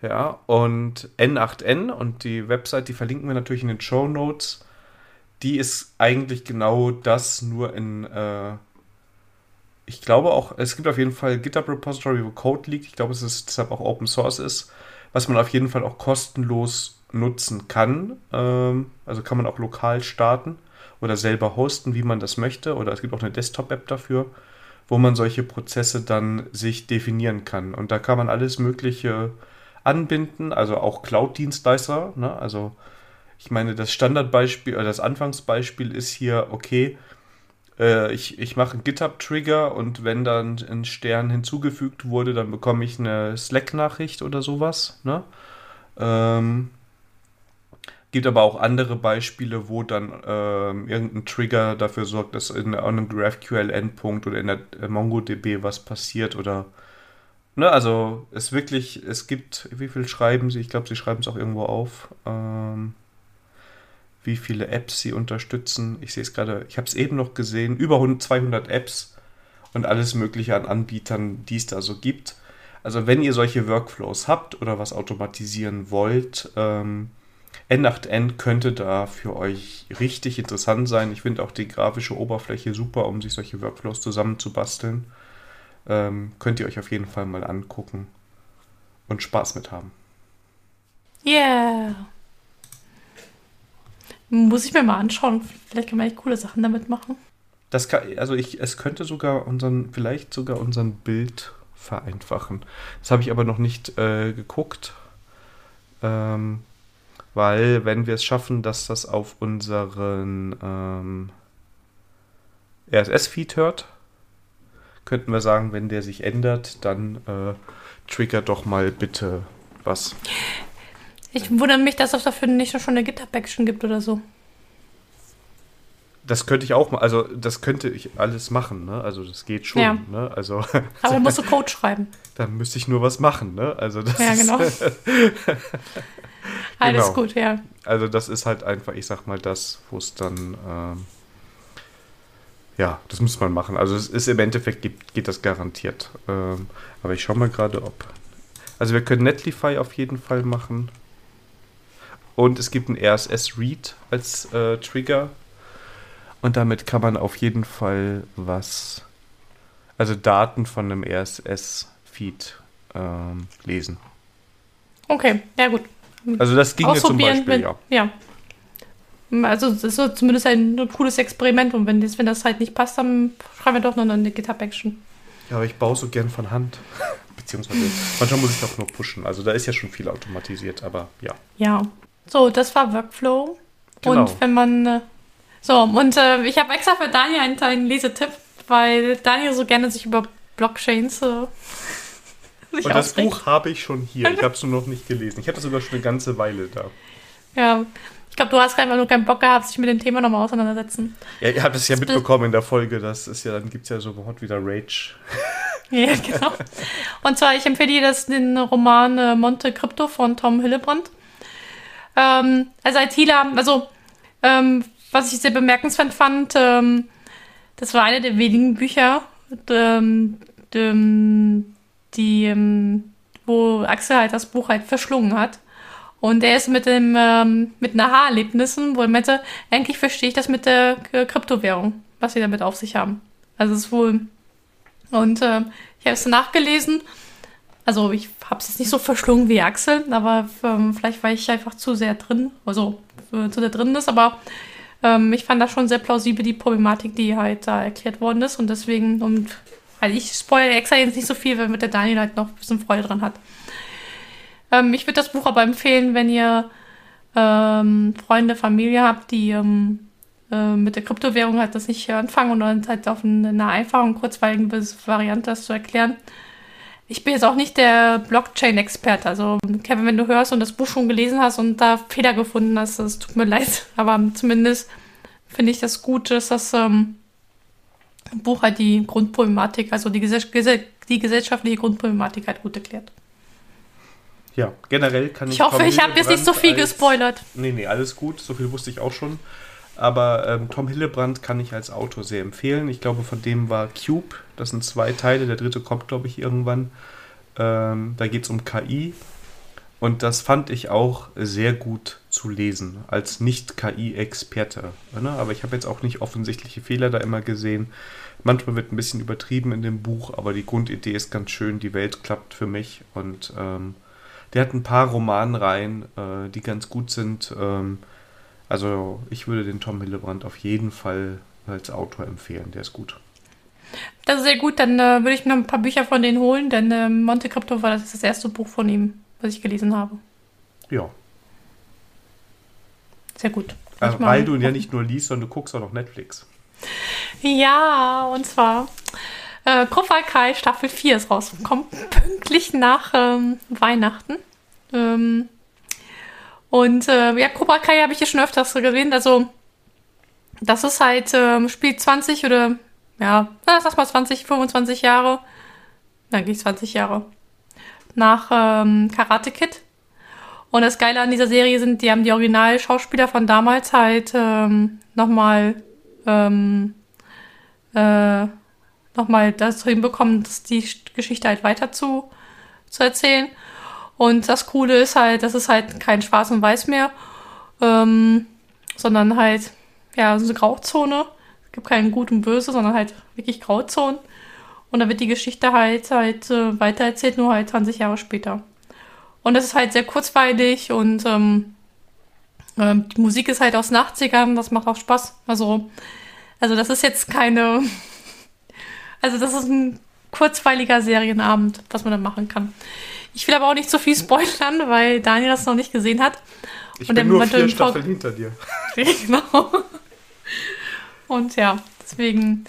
Ja, und N8N und die Website, die verlinken wir natürlich in den Show Notes. Die ist eigentlich genau das, nur in, äh, ich glaube auch, es gibt auf jeden Fall GitHub Repository, wo Code liegt. Ich glaube, es ist deshalb auch Open Source ist, was man auf jeden Fall auch kostenlos nutzen kann. Ähm, also kann man auch lokal starten oder selber hosten, wie man das möchte. Oder es gibt auch eine Desktop-App dafür, wo man solche Prozesse dann sich definieren kann. Und da kann man alles Mögliche anbinden, also auch Cloud-Dienstleister. Ne? Also ich meine, das Standardbeispiel, oder das Anfangsbeispiel ist hier, okay, äh, ich, ich mache einen GitHub-Trigger und wenn dann ein Stern hinzugefügt wurde, dann bekomme ich eine Slack-Nachricht oder sowas. Ne? Ähm, gibt aber auch andere Beispiele, wo dann ähm, irgendein Trigger dafür sorgt, dass in einem GraphQL-Endpunkt oder in der MongoDB was passiert oder Ne, also es wirklich, es gibt, wie viel schreiben sie? Ich glaube, sie schreiben es auch irgendwo auf. Ähm, wie viele Apps sie unterstützen. Ich sehe es gerade, ich habe es eben noch gesehen, über 200 Apps und alles Mögliche an Anbietern, die es da so gibt. Also wenn ihr solche Workflows habt oder was automatisieren wollt, ähm, N8N könnte da für euch richtig interessant sein. Ich finde auch die grafische Oberfläche super, um sich solche Workflows zusammenzubasteln. Ähm, könnt ihr euch auf jeden Fall mal angucken und Spaß mit haben. Yeah. Muss ich mir mal anschauen. Vielleicht kann man echt coole Sachen damit machen. Das kann, also ich, es könnte sogar unseren, vielleicht sogar unseren Bild vereinfachen. Das habe ich aber noch nicht äh, geguckt. Ähm, weil wenn wir es schaffen, dass das auf unseren ähm, RSS-Feed hört, könnten wir sagen, wenn der sich ändert, dann äh, trigger doch mal bitte was. Ich wundere mich, dass es dafür nicht schon eine GitHub-Action gibt oder so. Das könnte ich auch mal, also das könnte ich alles machen, ne? Also das geht schon, ja. ne? Also, Aber dann musst du Code schreiben. Dann müsste ich nur was machen, ne? Also das ja, genau. Alles genau. gut, ja. Also das ist halt einfach, ich sag mal, das, wo es dann ähm, ja, das muss man machen. Also es ist im Endeffekt geht, geht das garantiert. Ähm, aber ich schaue mal gerade, ob. Also wir können Netlify auf jeden Fall machen. Und es gibt ein RSS-Read als äh, Trigger. Und damit kann man auf jeden Fall was, also Daten von einem RSS-Feed ähm, lesen. Okay, ja gut. Also das ging jetzt zum Beispiel, wenn, ja. Ja, also das ist so zumindest ein cooles Experiment und wenn das, wenn das halt nicht passt, dann schreiben wir doch noch eine GitHub-Action. Ja, aber ich baue so gern von Hand. Beziehungsweise manchmal muss ich auch nur pushen. Also da ist ja schon viel automatisiert, aber ja. Ja. So, das war Workflow. Genau. Und wenn man. Äh, so, und äh, ich habe extra für Daniel einen, einen Lesetipp, weil Daniel so gerne sich über Blockchains. Äh, und das. Buch habe ich schon hier. Ich habe es nur noch nicht gelesen. Ich habe das sogar schon eine ganze Weile da. Ja, ich glaube, du hast einfach nur keinen Bock gehabt, sich mit dem Thema nochmal auseinandersetzen. Ja, ihr habt es ja mitbekommen in der Folge. Das ist ja, dann gibt es ja sofort wieder Rage. ja, genau. Und zwar, ich empfehle dir das, den Roman äh, Monte Crypto von Tom Hillebrand. Ähm, also ITler, also ähm, was ich sehr bemerkenswert fand, ähm, das war eine der wenigen Bücher, ähm, die, die, ähm, wo Axel halt das Buch halt verschlungen hat. Und er ist mit dem ähm, mit Aha-Erlebnissen, wo er meinte, eigentlich verstehe ich das mit der äh, Kryptowährung, was sie damit auf sich haben. Also es ist wohl. Und äh, ich habe es nachgelesen. Also ich habe es jetzt nicht so verschlungen wie Axel, aber ähm, vielleicht war ich einfach zu sehr drin, also äh, zu sehr drin ist. Aber ähm, ich fand das schon sehr plausibel die Problematik, die halt da erklärt worden ist und deswegen und weil ich spoilere extra jetzt nicht so viel, weil mit der Daniel halt noch ein bisschen Freude dran hat. Ähm, ich würde das Buch aber empfehlen, wenn ihr ähm, Freunde, Familie habt, die ähm, äh, mit der Kryptowährung halt das nicht anfangen und halt auf eine, eine einfache und kurzweilige Variante das zu erklären. Ich bin jetzt auch nicht der Blockchain-Experte. Also, Kevin, wenn du hörst und das Buch schon gelesen hast und da Fehler gefunden hast, das tut mir leid. Aber zumindest finde ich das gut, dass das ähm, Buch halt die Grundproblematik, also die, Gesell die gesellschaftliche Grundproblematik halt gut erklärt. Ja, generell kann ich. Ich hoffe, ich habe jetzt nicht so viel gespoilert. Nee, nee, alles gut. So viel wusste ich auch schon. Aber ähm, Tom Hillebrand kann ich als Autor sehr empfehlen. Ich glaube, von dem war Cube. Das sind zwei Teile. Der dritte kommt, glaube ich, irgendwann. Ähm, da geht es um KI. Und das fand ich auch sehr gut zu lesen, als Nicht-KI-Experte. Ne? Aber ich habe jetzt auch nicht offensichtliche Fehler da immer gesehen. Manchmal wird ein bisschen übertrieben in dem Buch, aber die Grundidee ist ganz schön. Die Welt klappt für mich. Und ähm, der hat ein paar Romanreihen, äh, die ganz gut sind. Ähm, also ich würde den Tom Hillebrand auf jeden Fall als Autor empfehlen. Der ist gut. Das ist sehr gut. Dann äh, würde ich mir noch ein paar Bücher von denen holen, denn äh, Monte Crypto war das, das erste Buch von ihm, was ich gelesen habe. Ja. Sehr gut. Also, weil du ihn ja nicht nur liest, sondern du guckst auch noch Netflix. Ja, und zwar äh, Cobra Kai Staffel 4 ist rausgekommen, pünktlich nach ähm, Weihnachten. Ähm, und äh, ja, Cobra Kai habe ich hier schon öfters gesehen. Also, das ist halt, ähm, spielt 20 oder, ja, sag mal 20, 25 Jahre. Dann gehe ich 20 Jahre. Nach ähm, Karate Kid. Und das Geile an dieser Serie sind, die haben die Originalschauspieler von damals halt ähm, nochmal ähm, äh, nochmal dazu hinbekommen, dass die Geschichte halt weiter zu, zu erzählen. Und das Coole ist halt, das ist halt kein Schwarz und Weiß mehr, ähm, sondern halt, ja, so eine Grauzone. Es gibt kein Gut und Böse, sondern halt wirklich Grauzonen. Und da wird die Geschichte halt halt äh, weitererzählt, nur halt 20 Jahre später. Und das ist halt sehr kurzweilig und ähm, äh, die Musik ist halt aus den 80ern, das macht auch Spaß. Also, also das ist jetzt keine. Also, das ist ein kurzweiliger Serienabend, was man dann machen kann. Ich will aber auch nicht so viel spoilern, weil Daniel das noch nicht gesehen hat. Ich und bin nur vier Staffeln hinter dir. genau. Und ja, deswegen.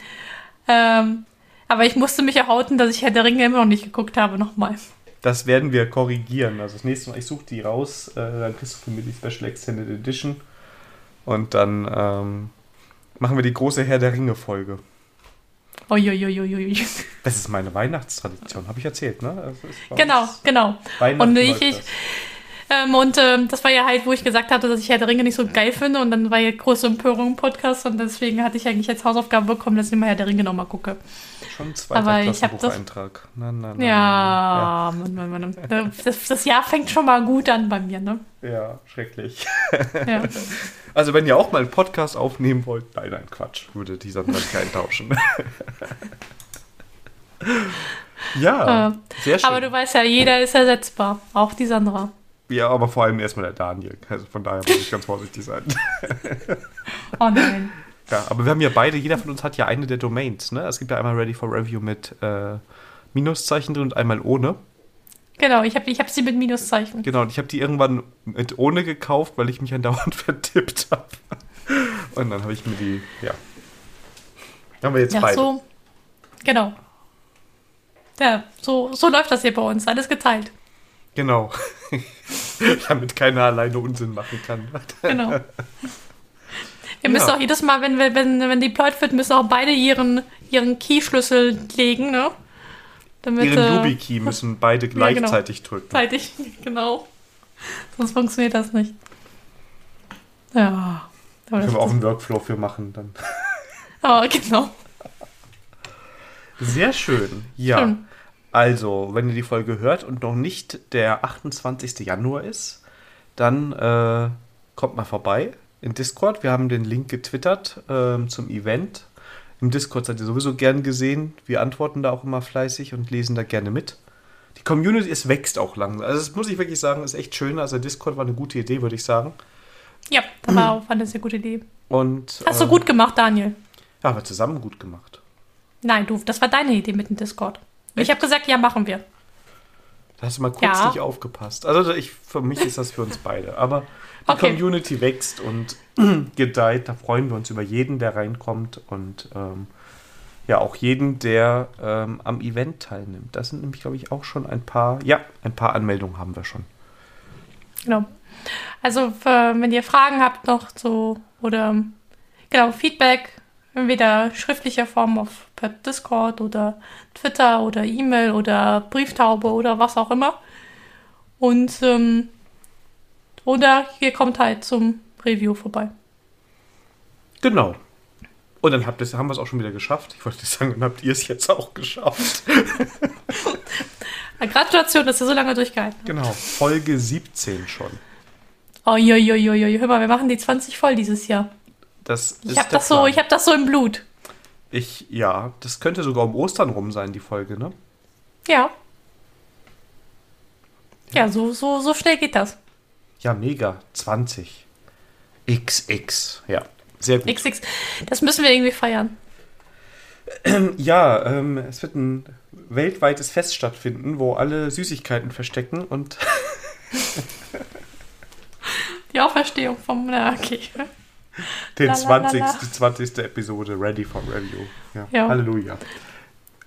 Ähm, aber ich musste mich erhauten, dass ich Herr der Ringe immer noch nicht geguckt habe, nochmal. Das werden wir korrigieren. Also das nächste Mal, ich suche die raus, äh, dann kriegst du für mich die Special Extended Edition. Und dann ähm, machen wir die große Herr der Ringe-Folge. Das ist meine Weihnachtstradition, habe ich erzählt, ne? Genau, genau. Und ich, ich ähm, und ähm, das war ja halt, wo ich gesagt hatte, dass ich Herr der Ringe nicht so geil finde. Und dann war ja große Empörung im Podcast. Und deswegen hatte ich eigentlich als Hausaufgabe bekommen, dass ich mal Herr der Ringe nochmal gucke. Schon zweiter Aber ich habe das. Na, na, na, ja, ja. Mann, Mann, Mann. Das, das, Jahr fängt schon mal gut an bei mir, ne? Ja, schrecklich. Ja. Also, wenn ihr auch mal einen Podcast aufnehmen wollt, nein, nein, Quatsch, würde dieser dann keinen tauschen. ja, äh, sehr schön. Aber du weißt ja, jeder ist ersetzbar, auch die Sandra. Ja, aber vor allem erstmal der Daniel. Also von daher muss ich ganz vorsichtig sein. oh nein. Ja, aber wir haben ja beide, jeder von uns hat ja eine der Domains, ne? Es gibt ja einmal Ready for Review mit äh, Minuszeichen drin und einmal ohne. Genau, ich habe ich hab sie mit Minuszeichen. Genau, und ich habe die irgendwann mit ohne gekauft, weil ich mich andauernd vertippt habe. Und dann habe ich mir die, ja. Haben wir jetzt ja, beide. So, genau. Ja, so, so läuft das hier bei uns. Alles geteilt. Genau. Damit keiner alleine Unsinn machen kann. Genau. Wir müssen ja. auch jedes Mal, wenn, wir, wenn, wenn deployed wird, müssen auch beide ihren, ihren Key-Schlüssel legen, ne? Damit, ihren äh, Ruby-Key müssen beide gleichzeitig ja, genau. drücken. Gleichzeitig, genau. Sonst funktioniert das nicht. Ja. Da können wir auch einen Workflow für machen dann. Oh, genau. Sehr schön. Ja. Schön. Also, wenn ihr die Folge hört und noch nicht der 28. Januar ist, dann äh, kommt mal vorbei in Discord. Wir haben den Link getwittert äh, zum Event. Im Discord seid ihr sowieso gern gesehen. Wir antworten da auch immer fleißig und lesen da gerne mit. Die Community, es wächst auch langsam. Also, das muss ich wirklich sagen, ist echt schön. Also, Discord war eine gute Idee, würde ich sagen. Ja, war auch eine sehr gute Idee. Und, Hast du äh, gut gemacht, Daniel. Ja, haben wir zusammen gut gemacht. Nein, du, das war deine Idee mit dem Discord. Ich habe gesagt, ja, machen wir. Da hast du mal kurz ja. nicht aufgepasst. Also ich, für mich ist das für uns beide. Aber die okay. Community wächst und gedeiht. Da freuen wir uns über jeden, der reinkommt und ähm, ja, auch jeden, der ähm, am Event teilnimmt. Das sind nämlich, glaube ich, auch schon ein paar, ja, ein paar Anmeldungen haben wir schon. Genau. Also, wenn ihr Fragen habt noch so oder genau, Feedback, entweder schriftlicher Form auf per Discord oder Twitter oder E-Mail oder Brieftaube oder was auch immer. Und ähm, oder ihr kommt halt zum Review vorbei. Genau. Und dann habt haben wir es auch schon wieder geschafft. Ich wollte sagen, dann habt ihr es jetzt auch geschafft. Gratulation, dass ihr so lange durchgehalten habt. Genau. Folge 17 schon. Oh, jo, jo, jo, jo. Hör mal, wir machen die 20 voll dieses Jahr. Das Ich ist hab der das so, ich hab das so im Blut. Ich, ja, das könnte sogar um Ostern rum sein, die Folge, ne? Ja. Ja, so, so, so schnell geht das. Ja, mega. 20. XX. Ja, sehr gut. XX. Das müssen wir irgendwie feiern. Ja, ähm, es wird ein weltweites Fest stattfinden, wo alle Süßigkeiten verstecken und Die Auferstehung vom, na, okay. Den La, la, la, 20. la. die 20. Episode ready for review. Ja, Ja. Halleluja.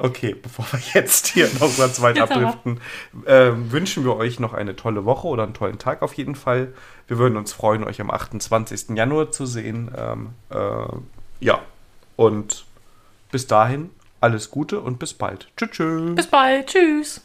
Okay, bevor wir jetzt hier noch ganz weit abdriften, ähm, wünschen wir euch noch eine tolle Woche oder einen tollen Tag auf jeden Fall. Wir würden uns freuen, euch am 28. Januar zu sehen. Ähm, äh, ja, und bis dahin alles Gute und bis bald. Tschüss. tschüss. Bis bald. Tschüss.